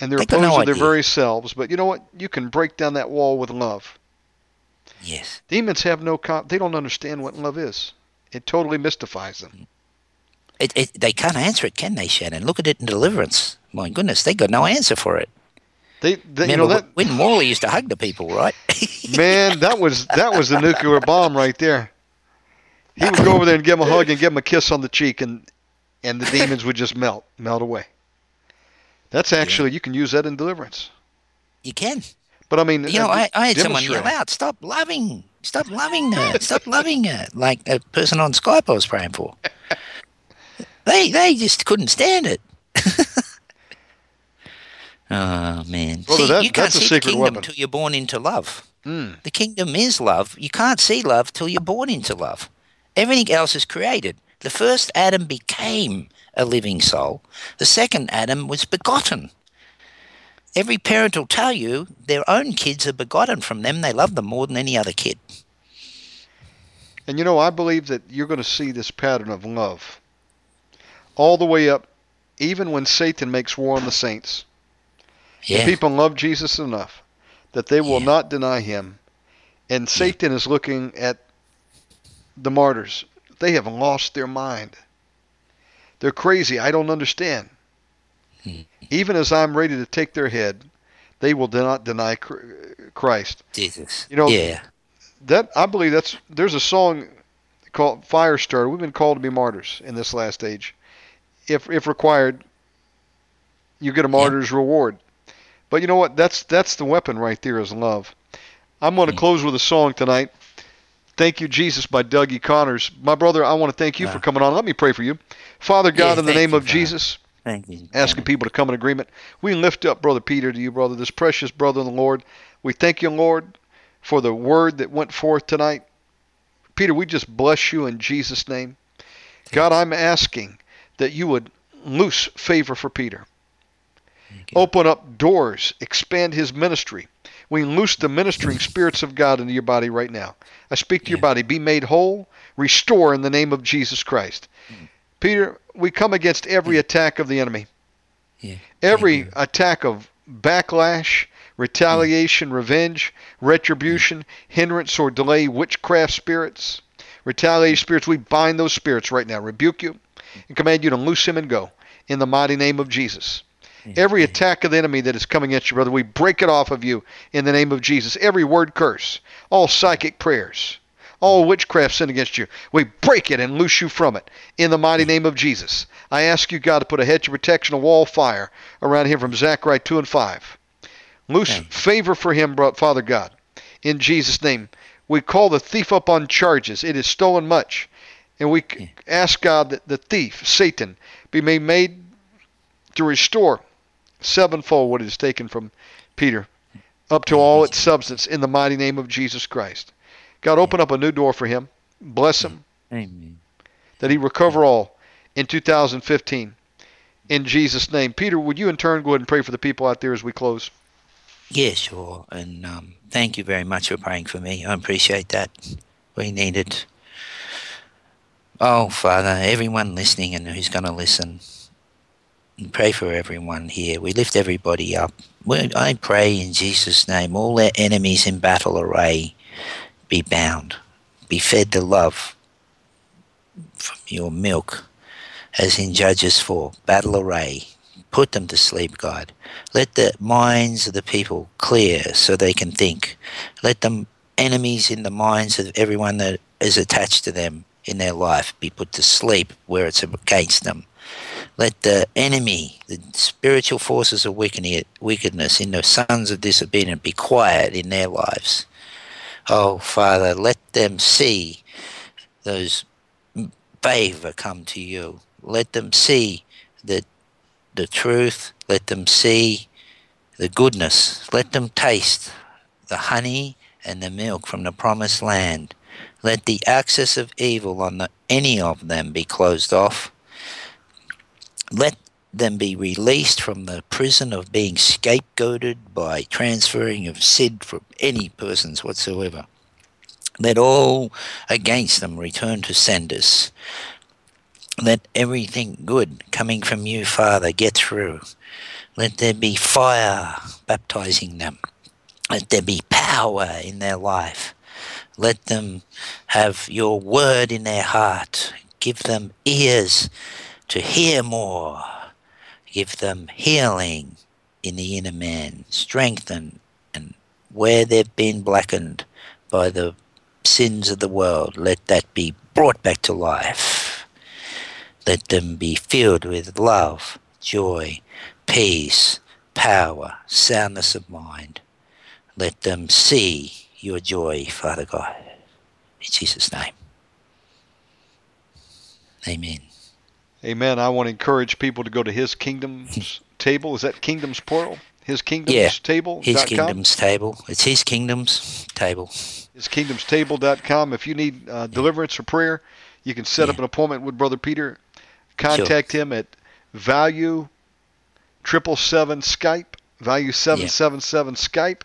and they're They opposed no to their very selves. But you know what? You can break down that wall with love. Yes. Demons have no comp. They don't understand what love is. It totally mystifies them. Mm. It, it, they can't answer it, can they, Shannon? Look at it in Deliverance. My goodness, they got no answer for it. They, they you Remember, know that when Morley used to hug the people, right? man, that was that was the nuclear bomb right there. He would go over there and give him a hug and give him a kiss on the cheek, and and the demons would just melt, melt away. That's actually you can use that in deliverance. you can. But I mean, You know, uh, I, I had someone yell out, "Stop loving! Stop loving her! Stop loving her!" Like a person on Skype I was praying for. They they just couldn't stand it. oh man! Brother, see, that- you can't see the kingdom weapon. until you're born into love. Mm. The kingdom is love. You can't see love till you're born into love. Everything else is created. The first Adam became a living soul. The second Adam was begotten. Every parent will tell you their own kids are begotten from them. They love them more than any other kid. And you know, I believe that you're going to see this pattern of love all the way up, even when Satan makes war on the saints. Yeah. People love Jesus enough that they will Yeah. not deny him. And Satan is looking at the martyrs. They have lost their mind. They're crazy. I don't understand. Hmm. Even as I'm ready to take their head, they will not deny Christ. Jesus. You know- yeah. That I believe that's there's a song called Firestarter. We've been called to be martyrs in this last age. If if required, you get a martyr's reward. But you know what? That's that's the weapon right there is love. I'm going to Mm. close with a song tonight. Thank you, Jesus, by Dougie Connors. My brother, I want to thank you for coming on. Let me pray for you. Father God, Yeah, in the name of Father. Jesus, Thank you. asking people to come in agreement. We lift up Brother Peter to you, brother, this precious brother in the Lord. We thank you, Lord, for the word that went forth tonight. Peter, we just bless you in Jesus' name. God, I'm asking that you would loose favor for Peter. Open up doors, expand his ministry. We loose the ministering spirits of God into your body right now. I speak to your body. Be made whole, restore in the name of Jesus Christ. Mm. Peter, we come against every attack of the enemy. Yeah. Every attack of backlash, retaliation, revenge, retribution, hindrance or delay, witchcraft spirits, retaliation spirits, we bind those spirits right now. Rebuke you and command you to loose him and go in the mighty name of Jesus. Every attack of the enemy that is coming at you, brother, we break it off of you in the name of Jesus. Every word curse, all psychic prayers, all witchcraft sin against you, we break it and loose you from it in the mighty name of Jesus. I ask you, God, to put a hedge of protection, a wall of fire around him from Zechariah 2 and 5. Loose you. favor for him, Father God. In Jesus' name, we call the thief up on charges. It is stolen much. And we c- ask God that the thief, Satan, be made, made to restore sevenfold what is taken from Peter up to all its substance in the mighty name of Jesus Christ. God, open up a new door for him. Bless him Amen. that he recover all in 2015. In Jesus' name. Peter, would you in turn go ahead and pray for the people out there as we close? Yeah, sure. And um, thank you very much for praying for me. I appreciate that. We need it. Oh, Father, everyone listening and who's going to listen, pray for everyone here. We lift everybody up. I pray in Jesus' name, all their enemies in battle array be bound, be fed the love from your milk, as in Judges 4, battle array. Put them to sleep, God. Let the minds of the people clear so they can think. Let them enemies in the minds of everyone that is attached to them in their life be put to sleep where it's against them. Let the enemy, the spiritual forces of wickedness in the sons of disobedience be quiet in their lives. Oh, Father, let them see those favor come to you. Let them see that the truth. Let them see the goodness. Let them taste the honey and the milk from the promised land. Let the access of evil on the, any of them be closed off. Let them be released from the prison of being scapegoated by transferring of sin from any persons whatsoever. Let all against them return to senders. Let everything good coming from you, Father, get through. Let there be fire baptizing them. Let there be power in their life. Let them have your word in their heart. Give them ears to hear more. Give them healing in the inner man. Strengthen and where they've been blackened by the sins of the world, let that be brought back to life. Let them be filled with love, joy, peace, power, soundness of mind. Let them see your joy, Father God. In Jesus' name. Amen. Amen. I want to encourage people to go to His Kingdom's table. Is that Kingdom's plural? His Kingdom's Yeah. table. His kingdom's table. It's his kingdom's table. hiskingdomstable.com. If you need uh, deliverance or prayer, you can set up an appointment with Brother Peter. Contact him at value triple seven Skype, value seven seven seven Skype,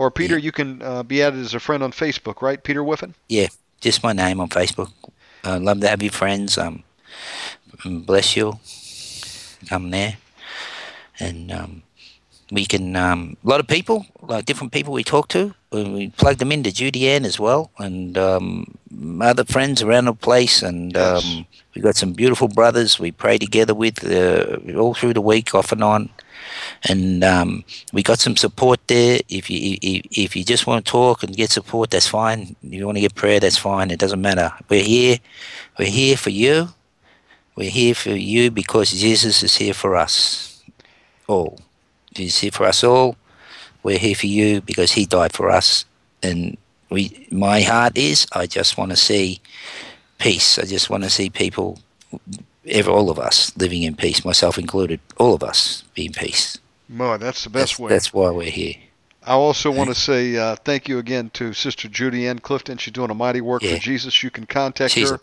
or Peter, you can uh, be added as a friend on Facebook, right? Peter Whiffin. Yeah, just my name on Facebook. i love to have you friends. Um, mm, bless you. Come there, and um, we can. Um, a lot of people, like different people we talk to, we, plug them into Judy Ann as well, and um, other friends around the place, and Yes. um, we got some beautiful brothers we pray together with uh, all through the week, off and on. And um, we got some support there. If you if, if you just want to talk and get support, that's fine. If you want to get prayer, that's fine. It doesn't matter. We're here. We're here for you. We're here for you because Jesus is here for us all. He's here for us all. We're here for you because He died for us. And we, my heart is, I just want to see peace. I just want to see people, ever, all of us, living in peace, myself included. All of us be in peace. Boy, that's the best That's, way. that's why we're here. I also want to say uh, thank you again to Sister Judy Ann Clifton. She's doing a mighty work Yeah. for Jesus. You can contact She's her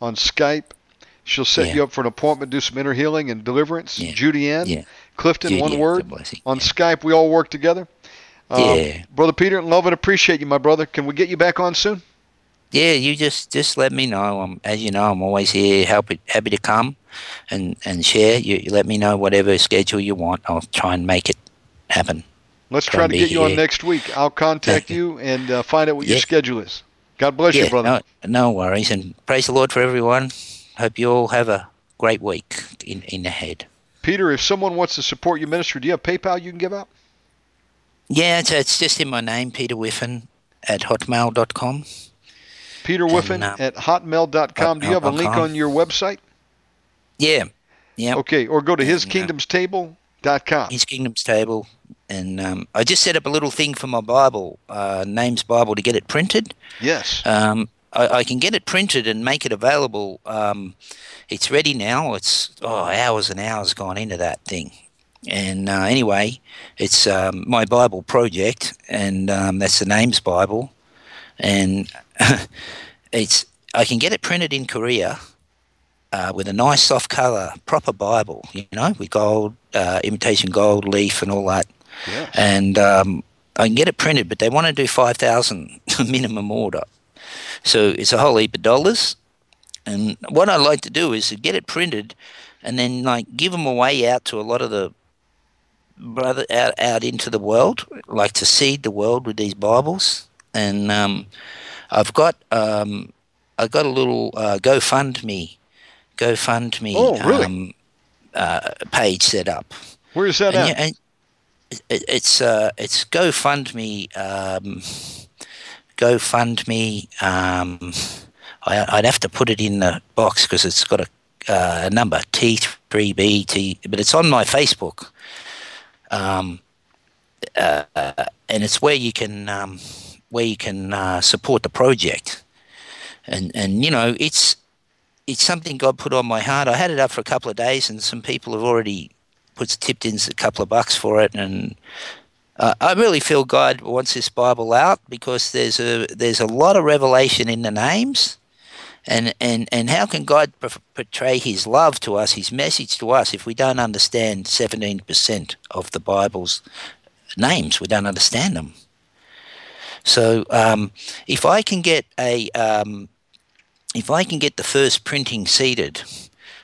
on Skype. She'll set Yeah. you up for an appointment, do some inner healing and deliverance. Yeah. Judy Ann. Clifton, Judy one word. On. Skype, we all work together. Um, Yeah. Brother Peter, love and appreciate you, my brother. Can we get you back on soon? Yeah, you just just let me know. I'm as you know, I'm always here, happy happy to come and and share. You, you let me know whatever schedule you want. I'll try and make it happen. Let's Try try to get you on next week. I'll contact you and uh, find out what your schedule is. God bless you, brother. no, no worries, and praise the Lord for everyone. Hope you all have a great week in in ahead. Peter, if someone wants to support your ministry, do you have PayPal you can give out? Yeah, it's, it's just in my name, Peter Whiffin at hotmail.com. Peter Whiffin uh, at hotmail.com. Do you have a link on your website? Yeah, yeah. Okay, or go to And, uh, hiskingdomstable.com. His Kingdom's Table. And um, I just set up a little thing for my Bible, uh, Names Bible, to get it printed. Yes. Um, I, I can get it printed and make it available. Um, it's ready now. It's oh, hours and hours gone into that thing. And uh, anyway, it's um, my Bible project, and um, that's the Names Bible. And it's I can get it printed in Korea uh, with a nice soft color, proper Bible, you know, with gold, uh, imitation gold leaf and all that Yeah. and um, I can get it printed, but they want to do five thousand minimum order, so it's a whole heap of dollars. And what I like to do is to get it printed, and then like give them away out to a lot of the brother out out into the world, like to seed the world with these Bibles. And um, I've got um, I've got a little uh, GoFundMe, GoFundMe Oh, really? um, uh, page set up. Where is that And, at? and it, it's uh, it's GoFundMe. Um, GoFundMe. Um, I, I'd have to put it in the box because it's got a, uh, a number T3B T, but it's on my Facebook. Um, uh, and it's where you can um, where you can uh, support the project, and and you know it's it's something God put on my heart. I had it up for a couple of days, and some people have already put tipped in a couple of bucks for it, and uh, I really feel God wants this Bible out because there's a there's a lot of revelation in the names, And, and, and how can God portray His love to us, His message to us, if we don't understand 17% of the Bible's names? We don't understand them. So um, if I can get a um, if I can get the first printing seeded,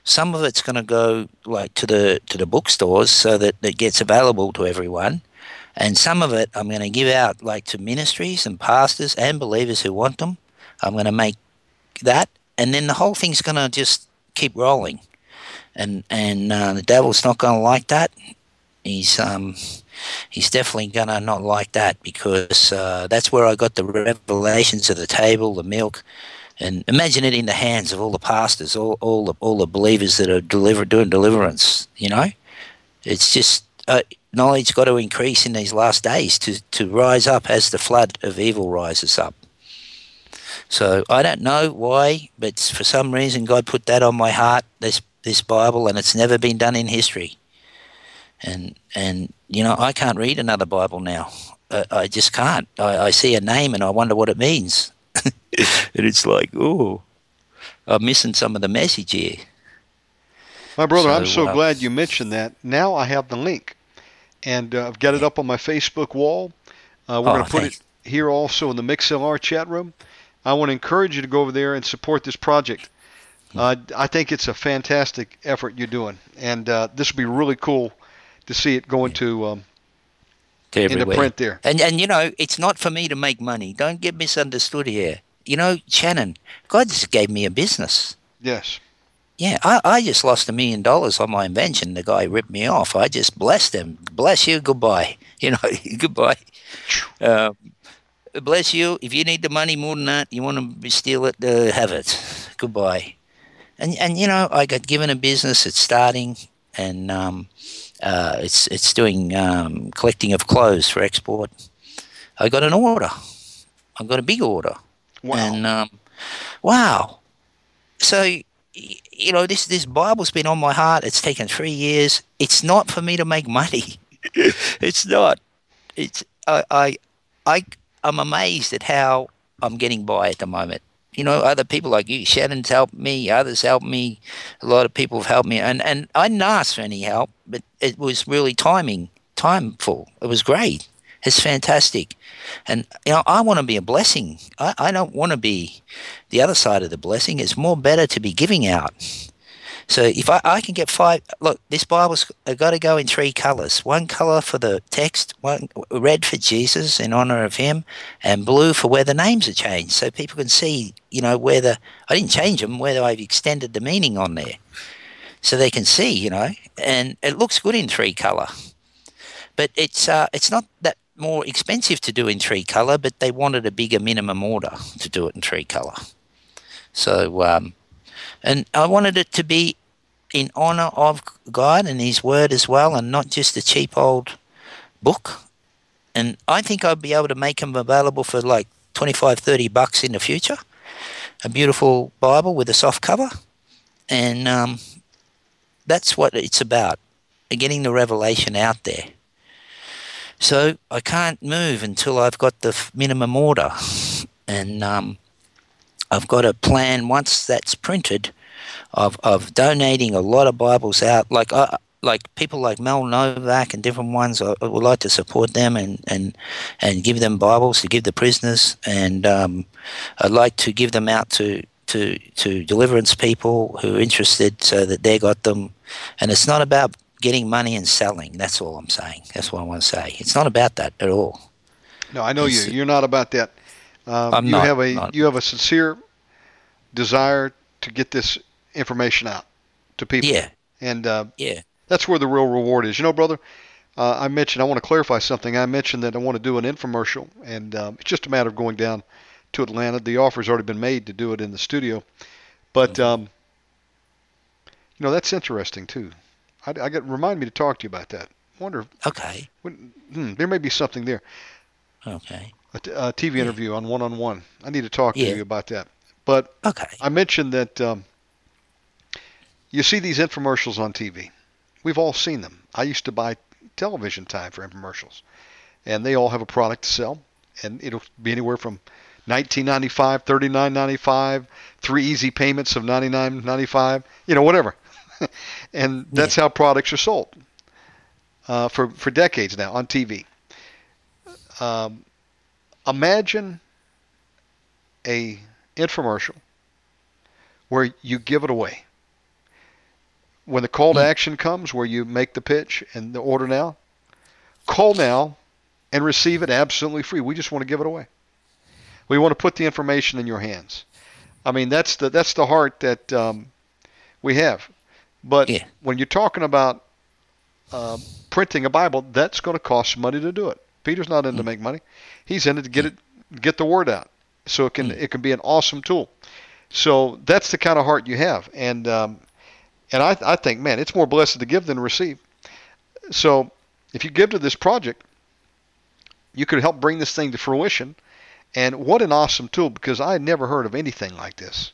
some of it's going to go like to the to the bookstores so that it gets available to everyone, and some of it I'm going to give out like to ministries and pastors and believers who want them. I'm going to make that, and then the whole thing's going to just keep rolling, and and uh, the devil's not going to like that. He's um he's definitely gonna not like that because uh, that's where I got the revelations of the table, the milk, and imagine it in the hands of all the pastors, all all the all the believers that are deliver, doing deliverance. You know, it's just uh, knowledge got to increase in these last days to to rise up as the flood of evil rises up. So I don't know why, but for some reason God put that on my heart. This this Bible, and it's never been done in history and and you know I can't read another Bible now. I, I just can't. I, I, see a name and I wonder what it means, and it's like, oh, I'm missing some of the message here. My brother, so, I'm so uh, glad you mentioned that. Now I have the link, and uh, I've got it up on my Facebook wall. Uh, we're oh, going to put thanks. it here also in the MixLR chat room. I want to encourage you to go over there and support this project. Hmm. Uh, I think it's a fantastic effort you're doing, and uh, this would be really cool to see it going to um, to into print there. And and you know, it's not for me to make money. Don't get misunderstood here. You know, Shannon, God just gave me a business. Yes. Yeah, I, I just lost a million dollars on my invention. The guy ripped me off. I just blessed him. Bless you. Goodbye. You know, goodbye. Uh, bless you. If you need the money more than that, you want to steal it, uh, have it. Goodbye. And and you know, I got given a business. It's starting, and um, uh, it's it's doing um, collecting of clothes for export. I got an order. I got a big order. Wow. And um, wow. So you know this this Bible's been on my heart. It's taken three years. It's not for me to make money. it's not. It's I I I I'm amazed at how I'm getting by at the moment you know, other people like you, Shannon's helped me, others helped me, a lot of people have helped me, and and I didn't ask for any help, but it was really timing, timeful. It was great. It's fantastic, and you know, I want to be a blessing. I, I don't want to be the other side of the blessing. It's more better to be giving out so if I, I can get five, look, this Bible's got to go in three colors. One color for the text, one red for Jesus in honor of him, and blue for where the names are changed, so people can see, you know, where the I didn't change them, whether I've extended the meaning on there, so they can see, you know, and it looks good in three color. But it's uh, it's not that more expensive to do in three color, but they wanted a bigger minimum order to do it in three color. So um, and I wanted it to be in honor of God and His Word as well, and not just a cheap old book. And I think I'd be able to make them available for like 25, 30 bucks in the future. A beautiful Bible with a soft cover. And um, that's what it's about getting the revelation out there. So I can't move until I've got the minimum order. And um, I've got a plan once that's printed of, of donating a lot of Bibles out. Like uh, like people like Mel Novak and different ones, I, I, would like to support them and, and, and give them Bibles to give the prisoners. And um, I'd like to give them out to, to, to deliverance people who are interested so that they got them. And it's not about getting money and selling. That's all I'm saying. That's what I want to say. It's not about that at all. No, I know it's, you. You're not about that. Um, I'm you not, have a not. you have a sincere desire to get this information out to people. Yeah. And uh, yeah, that's where the real reward is. You know, brother, uh, I mentioned I want to clarify something. I mentioned that I want to do an infomercial, and um, it's just a matter of going down to Atlanta. The offer's already been made to do it in the studio, but mm-hmm. um, you know that's interesting too. I, I get remind me to talk to you about that. Wonder. Okay. When, hmm, there may be something there. Okay. A, t- a TV yeah. interview on one on one. I need to talk yeah. to you about that. But okay. I mentioned that um, you see these infomercials on TV. We've all seen them. I used to buy television time for infomercials, and they all have a product to sell, and it'll be anywhere from 1995, 39.95, three easy payments of 99.95, you know, whatever. and that's how products are sold uh, for for decades now on TV. Um, imagine a infomercial where you give it away. When the call to action comes, where you make the pitch and the order now, call now and receive it absolutely free. We just want to give it away. We want to put the information in your hands. I mean, that's the that's the heart that um, we have. But Yeah. when you're talking about uh, printing a Bible, that's going to cost money to do it. Peter's not in to make money; he's in it to get it, get the word out, so it can it can be an awesome tool. So that's the kind of heart you have, and um, and I I think, man, it's more blessed to give than to receive. So if you give to this project, you could help bring this thing to fruition. And what an awesome tool because I had never heard of anything like this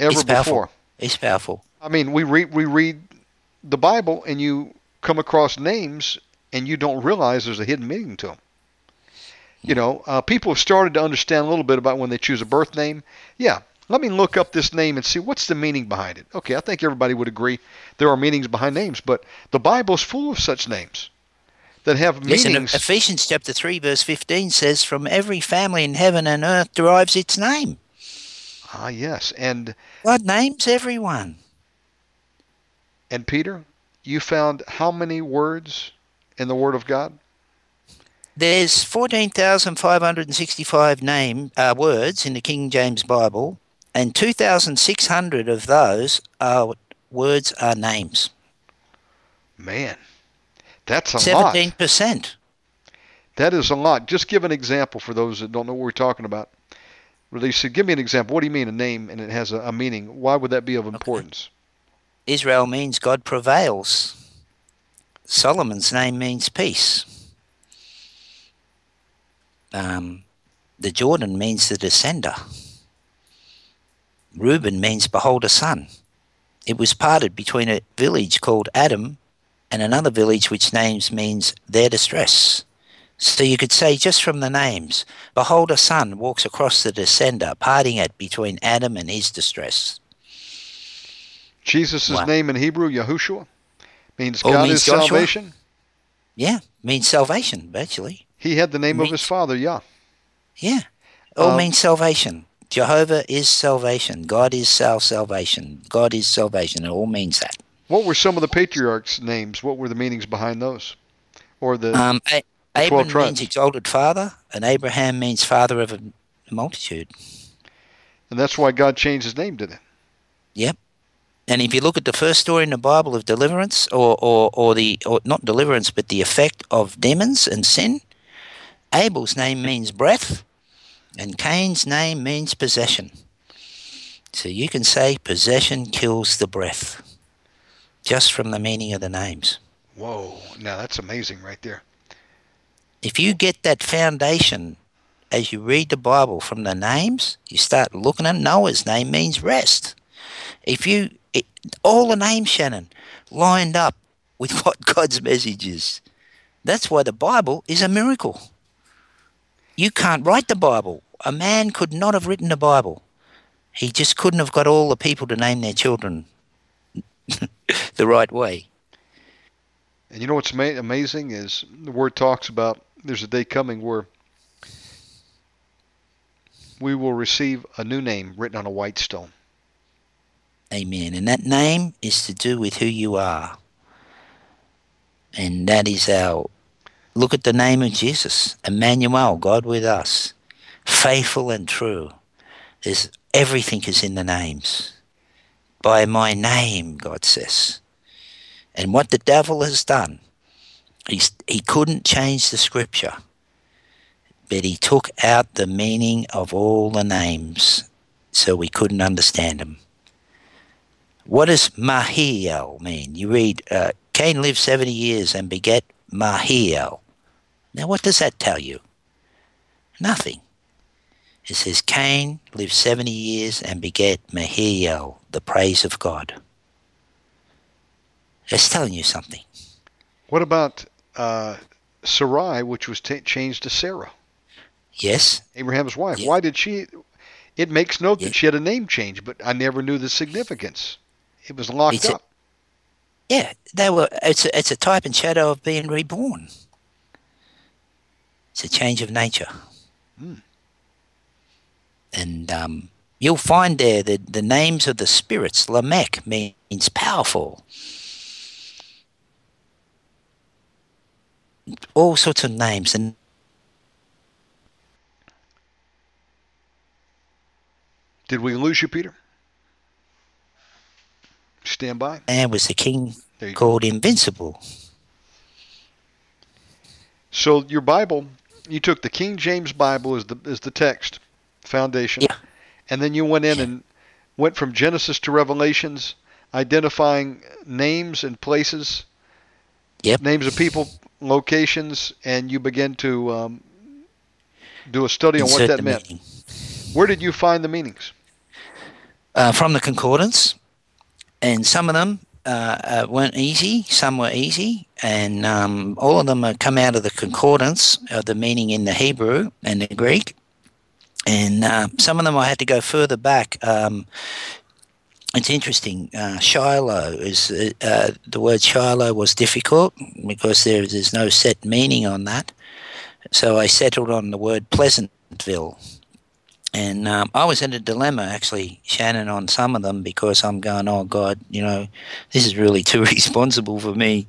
ever It's powerful. before. It's powerful. I mean, we read we read the Bible and you come across names and you don't realize there's a hidden meaning to them. You know, uh, people have started to understand a little bit about when they choose a birth name. Yeah, let me look up this name and see what's the meaning behind it. Okay, I think everybody would agree there are meanings behind names, but the Bible's full of such names that have Listen, meanings. Ephesians chapter 3, verse 15 says, From every family in heaven and earth derives its name. ah, yes, and God names everyone. and Peter, you found how many words in the Word of God? There's 14,565 name uh, words in the King James Bible, and 2,600 of those are words are names. Man, that's a lot. 17%. That is a lot. Just give an example for those that don't know what we're talking about. Really, said, give me an example. What do you mean a name and it has a, a meaning? Why would that be of importance? Israel means God prevails. Solomon's name means peace. Um, the Jordan means the descender. Reuben means behold a son. It was parted between a village called Adam and another village which names means their distress. So you could say just from the names, behold a son walks across the descender, parting it between Adam and his distress. Jesus' Wow. name in Hebrew, Yahushua, means Oh, God means is Joshua? salvation. Yeah, means salvation, actually. He had the name of his father, Yah. Yeah. All Um, means salvation. Jehovah is salvation. God is salvation. God is salvation. It all means that. What were some of the patriarchs' names? What were the meanings behind those? Or the Um, A- The 12 Abram tribes. means exalted father, and Abraham means father of a multitude. and that's why God changed his name, did it? Yep. And if you look at the first story in the Bible of deliverance, or, or, or the or not deliverance, but the effect of demons and sin, Abel's name means breath, and Cain's name means possession. So you can say possession kills the breath, just from the meaning of the names. Whoa! Now that's amazing, right there. If you get that foundation as you read the Bible from the names, you start looking at Noah's name means rest. If you, it, all the names, Shannon, lined up with what God's message is. That's why the Bible is a miracle. You can't write the Bible. A man could not have written the Bible. He just couldn't have got all the people to name their children the right way. And you know what's ama- amazing is the word talks about there's a day coming where we will receive a new name written on a white stone. Amen. And that name is to do with who you are. And that is our look at the name of Jesus, Emmanuel, God with us, faithful and true. There's everything is in the names. By my name, God says. And what the devil has done, he's, he couldn't change the scripture, but he took out the meaning of all the names so we couldn't understand them. What does Mahiel mean? You read, uh, Cain lived 70 years and beget Mahiel. Now, what does that tell you? Nothing. It says Cain lived 70 years and beget Mahiel, the praise of God. It's telling you something. What about uh, Sarai, which was ta changed to Sarah? Yes. Abraham's wife. Yeah. Why did she? It makes note Yeah. that she had a name change, but I never knew the significance. It was locked It's up. Yeah, they were. It's a, it's a type and shadow of being reborn. It's a change of nature. Hmm. And um, you'll find there that the names of the spirits, Lamech means powerful. All sorts of names. And Did we lose you, Peter? Stand by. man was the king you go. called Invincible. So your Bible, you took the King James Bible as the as the text foundation, Yeah. and then you went in Yeah. and went from Genesis to Revelations, identifying names and places, Yep. names of people, locations, and you begin to um, do a study on what that meant. meaning. Where did you find the meanings? uh, from the concordance, and some of them uh, uh, weren't easy. Some were easy, and um, all of them come out of the concordance of the meaning in the Hebrew and the Greek. And uh, some of them I had to go further back. Um, it's interesting. Uh, Shiloh is uh, uh, the word Shiloh was difficult because there, there's no set meaning on that. So I settled on the word Pleasantville. And um, I was in a dilemma, actually, Shannon, on some of them because I'm going, oh, God, you know, this is really too responsible for me.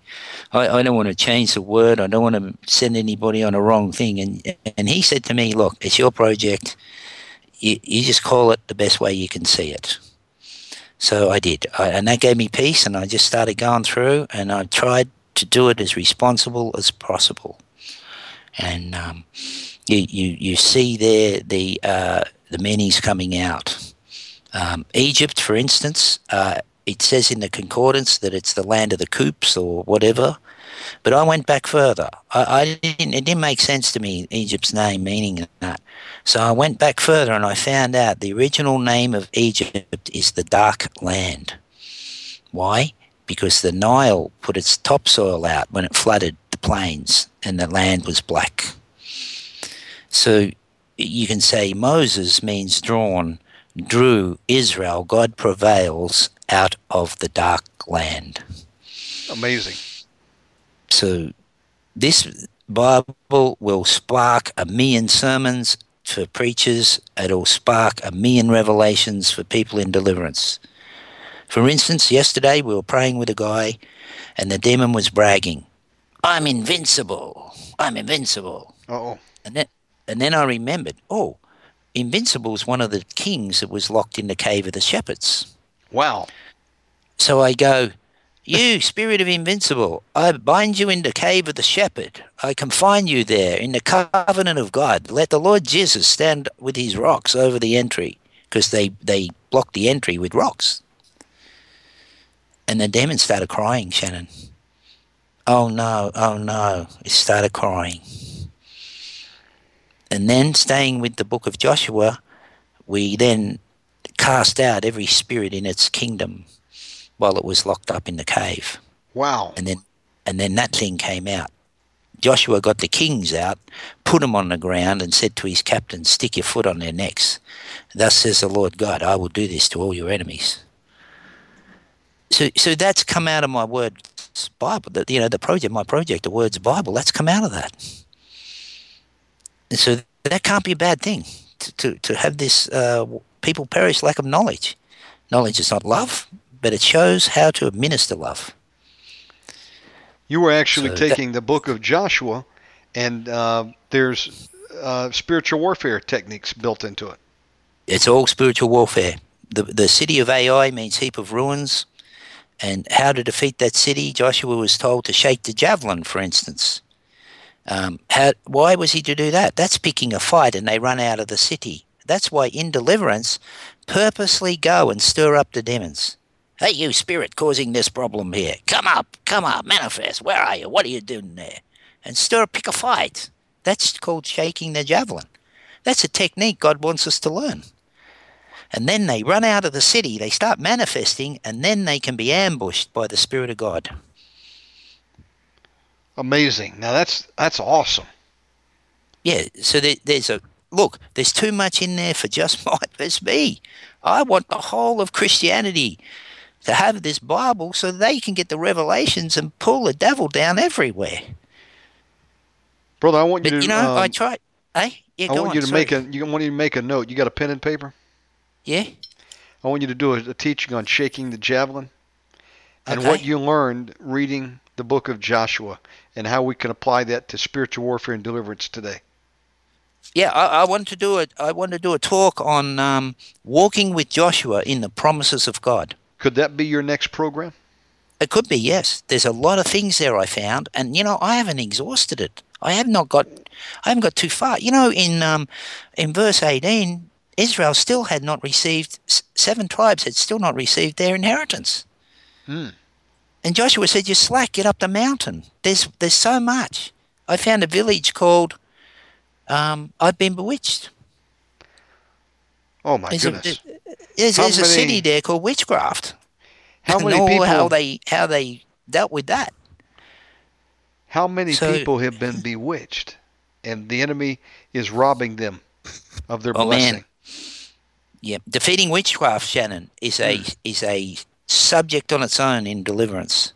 I, I don't want to change the word. I don't want to send anybody on a wrong thing. And, and he said to me, look, it's your project. You, you just call it the best way you can see it. So I did. I, and that gave me peace. And I just started going through and I tried to do it as responsible as possible. And um, you, you, you see there the uh, the meanings coming out. Um, Egypt, for instance, uh, it says in the concordance that it's the land of the coops or whatever. But I went back further. I, I didn't. It didn't make sense to me Egypt's name meaning that. So I went back further and I found out the original name of Egypt is the dark land. Why? Because the Nile put its topsoil out when it flooded plains and the land was black. So you can say Moses means drawn, drew Israel, God prevails out of the dark land. Amazing. So this Bible will spark a million sermons for preachers, it'll spark a million revelations for people in deliverance. For instance, yesterday we were praying with a guy and the demon was bragging, I'm invincible. I'm invincible. Oh. And then, and then I remembered, oh, Invincible was one of the kings that was locked in the cave of the shepherds. Wow. So I go, You, spirit of invincible, I bind you in the cave of the shepherd. I confine you there in the covenant of God. Let the Lord Jesus stand with his rocks over the entry, because they, they blocked the entry with rocks. And the demon started crying, Shannon. Oh no, oh no. It started crying. And then, staying with the book of Joshua, we then cast out every spirit in its kingdom while it was locked up in the cave. Wow. And then, and then that thing came out. Joshua got the kings out, put them on the ground, and said to his captains, "Stick your foot on their necks." Thus says the Lord God, "I will do this to all your enemies." So, so that's come out of my word Bible. The, you know, the project, my project, the words Bible. That's come out of that. And so that can't be a bad thing to to, to have this. Uh, people perish lack of knowledge. Knowledge is not love, but it shows how to administer love. You were actually So that- taking the book of Joshua, and uh, there's uh, spiritual warfare techniques built into it. It's all spiritual warfare. The the city of Ai means heap of ruins, and how to defeat that city. Joshua was told to shake the javelin, for instance. Um, how, why was he to do that? That's picking a fight, and they run out of the city. That's why in deliverance, purposely go and stir up the demons. Hey, you spirit causing this problem here, come up, come up, manifest. Where are you? What are you doing there? And stir, pick a fight. That's called shaking the javelin. That's a technique God wants us to learn. And then they run out of the city, they start manifesting, and then they can be ambushed by the Spirit of God. Amazing. Now that's that's awesome. Yeah, so there, there's a look, there's too much in there for just my just me. I want the whole of Christianity to have this Bible so they can get the revelations and pull the devil down everywhere. Brother, I want you But to. you know, I um, try. Hey, yeah, I want on. you to sorry. make a. You want you to make a note. You got a pen and paper. Yeah. I want you to do a, a teaching on shaking the javelin and Okay. what you learned reading the book of Joshua and how we can apply that to spiritual warfare and deliverance today. Yeah, I, I want to do a I want to do a talk on um, walking with Joshua in the promises of God. Could that be your next program? It could be, yes. There's a lot of things there I found, and you know I haven't exhausted it. I have not got, I haven't got too far. You know, in um, in verse 18, Israel still had not received seven tribes had still not received their inheritance. Hmm. And Joshua said, "You slack, get up the mountain. There's there's so much." I found a village called um, I've been bewitched. Oh my There's, a, goodness! there's, How there's a city there called Witchcraft. How many people? How they how they dealt with that? How many So- people have been bewitched, and the enemy is robbing them of their Oh, man. Yeah, defeating witchcraft, Shannon, is a Hmm. is a subject on its own in deliverance.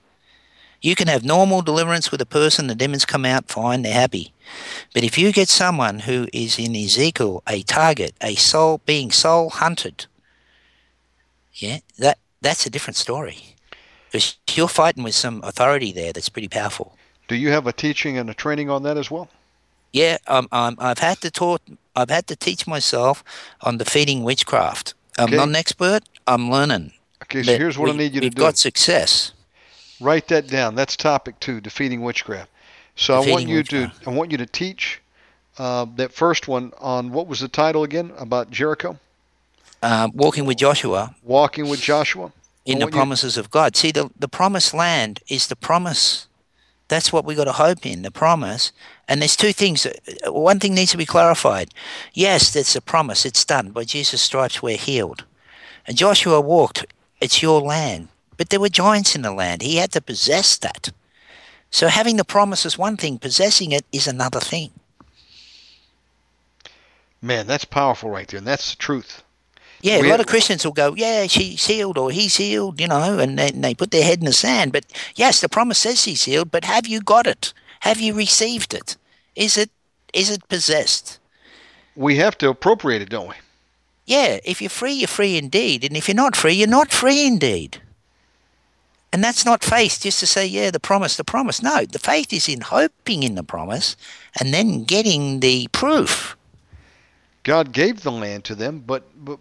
You can have normal deliverance with a person, the demons come out fine, they're happy. But if you get someone who is in Ezekiel a target, a soul being soul hunted, yeah, that that's a different story. Because you're fighting with some authority there that's pretty powerful. Do you have a teaching and a training on that as well? Yeah, um, um, I've had to taught, I've had to teach myself on defeating witchcraft. I'm Okay. not an expert. I'm learning. Okay, so here's what I need you to do. got success. Write that down. That's topic two: defeating witchcraft. So I want Defeating you to. I want you to teach uh, that first one on what was the title again about Jericho, Uh, walking with Joshua walking with Joshua. in the want you- promises of God. See, the the promised land is the promise. That's what we got to hope in. The promise. And there's two things. One thing needs to be clarified. Yes, that's a promise. It's done. By Jesus' stripes, we're healed. And Joshua walked. It's your land. But there were giants in the land. He had to possess that. So having the promise is one thing. Possessing it is another thing. Man, that's powerful right there, and that's the truth. Yeah, We- a lot of Christians will go, yeah, she's healed or he's healed, you know, and then they put their head in the sand. But yes, the promise says he's healed, but have you got it? Have you received it? Is it is it possessed? We have to appropriate it, don't we? Yeah, if you're free, you're free indeed. And if you're not free, you're not free indeed. And that's not faith, just to say, yeah, the promise, the promise. No, the faith is in hoping in the promise and then getting the proof. God gave the land to them, but, but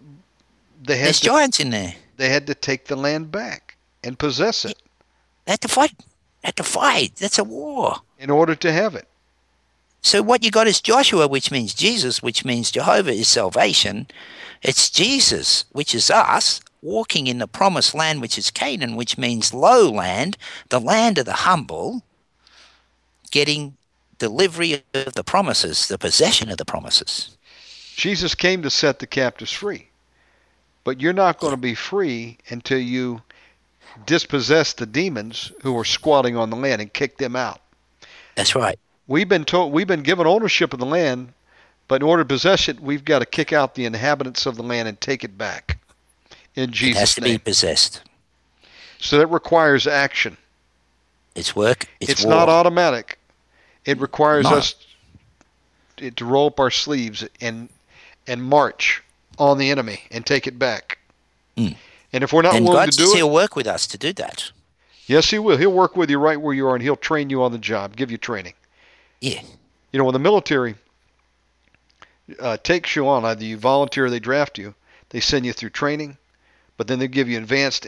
they had There's to, giants in there. they had to take the land back and possess it They had to fight. They had to fight. That's a war. in order to have it. So what you got is Joshua, which means Jesus, which means Jehovah is salvation. It's Jesus, which is us, walking in the promised land, which is Canaan, which means low land, the land of the humble, getting delivery of the promises, the possession of the promises. Jesus came to set the captives free, but you're not going to be free until you dispossess the demons who are squatting on the land and kick them out. That's right. We've been told we've been given ownership of the land, but in order to possess it, we've got to kick out the inhabitants of the land and take it back. In Jesus' name, it has to name. be possessed. So that requires action. It's work. It's, It's, not automatic. It requires No. us to to roll up our sleeves and and march on the enemy and take it back. Mm. And if we're not and willing God to do it, He'll work with us to do that. yes, He will. He'll work with you right where you are, and He'll train you on the job, give you training. Yeah. You know, when the military uh, takes you on, either you volunteer or they draft you, they send you through training, but then they give you advanced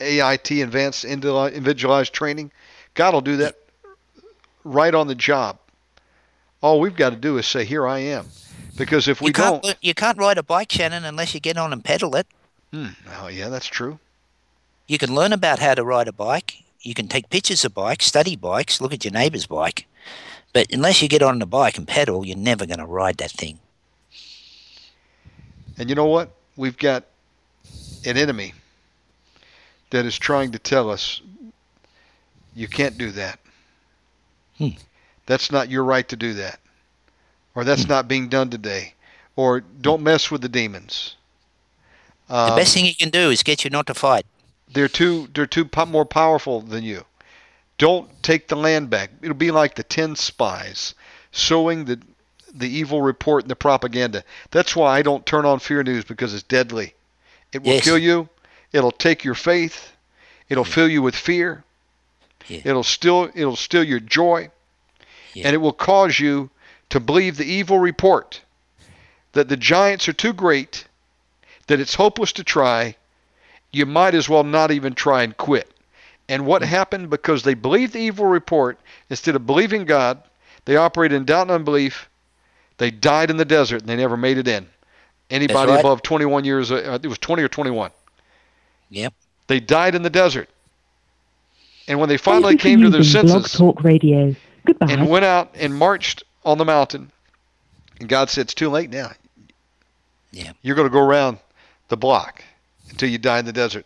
AIT, advanced individualized training. God will do that right on the job. All we've got to do is say, "Here I am," because if we you can't don't, you can't ride a bike, Shannon, unless you get on and pedal it. hmm, oh yeah, that's true. You can learn about how to ride a bike. You can take pictures of bikes, study bikes, look at your neighbor's bike. But unless you get on the bike and pedal, you're never going to ride that thing. And you know what? We've got an enemy that is trying to tell us you can't do that. Hmm. That's not your right to do that. Or that's not being done today. or don't mess with the demons. The Um, best thing you can do is get you not to fight. they're too they're too po- more powerful than you. Don't take the land back. It'll be like the ten spies sowing the the evil report and the propaganda. That's why I don't turn on fear news because it's deadly. It will Yes. kill you. It'll take your faith. It'll fill you with fear. Yeah. It'll still it'll steal your joy. Yeah. And it will cause you to believe the evil report that the giants are too great, that it's hopeless to try, you might as well not even try and quit. And what happened because they believed the evil report instead of believing God, they operated in doubt and unbelief. They died in the desert and they never made it in. Anybody right. above 21 years, uh, it was 20 or 21. Yep. They died in the desert. And when they finally Thank you for came to their using Blog senses Talk Radio. Goodbye. and went out and marched on the mountain, and God said, It's too late now. Yeah. You're going to go around the block until you die in the desert.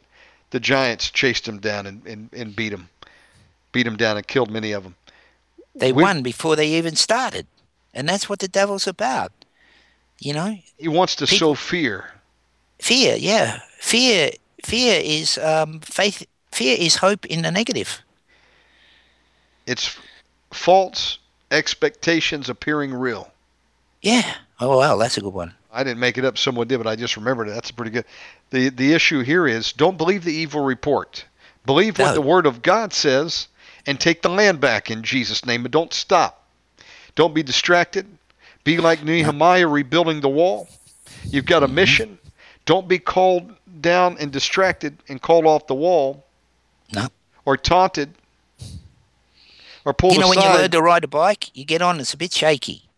The giants chased them down and, and, and beat them, beat them down and killed many of them. They We- won before they even started. And that's what the devil's about. You know? He wants to People- sow fear. Fear, yeah. Fear fear is um faith fear is hope in the negative. It's false expectations appearing real. Yeah. Oh well, that's a good one. I didn't make it up. Someone did, but I just remembered it. That's pretty good. The the issue here is don't believe the evil report. Believe what No. the word of God says and take the land back in Jesus' name and don't stop. Don't be distracted. Be like Nehemiah rebuilding the wall. You've got a Mm-hmm. mission. Don't be called down and distracted and called off the wall. No. Or taunted. Or pulled you know when you learn to ride a bike, you get on, it's a bit shaky.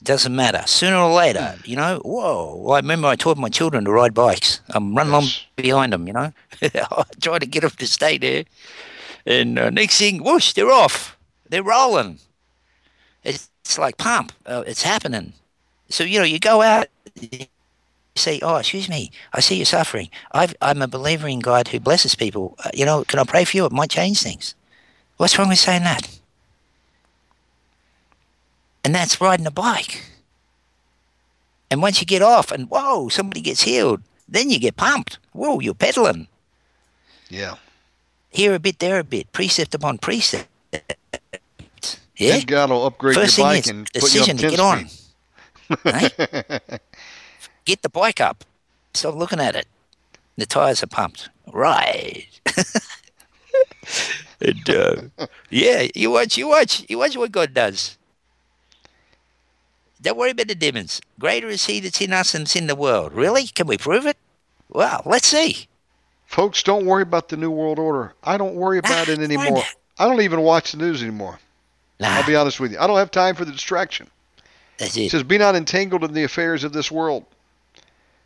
It doesn't matter. Sooner or later, Hmm. you know, whoa. I remember I taught my children to ride bikes. I'm running Yes. along behind them, you know. I try to get them to stay there. And uh, next thing, whoosh, they're off. They're rolling. It's, it's like pump. Uh, it's happening. So, you know, you go out, you say, oh, excuse me, I see you're suffering. I've, I'm a believer in God who blesses people. Uh, you know, can I pray for you? It might change things. What's wrong with saying that? And that's riding a bike. And once you get off and whoa, somebody gets healed, then you get pumped. Whoa, you're pedaling. yeah. Here a bit, there a bit, precept upon precept. Yeah. And God will upgrade First your thing bike is and put you up decision 10 to get on. Right? Get the bike up. Stop looking at it. The tires are pumped. Right. and uh, yeah, you watch, you watch, you watch what God does. Don't worry about the demons. Greater is He that's in us than that's in the world. Really? Can we prove it? Well, let's see. Folks, don't worry about the New World Order. I don't worry about Ah, it anymore. I don't even watch the news anymore. Nah, I'll be honest with you. I don't have time for the distraction. that's It it. says, be not entangled in the affairs of this world.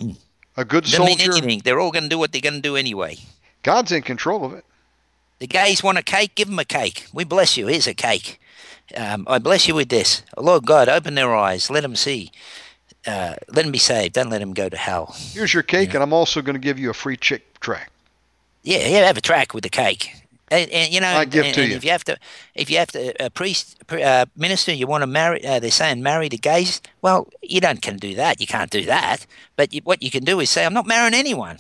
Mm. A good Doesn't mean soldier, anything. They're all going to do what they're going to do anyway. God's in control of it. The gays want a cake, give them a cake. We bless you. Here's a cake. Um, I bless you with this. Lord God, open their eyes. Let them see. Uh, let them be saved. Don't let them go to hell. Here's your cake, and I'm also going to give you a free chick track. Yeah, yeah, have a track with the cake. And, and you know, I give and, to you. if you have to, if you have to, a priest, pri- uh, minister, you want to marry. Uh, they're saying marry the gays. Well, you don't can do that. You can't do that. But you, what you can do is say, I'm not marrying anyone.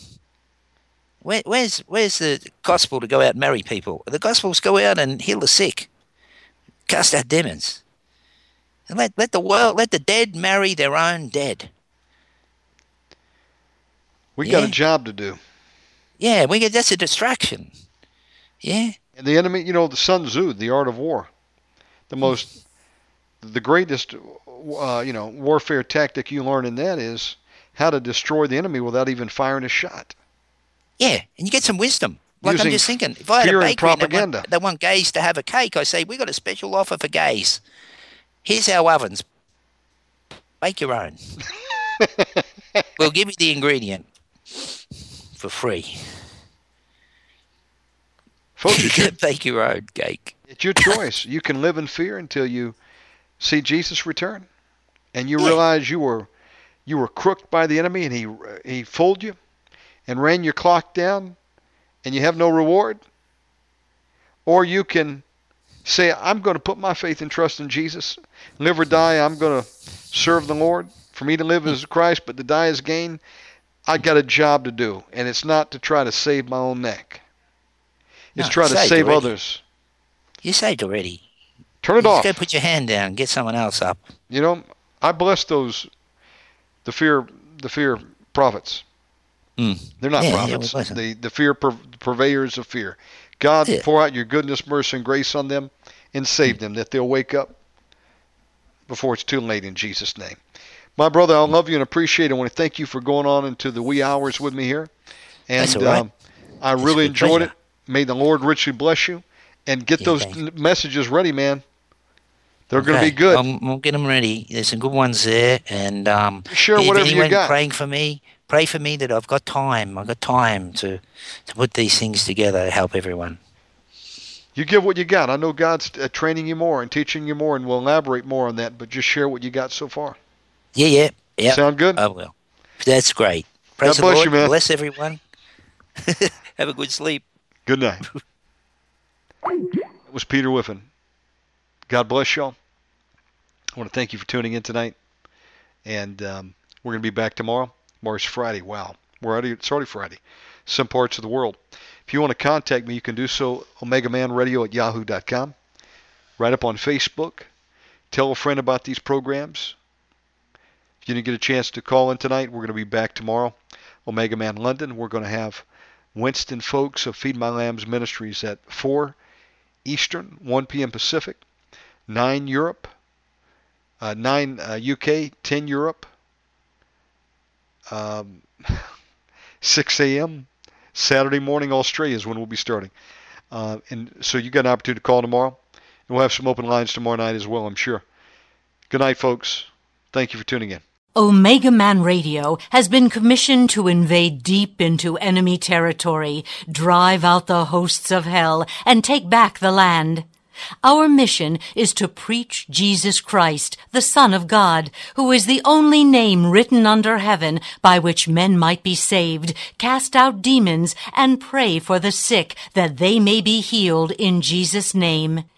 Where, where's where's the gospel to go out and marry people? The gospel's go out and heal the sick, cast out demons, and let let the world, let the dead marry their own dead. We got a job to do. Yeah, we get that's a distraction. Yeah, And the enemy, you know, the Sun Tzu, the art of war, the most, the greatest, uh, you know, warfare tactic you learn in that is how to destroy the enemy without even firing a shot. Yeah, and you get some wisdom. Like I'm just thinking, if I had a and bakery and they want, they want gays to have a cake, I say we got a special offer for gays. Here's our ovens. Bake your own. we'll give you the ingredient for free. Folks, it's your, Bake your own cake. it's your choice. You can live in fear until you see Jesus return, and you Yeah. realize you were you were crooked by the enemy, and he he fooled you, and ran your clock down, and you have no reward. Or you can say, I'm going to put my faith and trust in Jesus, live or die. I'm going to serve the Lord, For me to live is Christ, but to die is gain. I got a job to do, and it's not to try to save my own neck. It's No, try to save already. others. You saved already. Turn it you off. just go put your hand down, get someone else up. You know, I bless those the fear the fear prophets. Mm. They're not Yeah, yeah, prophets. we bless 'em. the the fear pur- purveyors of fear. God, Yeah. pour out your goodness, mercy, and grace on them, and save them that they'll wake up before it's too late. In Jesus' name, my brother, I love you and appreciate. it. I want to thank you for going on into the wee hours with me here, and That's all right. um, I It's a really enjoyed pleasure. it. May the Lord richly bless you, and get Yeah, those n- messages ready, man. They're going to be good. I'll, I'll get them ready. There's some good ones there, and um, Share if whatever you got. praying for me, pray for me that I've got time. I've got time to to put these things together to help everyone. You give what you got. I know God's uh, training you more and teaching you more, and we'll elaborate more on that. But just share what you got so far. Yeah, yeah, yeah. Sound good? I will. That's great. Praise God bless Lord. you, man. Bless everyone. Have a good sleep. Good night. That was Peter Whiffin. God bless y'all. I want to thank you for tuning in tonight, and um, we're going to be back tomorrow. Tomorrow's Friday. Wow, we're already it's already Friday. Some parts of the world. If you want to contact me, you can do so. Omega Man Radio at yahoo.com. Right up on Facebook. Tell a friend about these programs. If you didn't get a chance to call in tonight, we're going to be back tomorrow. Omega Man London. We're going to have Winston Folks of Feed My Lambs Ministries at 4 Eastern, 1 p.m. Pacific, 9 Europe, uh, 9 uh, UK, 10 Europe, um, 6 a.m. Saturday morning Australia is when we'll be starting. Uh, and so you got an opportunity to call tomorrow. And we'll have some open lines tomorrow night as well, I'm sure. Good night, folks. Thank you for tuning in. Omega Man Radio has been commissioned to invade deep into enemy territory, drive out the hosts of hell, and take back the land. Our mission is to preach Jesus Christ, the Son of God, who is the only name written under heaven by which men might be saved, cast out demons, and pray for the sick that they may be healed in Jesus' name.